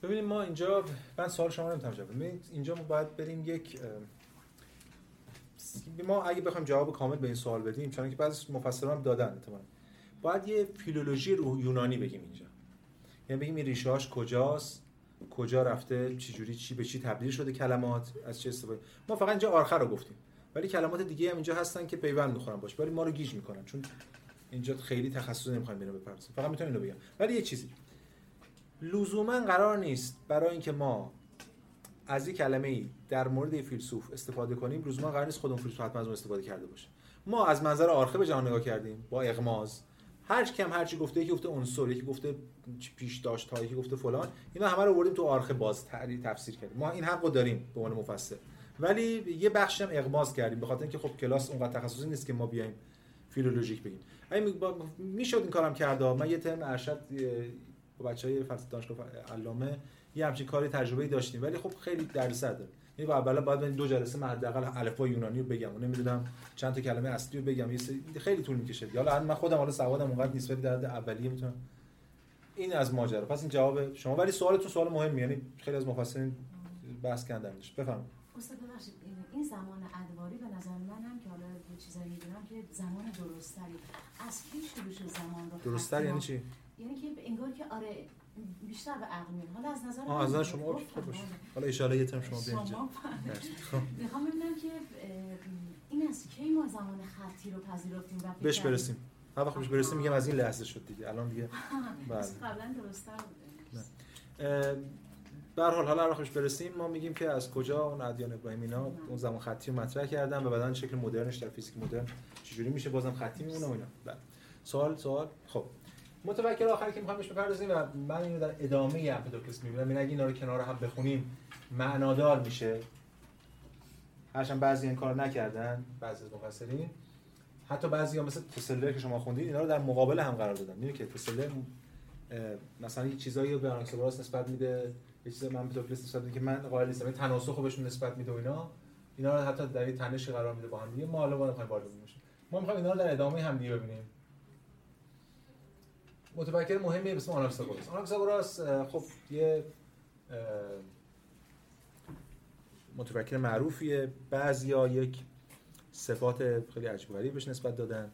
ببینید ما اینجا من سوال شما رو نمی‌تونم جواب بدم. اینجا ما باید بریم یک ما اگه بخوایم جواب کامل به این سوال بدیم چون که بعضی مفسران هم دادن احتمالاً. باید یه فیلولوژی رو یونانی بگیم اینجا. یعنی بگیم این ریشه‌هاش کجاست؟ کجا رفته چی جوری چی به چی تبدیل شده کلمات از چه استفاده. ما فقط اینجا آرخر رو گفتیم. ولی کلمات دیگه هم اینجا هستن که پیوند می‌خورن باش. ولی ما رو گیج می‌کنن. چون اینجا خیلی تخصصی نمی‌خوایم بینو بپردازیم. فقط می‌تونم اینو بگم. ولی یه چیزی. لزوما قرار نیست برای اینکه ما از یک کلمه ای در مورد فیلسوف استفاده کنیم لزوما قرار نیست خودمون فیلسوف حتما از اون استفاده کرده باشه. ما از منظر آرخه به جهان نگاه کردیم با اغماز. هر کم هر چی گفته یکی گفته عنصر یکی گفته پیش داشت یکی گفته فلان اینا همه رو آوردیم تو آرخه باز تفسیر کردیم. ما این حقو داریم به عنوان مفسر. ولی یه بخشی هم اغماز کردیم به خاطر اینکه خب کلاس اونقدر تخصصی نیست که ما بیایم فیلولوژیک بگیم. با- می‌شد این کارم کرد من یه ترم ارشد با بچهای فلسفه دانشگاه علامه یه همچین کاری تجربه داشتیم. ولی خب خیلی دردسر داره. یعنی اولا باید بریم دو جلسه من حداقل الفبای یونانی رو بگم. و نمی‌دونم چند تا کلمه اصلی رو بگم. خیلی طول می‌کشه حالا من خودم حالا سوادم اونقدر نیست ولی در اولیه می‌تونم این از ماجرا. پس این جواب شما. ولی سوالتون سوال مهمی یعنی خیلی از مفسرین بحث کردنش. بفهم استاد ببخشید این- زمان ادواری به نظر من هم که حالا یه چیزایی می‌دونم که زمان درستری. از کی شروع شد زمان رو درستتر خط یعنی چی؟ یعنی که انگار که آره بیشتر به عقل میاد حالا از نظر از نظر شما آره. حالا ان یه ترم شما بیاین اینجا. شما مرسی. خب. می‌خوام ببینم که این از کی ما زمان خطی رو پذیرفتیم و بهش؟ برسیم. هر وقت بهش برسیم میگم از این لحظه شد دیگه. الان دیگه بله. قبلا درست‌تر بوده. به هر حال حالا بهش برسیم ما میگیم که از کجا اون ادیان ابراهیمی اینا اون زمان خطی رو مطرح کردن و بعدن شکل مدرنش در فیزیک مدرن چجوری میشه بازم خطی میمونه و اینا. بله. سوال سوال. خب. متفکر آخری که می‌خوام بهش بپردازیم و من اینو در ادامه امپدوکلس می‌بینم. این اگه اینا رو کنار هم بخونیم معنادار میشه. هرچند بعضی این کار نکردن بعضی از مفسرین. حتی بعضی ها مثل تسلر که شما خوندید اینا رو در مقابل هم قرار دادن. می‌دونی که تسلر مثلا یه چیزایی رو به آناکساگوراس نسبت میده یه چیز من امپدوکلس نسبت میده که من قائل نیستم. این تناسخ رو بهشون نسبت میده و اینا. اینا رو حتی در یه تنش قرار میده با هم دیگه. ما حالا نمی‌خوایم وارد بشیم. ما می‌خوایم اینا رو در ادامه هم دیگه ببینیم. متفکر مهمی به اسم آناکساگوراس. آناکساگوراس خب یه متفکر معروفیه. بعضیا یک صفات خیلی عجیب غریب بهش نسبت دادن.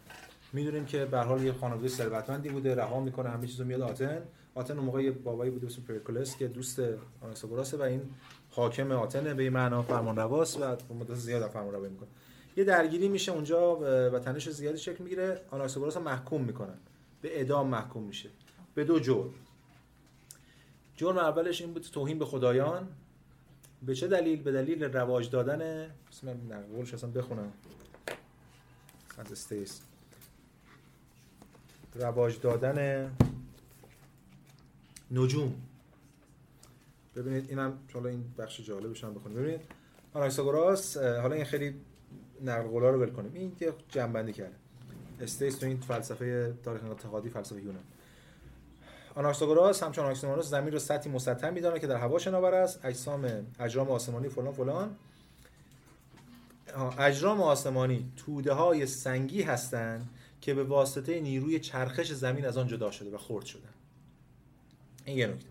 می‌دونیم که به حال یه خانواده ثروتمندی بوده رها می‌کنه همه چیزو میاد آتن. آتن اون موقع یه بابایی بوده اسم پرکولس که دوست آناکساگوراسه و این حاکم آتنه به این معنا فرمانرواست و مدت زیاد فرمانروایی می‌کنه. یه درگیری میشه اونجا و تنش زیادی شکل می‌گیره. آناکساگوراس محکوم می‌کنن. به اعدام محکوم میشه. به دو جرم. جرم اولش این بود توهین به خدایان. به چه دلیل؟ به دلیل رواج دادن اسم نقولش اصلا بخونم. از استیس. رواج دادن نجوم. ببینید اینم حالا این بخش جالبش هم بخونید ببینید آناکساگوراس اه، حالا این خیلی نقل قولا رو ول کنیم. این یه جنبندی کرده. استیس تو این فلسفه تاریخ انتقادی فلسفه یونان. آناکساگوراس همچون آناکسیمانوس زمین رو سطحی مسطح میدانه که در هوا شناور است. اجسام اجرام آسمانی فلان فلان. اجرام آسمانی توده های سنگی هستند که به واسطه نیروی چرخش زمین از آن جدا شده و خرد شدن این یه نکته.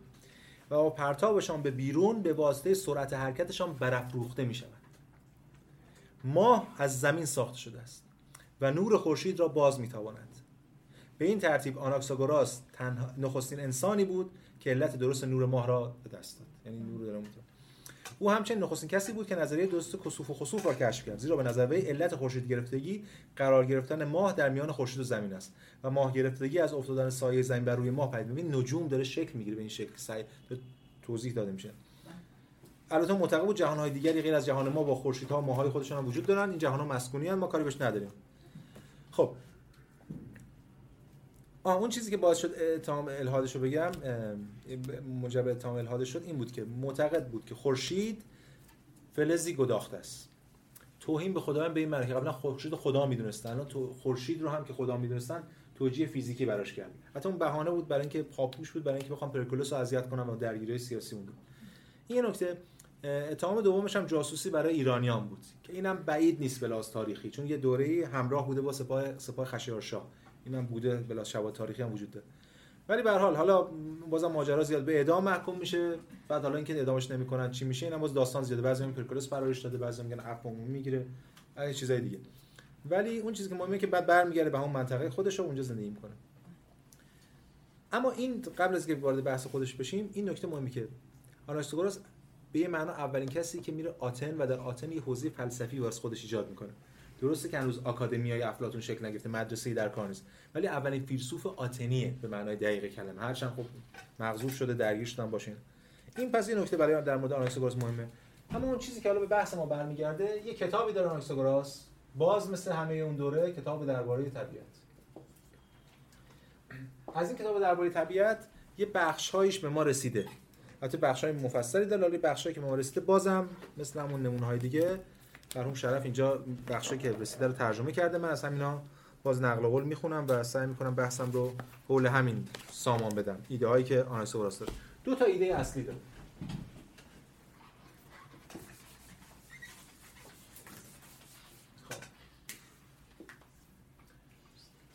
و با پرتابشان به بیرون به واسطه سرعت حرکتشان برافروخته می شود ماه از زمین ساخته شده است و نور خورشید را باز می تواند به این ترتیب آناکساگوراس تنها نخستین انسانی بود که علت درست نور ماه را به دست داد. یعنی نور داره. او همچنین نخستین کسی بود که نظریه درست کسوف و خسوف را کشف کرد زیرا به نظر وی علت خورشید گرفتگی قرار گرفتن ماه در میان خورشید و زمین است و ماه گرفتگی از افتادن سایه زمین بر روی ماه پدید. ببین نجوم داره شکل می‌گیره به این شکل. سعی توضیح داده میشه. البته معتقد بود جهانهای دیگری غیر از جهان ما با خورشیدها و ماههای خودشون هم وجود دارن. این جهانها مسکونی ما کاری بهش نداریم. خب آه اون چیزی که باعث شد اتهام الحادش رو بگم موجب اتهام الحادش شد این بود که معتقد بود که خورشید فلزی گداخته است. توهین به خدایان به این معنی قبلا خورشید خدا می‌دونستن الان تو خورشید رو هم که خدا می‌دونستن توجیه فیزیکی براش کردیم حتی اون بهانه بود برای اینکه پاپوش بود برای اینکه بخوام پرکولوس رو اذیت کنم و درگیری سیاسی بود. این نکته اتهام دومش هم جاسوسی برای ایرانیان بود که اینم بعید نیست بلاس تاریخی چون یه دوره‌ای همراه بوده با سپاه سپاه خشایارشاه اینم بوده بلاس شواهد تاریخی هم وجود داره. ولی به حال حالا بازم ماجرا زیاد به اعدام محکوم میشه بعد حالا اینکه اعدامش نمی‌کنن چی میشه اینم باز داستان زیاده. بعضی میگن پرکولوس فرارش داده بعضی میگن عفو می‌گیره این چیزای دیگه. ولی اون چیزی که مهمه که بعد برمیگرده به اون منطقه خودش رو اونجا زندگی می‌کنه. اما این قبل از که وارد بحث خودش بشیم این نکته مهمی که آناکساگوراس به یه معنا اولین کسی که میره آتن و در آتن یه حوزه فلسفی واسه خودش ایجاد می‌کنه. درسته که هنوز آکادمیای افلاطون شکل نگرفته مدرسه‌ای در کار نیست ولی اولین فیلسوف آتنیه به معنای دقیق کلمه. هرچند خب مغزوب شده درگیر شدن باشین. این پس یه نکته برای در مورد آناکساگوراس مهمه. اما اون چیزی که حالا به بحث ما برمیگرده یه کتابی داره آناکساگوراس باز مثل همه اون دوره کتاب درباره طبیعت. از این کتاب درباره طبیعت یه بخشهایش به ما رسیده. حتی بخشای مفصلی داره ولی بخشایی که به ما رسیده بازم مثل همون نمونه های دیگه مرحوم شرف اینجا بخشی که رسیده رو ترجمه کرده. من از همینا باز نقل قول می‌خونم و سعی می‌کنم بحثم رو حول همین سامان بدم. ایده هایی که آناسوراس داره دو تا ایده اصلی داره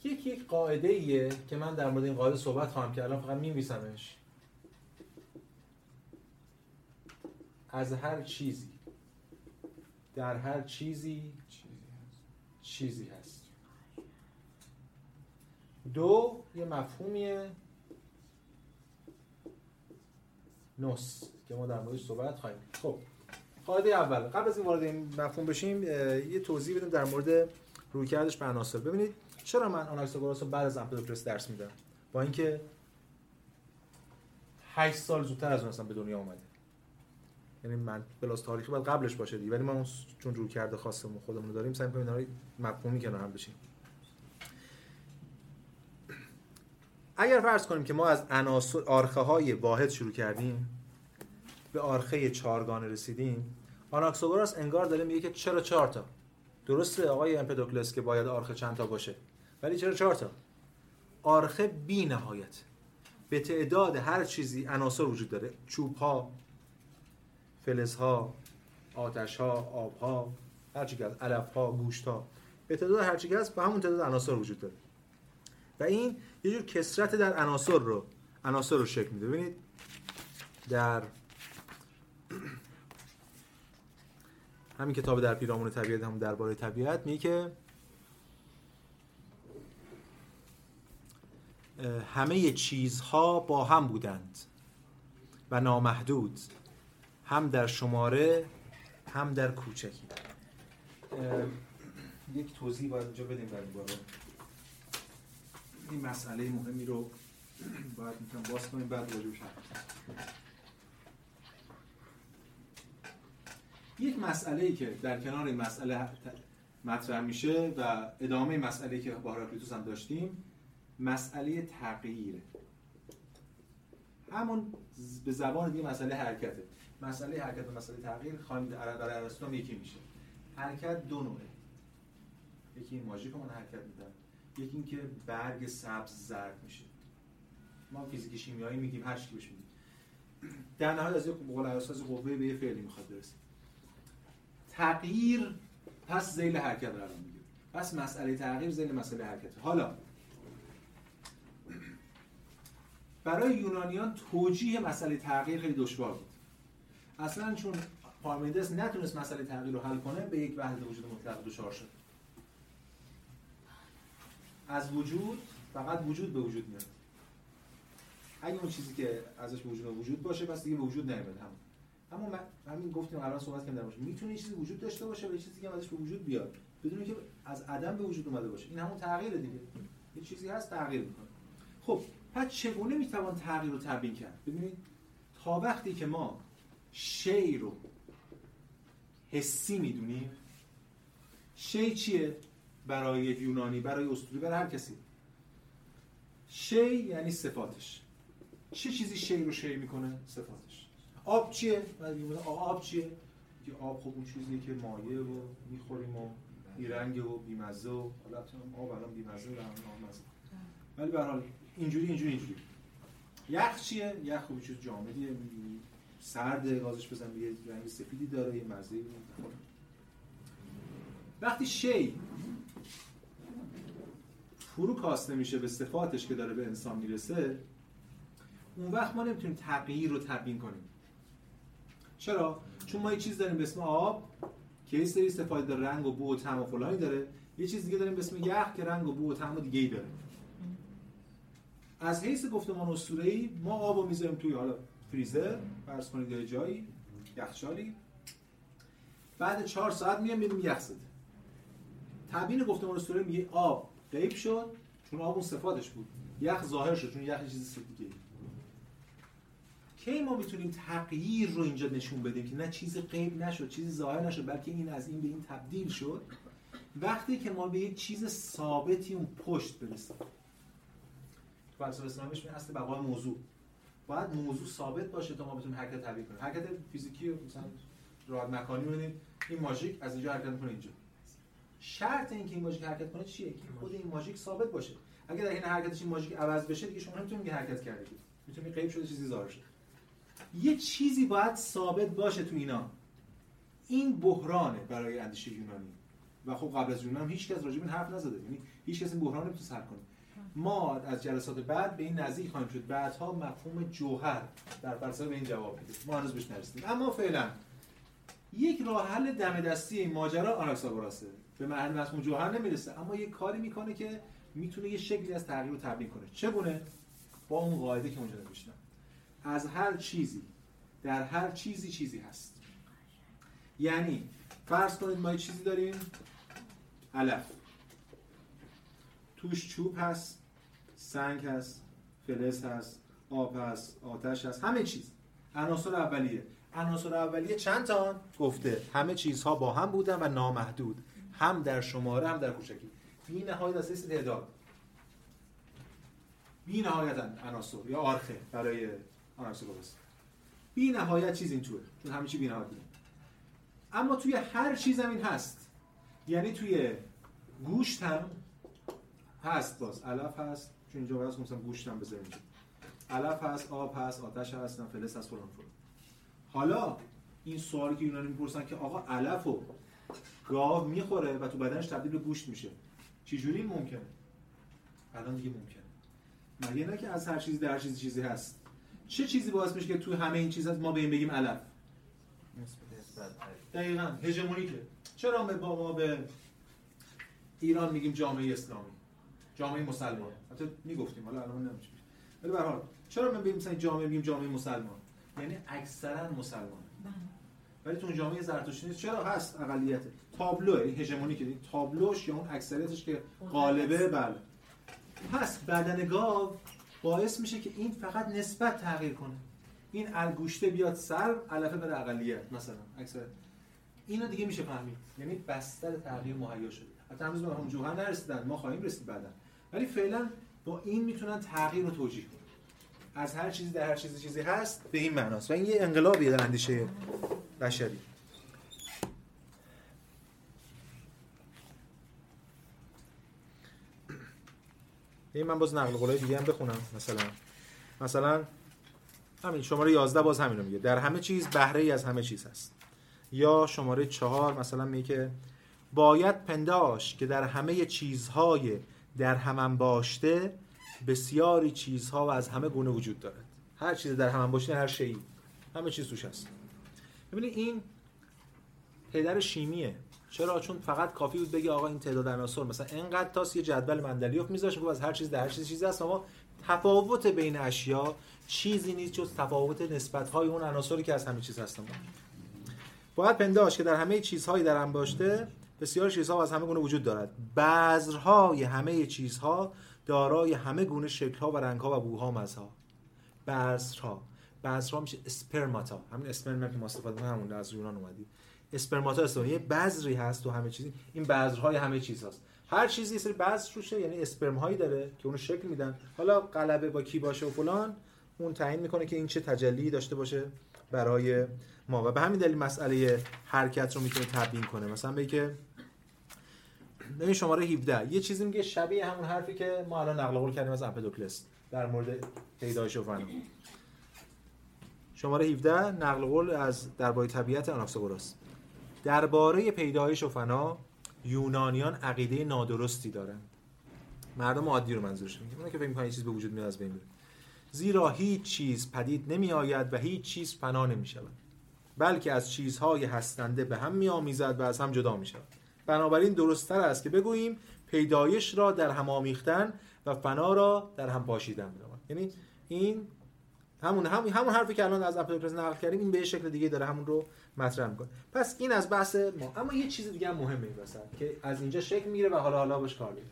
یک یک قاعده ایه که من در مورد این قاعده صحبت خواهم کردم فقط می‌نویسمش. از هر چیزی در هر چیزی چیزی هست. دو یه مفهومیه. نص که ما در موردش صحبت خواهیم. خب قاعده اول. قبل از این وارد این مفهوم بشیم یه توضیح بدیم در مورد رویکردش به عناصر. ببینید چرا من آناکساگوراس رو بعد از امپدوکلس درس میدم؟ با اینکه 8 سال زودتر از اون اصلا به دنیا اومده. یعنی من بلاس تاریخی باید قبلش باشه دیگه. ولی ما چون روی کرده خاصمون خودمون رو داریم سعی کنیم اینا مفهومی کنار هم بشیم اگر فرض کنیم که ما از عناصر آرخه های واحد شروع کردیم به آرخه چهارگانه رسیدیم آناکساگوراس انگار داره میگه که چرا چهار تا؟ درسته آقای امپدوکلس که باید آرخه چند تا باشه ولی چرا چهار تا؟ آرخه بی نهایت. به تعداد هر چیزی عناصر وجود داره. چوب ها فلزها آتش ها آب ها هر چی که هست علف ها گوشت ها به تعداد هر چی که هست به همون تعداد عناصر وجود داره. و این یه جور کسرت در عناصر رو عناصر رو شکل میده. ببینید در همین کتاب در پیرامون طبیعت هم درباره طبیعت میگه که همه چیزها با هم بودند و نامحدود. هم در شماره هم در کوچکی. یک توضیح باید اینجا بدیم در این این مسئله مهمی رو باید می‌تونم باز کنیم بعد یک مسئله ای که در کنار این مسئله مطرح میشه و ادامه مسئله که با هراکلیتوس هم داشتیم مسئله تغییره همون به زبان دیگه مسئله حرکته. مسئله حرکت و مسئله تغییر خواهیم برای ارسطو یکی میشه. حرکت دو نوعه. یکی این ماژیک من حرکت میدن. یکی اینکه برگ سبز زرد میشه. ما فیزیک شیمیایی میگیم هر چی بهش میگیم. در نهایت از یک قول اساس قوه به یه فعلی می‌خواد برسه. تغییر پس ذیل حرکت قرار می‌گیره پس مسئله تغییر ذیل مسئله حرکت. حالا برای یونانیان توجیه مسئله تغییر خیلی دشوار بود. اصلا چون پارمیدس نتونست مسئله تغییر رو حل کنه به یک وحدت وجود مطلق دچار شد. از وجود فقط وجود به وجود میاد. اگه اون چیزی که ازش وجود وجود باشه پس دیگه به وجود نمیاد هم اما من همین گفتیم الان صحبت کردم باشه می‌تونه چیزی وجود داشته باشه و چیزی که ازش به وجود بیاد. بدون که از عدم به وجود اومده باشه. این همون تغییر دیگه. یه چیزی هست تغییر می‌کنه. خب پس چگونه می‌توان تغییر رو تبیین کرد؟ ببینید تا وقتی که ما شی رو حسی می‌دونیم شی چیه برای یونانی؟ برای اسطوری؟ برای هر کسی. شی یعنی صفاتش. چه چیزی شی رو شی می‌کنه؟ صفاتش. آب چیه؟ آب چیه؟ که آب خب اون چیزیه که مایه و می‌خوریم و بیرنگ و بیمزه و حالا آب الان بیمزه و نامزه ولی به حال اینجوری اینجوری اینجوری. یخ چیه؟ یخ خوبی چیز جامدیه سرد گازش بزن یه رنگ سفیدی داره یه مزه وقتی شی فرو کاسته میشه به صفاتش که داره به انسان می‌رسه اون وقت ما نمی‌تونیم تغییر رو تبیین کنیم. چرا؟ چون ما یه چیز داریم به اسم آب که یه سری صفات داره رنگ و بو و طعم و فلانی داره. یه چیز دیگه داریم به اسم یخ که رنگ و بو و طعم دیگه ای داره. از حیث گفتمان اسطوره‌ای ما آب رو می‌ذاریم توی حالا فریزر فرض کنید یه جایی یخچالی بعد چهار ساعت میام میریم یخ زده. تبیین گفتمان اسطوره میگه آب غیب شد چون آب اون صفاتش بود. یخ ظاهر شد چون یخ چیز دیگه کی ما می‌تونیم تغییر رو اینجا نشون بدیم که نه چیز غیب نشد چیزی ظاهر نشد بلکه این از این به این تبدیل شد؟ وقتی که ما به یه چیز ثابتی اون پشت برسیم. تو فلسفه اسلامیش میگه اصل بقای موضوع. باید موضوع ثابت باشه تا ما بتونیم حرکت تبیین کنیم. حرکت فیزیکی مثلا راه مکانی ببینید این ماژیک از اینجا حرکت می‌کنه اینجا. شرط اینکه این ماژیک حرکت کنه چیه؟ که خود این ماژیک. ثابت باشه. اگر در این حرکتش این ماژیک عوض بشه دیگه شما نمی‌تونید حرکت کردید. می‌تونید غیب شده چیزی ظاهر شده یه چیزی باید ثابت باشه تو اینا. این بحرانه برای اندیشه یونانی. و خب قبل از یونان هیچ کس راجع به حرف نزده. یعنی هیچ کس این بحران نمی‌تونه حل کنه. ما از جلسات بعد به این نزدیک خواهیم شد. بعدها مفهوم جوهر در فلسفه به این جواب میده. ما هنوز بهش نرسیدیم. اما فعلا یک راه حل دم دستی این ماجرا آناکساگوراسه. به معنی مفهوم جوهر نمی‌رسه. اما یک کاری می‌کنه که می‌تونه یه شکلی از تغییر رو تبیین کنه. چگونه؟ با اون قاعده که اونجا نوشتم. از هر چیزی در هر چیزی چیزی هست. یعنی فرض کنید ما چیزی داریم. علف. توش چوب هست. سنگ هست فلز هست آب هست آتش هست همه چیز. عناصر اولیه. عناصر اولیه چند تا؟ گفته. همه چیزها با هم بودن و نامحدود. هم در شماره هم در کوچکی. بی نهایت از تعداد. بی نهایت عناصر یا آرخه برای آناکسیگوروس بی نهایت چیز این توه. چون همه چی بی نهایت اما توی هر چیز هم این هست. یعنی توی گوشت هم هست باز. علف هست. چون اینجا باید مثلا گوشت هم بذاریم. علف هست آب هست آتش هست فلز هست فلان فلان. حالا این سوالی که یونانی می‌پرسن که آقا علف و گاو می‌خوره و تو بدنش تبدیل به گوشت میشه. چجوری ممکنه؟ الان دیگه ممکنه. مگه نه که از هر چیزی در چیزی چیزی هست. چه چیزی باعث میشه که تو همه این چیزا ما به این بگیم علف؟ دقیقا هژمونیکه. چرا ما به ایران میگیم جامعه اسلامی؟ جامعه مسلمان. حتی می‌گفتیم حالا الان نمیشه ولی به حال چرا من بگیم مثلا جامعه میگیم جامعه مسلمان؟ یعنی اکثرا مسلمان. بله. ولی تو جامعه زرتشتی نیست. چرا؟ هست اقلیت. تابلو هژمونی که تابلوش یا اون اکثریتش که غالبه بله. پس بدن گاو باعث میشه که این فقط نسبت تغییر کنه. این الگوشته بیاد سر علفه بره اقلیت مثلا اکثر. اینو دیگه میشه فهمید. یعنی بستر تغییر مهیا شده. حتی هنوز به جوهر نرسیدن. ما خواهیم رسید بعدا ولی فعلا با این می‌تونن تغییر رو توجیه کنن. از هر چیزی در هر چیزی چیزی هست به این معناست. و این یه انقلابیه در اندیشه بشری. این من باز نقل قولای دیگه هم بخونم مثلا. مثلا همین شماره 11 باز همین رو میگه. در همه چیز بهره ای از همه چیز هست. یا شماره چهار مثلا میگه باید پنداش که در همه چیزهای در همان باشته بسیاری چیزها و از همه گونه وجود دارد. هر چیز در همان باشته هر شیء. همه چیز توش هست. ببینید این پدر شیمیه. چرا؟ چون فقط کافی بود بگی آقا این تعداد عناصر مثلا اینقدر تاس یه جدول مندلیوف میذاش میگه از هر چیز در هر چیز چیزی هست. اما تفاوت بین اشیا چیزی نیست جز تفاوت نسبت های اون عناصری که از همه چیز هستن. باید پنداش که در همه چیزهایی در هم باشته بسیار چیزها از همه گونه وجود دارد. بذرهای همه چیزها دارای همه گونه شکلها و رنگها و بوها و مزها بذرها. بذرها میشه اسپرماتا. همین اسپرم که ما استفاده همون از یونان اومدی. اسپرماتا یه بذری هست تو همه چیزی. این بذرهای همه چیز هست هر چیزی سری بذر روشه یعنی اسپرم هایی داره که اونو شکل میدن. حالا قلبه با کی باشه و فلان اون تعیین می‌کنه که این چه تجلی داشته باشه برای ما. و به همین دلیل مسئله حرکت رو می‌تونه تبیین کنه. مثلا بگه که ببین شماره 17 یه چیزی میگه شبیه همون حرفی که ما الان نقل قول کردیم از امپدوکلس در مورد پیدایش و فنا شماره 17 نقل قول از درباره طبیعت آناکساگوراس درباره پیدایش و فنا یونانیان عقیده نادرستی دارن مردم عادی رو منظورش میگه که فکر می‌کنن چیز به وجود میاد از بین میره. زیرا هیچ چیز پدید نمی آید و هیچ چیز فنا نمی شود بلکه از چیزهای هستنده به هم می آمیزد و از هم جدا می شود بنابراین درستتر است که بگوییم پیدایش را در هم آمیختن و فنا را در هم پاشیدن بدانند یعنی این همون همون همون حرفی که الان از اپوکریپس نقل کردیم این به شکل دیگه داره همون رو مطرح می‌کنه. پس این از بحث ما. اما یه چیز دیگه هم مهمه این وسط که از اینجا شکل می‌گیره و حالا حالا باش کار می‌کنیم.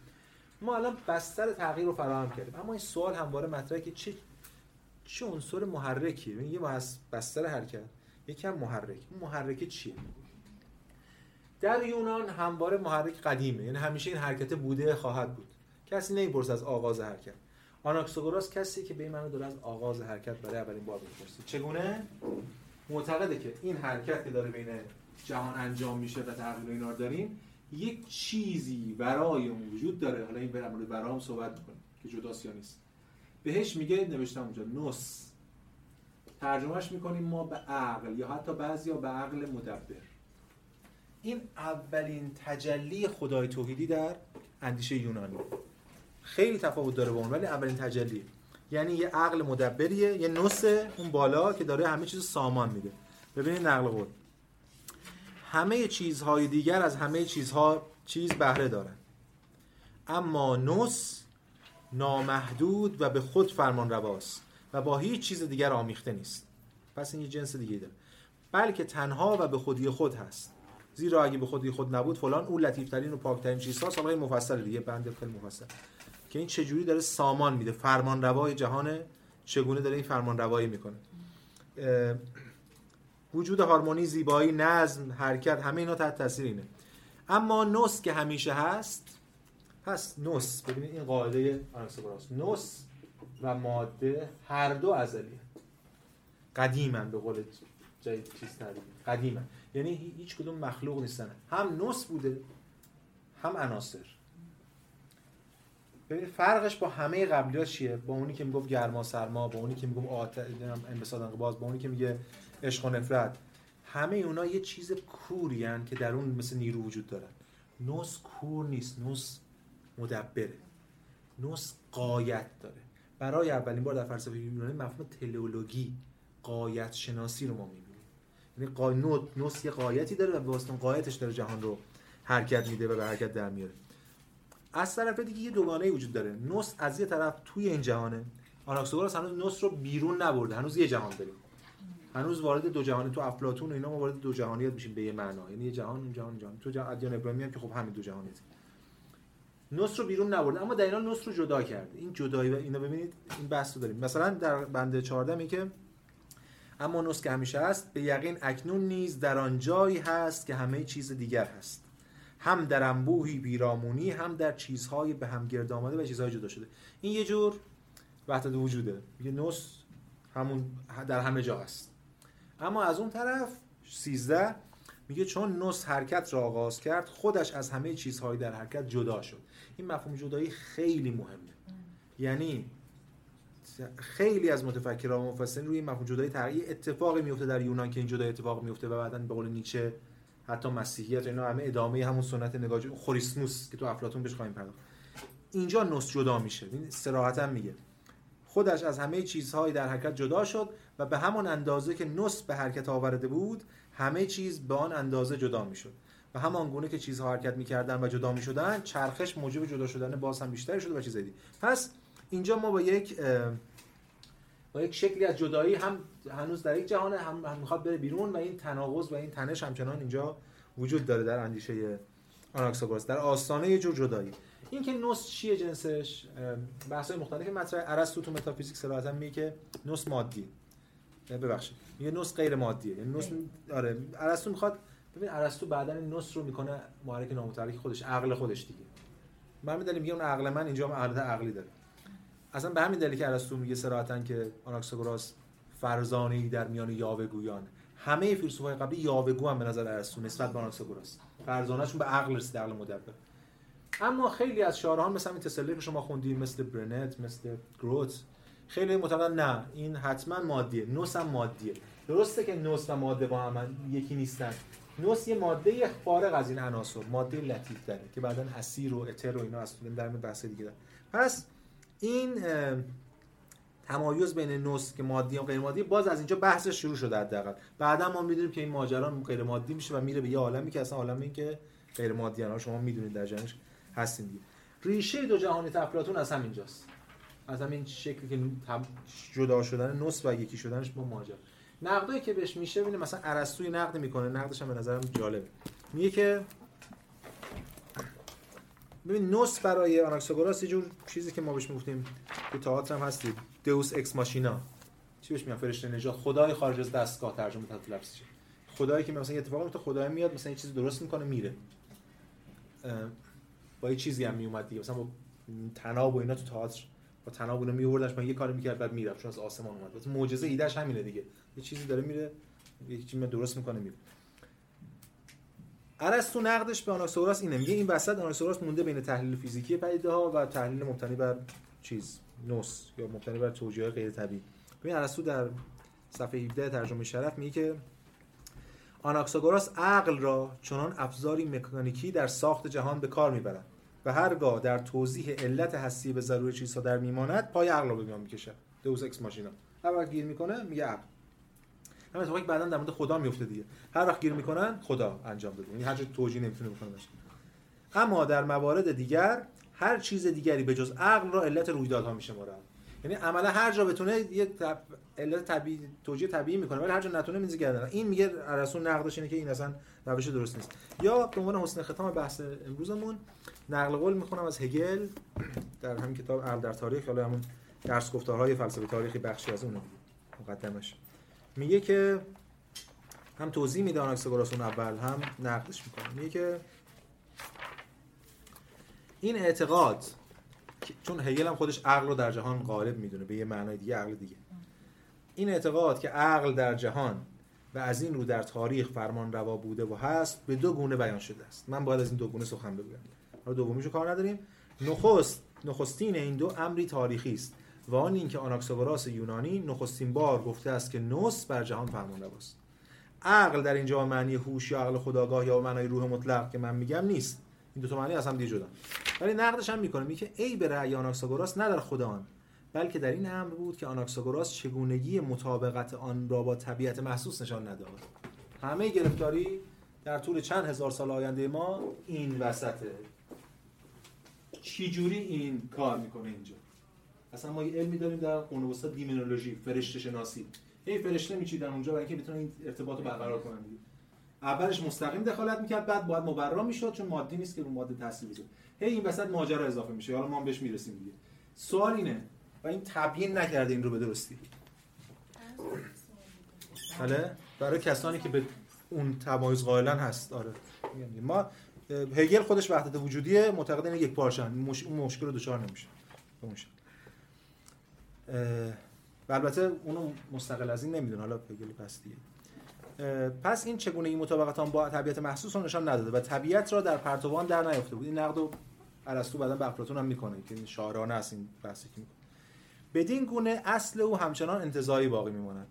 ما الان بستر تغییر رو فراهم کردیم. اما این سوال همواره مطرحه که چه چه عنصر محرکیه؟ ببین یه بس- بستر حرکت یکی هم محرک. اون محرک چیه؟ در یونان همواره محرک قدیمه. یعنی همیشه این حرکت بوده خواهد بود. کسی نمی‌پرسه از آغاز حرکت. آناکساگوراس کسی که به این معنی داره از آغاز حرکت برای اولین بار می‌پرسه. چگونه؟ معتقده که این حرکت که داره بین جهان انجام میشه و تغییر اینا داریم یک چیزی برای اون وجود داره. حالا این مورد برام صحبت می‌کنیم که جداست یا نیست. بهش میگه نوشتم اونجا نوس. ترجمهش می‌کنیم ما به عقل یا حتی بعضیا به عقل مدبر. این اولین تجلی خدای توحیدی در اندیشه یونانی. خیلی تفاوت داره با اون ولی اولین تجلی. یعنی یه عقل مدبریه یه نوس اون بالا که داره همه چیز سامان میده. ببینید نقل قول. همه چیزهای دیگر از همه چیزها چیز بهره دارن. اما نوس نامحدود و به خود فرمان رواست و با هیچ چیز دیگر آمیخته نیست. پس این یه جنس دیگه داره. بلکه تنها و به خودی خود هست. زیرا اگه به خودی خود نبود فلان اون لطیفترین و پاکترین چیزها سابقه مفصل دیگه بند خیلی مفصل. که این چجوری داره سامان میده فرمان روای جهان چگونه داره این فرمان روایی می‌کنه وجود هارمونی زیبایی نظم حرکت همه اینا تحت تاثیر اینه. اما نوس که همیشه هست پس نوس. ببینید این قاعده آناکساگوراس نوس و ماده هر دو ازلی قدیمن به قول جای چیز قدیمن. یعنی هی- هیچ کدوم مخلوق نیستن. هم نوس بوده هم عناصر. ببینید فرقش با همه قبلی ها چیه؟ با اونی که می‌گفت گرما سرما با اونی که می‌گفت آت... انبساط انقباض با اونی که میگه عشق و نفرت. همه اونا یه چیز کوری که در اون مثل نیرو وجود دارن. نوس کور نیست نوس مدبره. نوس قایت داره. برای اولین بار در فلسفه یونانی مفهوم تلئولوژی قایت شناسی رو ما یعنی قا... نو... نوس یه قایتی داره و به واسطه قایتش داره جهان رو حرکت میده و به حرکت در میاره. از طرف دیگه یه دوگانه وجود داره. نوس از یه طرف توی این جهانه. آناکساگوراس هنوز نوس رو بیرون نبرده. هنوز یه جهان داریم. هنوز وارد دو جهانی تو افلاطون و اینا ما وارد دو جهانیت میشیم به یه معنا. یعنی یه جهان اون جهان جهان. تو جهان ادیان ابراهیمی هم که خب همین دو جهانیت. نوس رو بیرون نبرده. اما در اینا نوس رو جدا کرده. این جدایی و اینا ببینید این بحث رو داریم. مثلا در بند 14 میگه اما نوس که همیشه هست به یقین اکنون نیز در آن جایی هست که همه چیز دیگر هست. هم در انبوهی بیرامونی هم در چیزهای به هم گرد آمده و چیزهای جدا شده. این یه جور وحدت وجوده. میگه نوس همون در همه جا هست. اما از اون طرف 13 میگه چون نوس حرکت را آغاز کرد خودش از همه چیزهای در حرکت جدا شد. این مفهوم جدایی خیلی مهمه. یعنی خیلی از متفکران و مفسرین روی مفهوم جدایی تغییر اتفاقی میفته در یونان که این جدایی اتفاق میفته و بعدا به قول نیچه حتی مسیحیت اینا همه ادامه همون سنت نگاه خوریسموس که تو افلاطون بهش خواهیم پرداخت. اینجا نوس جدا میشه. این صراحتا میگه. خودش از همه چیزهای در حرکت جدا شد و به همان اندازه که نوس به حرکت آورده بود همه چیز به آن اندازه جدا می‌شد. و همان گونه که چیزها حرکت می‌کردن و جدا می‌شدن چرخش موجب جدا شدن باز هم بیشتر شده و چیزایی دیگه. پس اینجا ما با یک با یک شکلی از جدایی هم هنوز در یک جهان هم, می‌خواد بره بیرون و این تناقض و این تنش همچنان اینجا وجود داره در اندیشه آناکساگوراس در آستانه یه جور جدایی. این که نوس چیه جنسش؟ بحث های مختلفی مطرح. ارسطو تو متافیزیک صراحتا میگه که نوس مادی. ببخشید. میگه نوس غیر مادیه. یعنی نوس آره. ارسطو می‌خواد ببین ارسطو بعدا این نوس رو می‌کنه محرک نامتحرک خودش عقل خودش دیگه. من همین دلیل میگم اون عقل من اینجا هم عقلی داره. اصلا به همین دلیل که ارسطو میگه صراحتا که آناکساگوراس فرزانه در میان یاوهگویان. همه فیلسوفای قبلی یاوهگو هم به نظر ارسطو نسبت به آناکساگوراس. فرزانهشون به عقل رسید عقل مدبر. اما خیلی از شارعان مثل این تسلی که شما خوندید مثل برنت مثل گروت خیلی معتقدن نه این حتما مادیه. نوس هم مادیه. درسته که نوس و ماده با هم یکی نیستن. نوس یه ماده فارغ از این عناصر ماده لطیف داره که بعدا اسیر و اتر و اینا از در بحث دیگه داره پس این تمایز بین نوس که مادی و غیر مادی باز از اینجا بحثش شروع شده حداقل. بعدا ما می‌دونیم که این ماجرا غیر مادی میشه و میره به یه عالمی که اصلا عالمی که غیر مادی ها شما می‌دونید در جنش هستین دیگه. ریشه دو جهانی افلاطون از همینجاست از همین شکلی که جدا شدن نوس و یکی شدنش با ماجرا. نقدایی که بهش میشه ببینید مثلا ارسطوی نقد می‌کنه. نقدش هم به نظرم جالبه. میگه که ببین نوس برای آناکساگوراس یه جور چیزی که ما بهش می‌گفتیم تو تئاتر هم هستید دوس اکس ماشینا چی بهش میگن؟ فرشته نجات. خدای خارج از دستگاه ترجمه تحت لفظ خدایی که مثلا اتفاقی میفته خدای میاد مثلا یه چیزی درست می‌کنه میره. با یه چیزی هم میومد دیگه. مثلا با تناب و اینا تو تئاتر. با تناب اونو میوردنش من یه کاری می‌کرد بعد می‌رفت. چون از آسمان اومد. معجزه ایدهش همینه دیگه. یه چیزی داره میره یه چیزی درست می‌کنه میره. ارسطو نقدش به آناکساگوراس اینه. میگه این وسط آناکساگوراس مونده بین تحلیل فیزیکی پدیده ها و تحلیل مبتنی بر چیز نوس یا مبتنی بر توجیه غیر طبیعی. ببین ارسطو در صفحه 17 ترجمه شرف میگه که آناکساگوراس عقل را چنان افزاری مکانیکی در ساخت جهان به کار می‌برد و هرگاه در توضیح علت هستی به ضرور چیزها در میماند پای عقل را به میان می‌کشه دوز اکس ماشینا وقت گیر می‌کنه میگه عقل. همین اتفاقی بعدا در مورد خدا میفته دیگه. هر وقت گیر می‌کنن خدا انجام بده یعنی هر توجیه نمی‌تونه بکنه باشه اما در موارد دیگر هر چیز دیگری به جز عقل را علت رویدادها میشه مراد یعنی عملا هر جا بتونه یه تب... علت طبیعی توجیه طبیعی می‌کنه ولی هر جا نتونه میزه گردن. این میگه ارسطو نقدش اینه که این اصلا روش درست نیست. یا به عنوان حسن ختام بحث امروزمون نقل قول می‌خونم از هگل در همین کتاب عقل در تاریخ یا همون درس گفتارهای فلسفه تاریخی بخشی از اون مقدمش. میگه که هم توضیح میده آناکساگوراس اون اول هم نقدش می‌کنه. میگه که این اعتقاد چون هگل هم خودش عقل رو در جهان غالب می‌دونه به یه معنای دیگه عقل دیگه. این اعتقاد که عقل در جهان و از این رو در تاریخ فرمان روا بوده و هست به دو گونه بیان شده است. من باید از این دو گونه سخن بگویم. حالا دومیشو کار نداریم. نخست نخستین این دو امری تاریخی است. و آن اینکه آناکساگوراس یونانی نخستین بار گفته است که نوس بر جهان فرمان رواست عقل در اینجا معنی هوش یا عقل خداگاه یا معنای روح مطلق که من میگم نیست. این دو تا معنی از هم دیگه جدا. ولی نقدش هم می‌کنه میگه ای به رأی آناکساگوراس نه در خود آن بلکه در این امر بود که آناکساگوراس چگونگی مطابقت آن را با طبیعت محسوس نشان نداد. همه گرفتاری در طول چند هزار سال آینده ما این وسطه. چی جوری این کار می‌کنه اینجا؟ اصلا ما یه علمی داریم در قرون وسطا دیمنولوژی فرشته شناسی. هی فرشته میچیدن اونجا برای اینکه بتونن این ارتباط رو برقرار کنن دیگه. اولش مستقیم دخالت می‌کرد بعد باید مبرا می‌شد چون مادی نیست که رو ماده تاثیر بذاره هی این وسط ماجرا اضافه میشه. حالا ما هم بهش می‌رسیم دیگه. سوال اینه و این تبیین نکرده این رو به درستی. بله برای کسانی که به اون تمایز قائلن هست. آره. ما هگل خودش وحدت وجودیه معتقد یک پارچن مش... اون مشکل رو دچار نمیشه. و البته اونو مستقل از این نمی‌دونه حالا هگل پس دیگه. پس این چگونه این مطابقتان با طبیعت محسوس رو نشان نداده و طبیعت را در پرتوان در نیافته بود؟ این نقد رو ارسطو بعدا به افلاطون هم می‌کنه که این شاعرانه است این بحثی که بدین گونه اصل او همچنان انتزاعی باقی میماند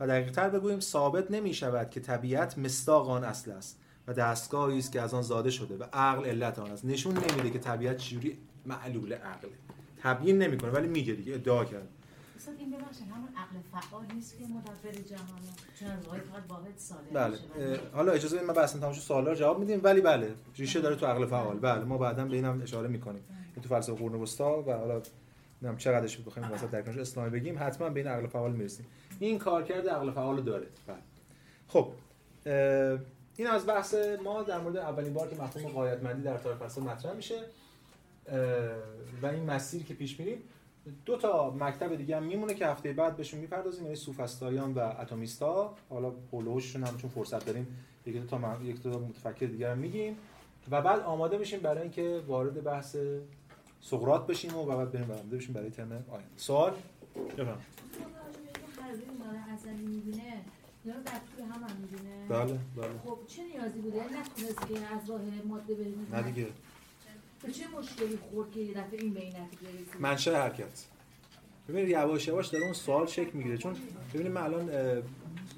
و دقیقتر بگوییم ثابت نمی شود که طبیعت مستاق آن اصل است و دستگاهی است که از آن زاده شده و عقل علت آن است. نشون نمیده که طبیعت چجوری معلول عقله. تبیین نمی‌کنه ولی میگه دیگه ادعا کرد. استاد این ببخشید همون عقل فعال نیست که مدبر جهان چون از فقط واحد ساله بله. حالا اجازه بدید ما بحث تماشا سوالا رو جواب میدیم ولی بله ریشه داره تو عقل فعال. بله. ما بعدا به اینم اشاره می‌کنیم. این تو فلسفه قرون وسطا و حالا نمی‌دونم چقدرش بخوایم واسه در اسلامی بگیم حتما به این عقل فعال می‌رسیم. این کارکرد عقل فعال داره. بله. خب این از بحث ما در مورد اولین بار که مفهوم قایتمندی در تاریخ فلسفه مطرح میشه. و این مسیر که پیش میریم دو تا مکتب دیگه هم میمونه که هفته بعد بهشون می‌پردازیم یعنی سوفسطائیان و اتمیستا. حالا هولوششون هم چون فرصت داریم یک دو تا یک دو تا متفکر دیگه هم میگیم. و بعد آماده میشیم برای اینکه وارد بحث سقراط بشیم و بعد بریم آماده بشیم برای ترم آینده. سوال؟ بفرمایید. یا در طول هم هم بله بله. خب چه نیازی بوده؟ یعنی نتونست که از راه ماده بریم نه دیگه. چه مشکلی خورد که یه دفعه این به این نتیجه رسید منشأ حرکت. ببینید یواش یواش داره اون سوال شکل می‌گیره. چون ببینید من الان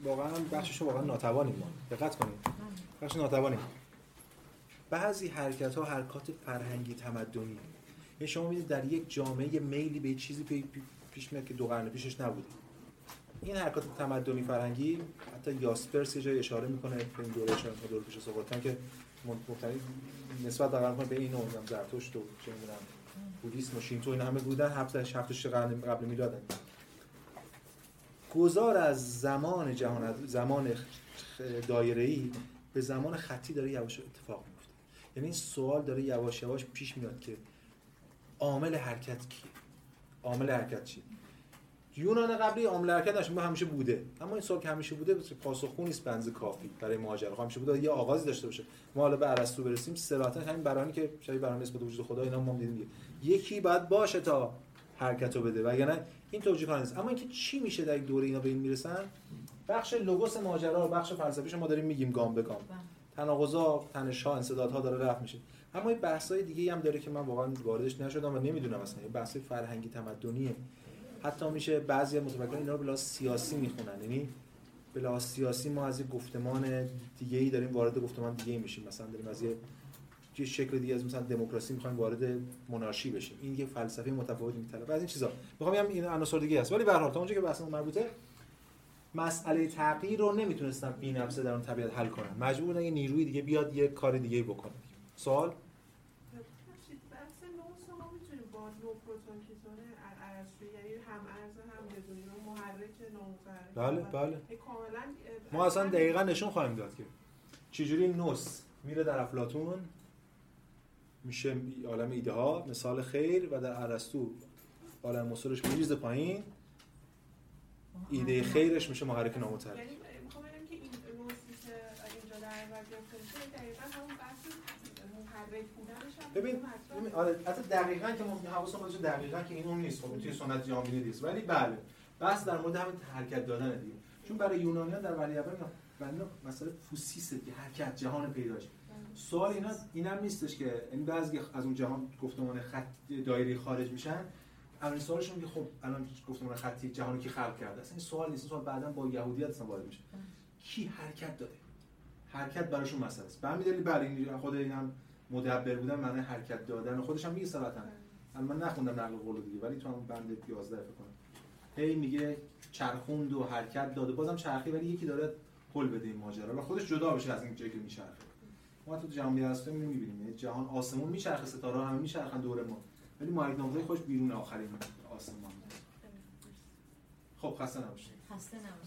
واقعا بخشش واقعا ناتوانیم ما دقت کنید. بخش ناتوانیم بعضی حرکت ها حرکات فرهنگی تمدنی. یعنی شما می‌دید در یک جامعه یه میلی به چیزی پی- پی- پیش میاد که دو قرن پیشش نبوده. این حرکات تمدنی فرهنگی حتی یاسپرس یه جای اشاره می‌کنه به این دوره اشاره دوره پیش که مختلف نسبت دقیقا می‌کنه به این و زرتشت و چه می‌دونم بودیسم و شینتو اینا همه بودن هفت هفت قرن قبل میلادن. گذار از زمان جهان زمان دایره ای به زمان خطی داره یواش اتفاق میفته یعنی این سوال داره یواش یواش پیش میاد که عامل حرکت کیه؟ عامل حرکت چیه؟ یونان قبلی عامل نشه همیشه بوده. اما این سوال که همیشه بوده پاسخگو نیست بنز کافی برای ماجرا خب همیشه بوده. یه آغازی داشته باشه. ما حالا به ارسطو برسیم. صراحتا همین برانی که شبیه برانی نسبت وجود خدا اینا ما دیدیم. یکی باید باشه تا حرکت رو بده. وگرنه این توجیه کننده نیست اما اینکه چی میشه در یک دوره اینا به این می‌رسن؟ بخش لوگوس ماجرا بخش فلسفیش ما داریم میگیم گام به گام. تناقضا تنش‌ها انسدادها داره رفع میشه. اما این بحث‌های دیگه هم داره که من واقعا واردش نشدم و نمی‌دونم اصلا. این بحث فرهنگی تمدنیه. حتی میشه بعضی متفکران اینا رو به لحاظ سیاسی می‌خونن. یعنی به لحاظ سیاسی ما از یک گفتمان دیگه ای داریم وارد گفتمان دیگه ای میشیم. مثلا داریم از یه یه شکل دیگه از مثلا دموکراسی می‌خوایم وارد منارشی بشیم. این یه فلسفه متفاوتی میطلبه از این چیزا. می‌خوام بگم این عناصر دیگه است. ولی به هر حال تا اونجا که بحثمون مربوطه مسئله تغییر رو نمی‌تونستم بی نفسه در اون طبیعت حل کنم. مجبور یه نیروی دیگه بیاد یه کار دیگه بکنه سوال ببخشید، بحث نوع ما می‌تونیم با نو پروتون کیتون ارسطو یعنی هم ارز هم بدونی و محرک نومحرک بله بله. ما اصلا دقیقا نشون خواهیم داد که چجوری نوس میره در افلاتون میشه عالم ایده ها مثال خیر و در ارسطو عالم مصولش میریزه پایین. ایده خیرش میشه محرک نامتحرک یعنی می‌خوام بگم که این نوعی که اینجا در دقیقا همون ببین آره حتی دقیقاً که ما حواسمون دقیقاً که این اون نیست خب توی سنت جامعه نیست. ولی بله بحث در مورد همین حرکت دادن دیگه. چون برای یونانیان در ولی اول اینا مسئله فوسیسه که حرکت جهان پیداش. سوال اینا اینم نیستش که این بعضی از اون جهان گفتمان خط دایره خارج میشن اولین سوالشون که خب الان گفتمان خطی جهانی که خلق کرده؟ اصلا این سوال نیست. سوال بعدا با یهودیت اصلا وارد میشه. کی حرکت داده؟ حرکت براشون مسئله است. همین دلیل بله این خود اینم مدبر بودن معنی حرکت دادن. خودش هم میگه صراحتا من نخوندم نقل قول دیگه ولی تو هم بند 11 فکر هی میگه چرخوند و حرکت داده. بازم چرخی ولی یکی داره حل بده این ماجرا. و خودش جدا بشه از این جایی که میچرخه. ما تو جهان هستیم اینو می‌بینیم یعنی جهان آسمون میچرخه ستاره همه میچرخن دور ما. ولی مایک نقطه خوش بیرون آخرین آسمان. خب خسته نباشید. خسته نباشید.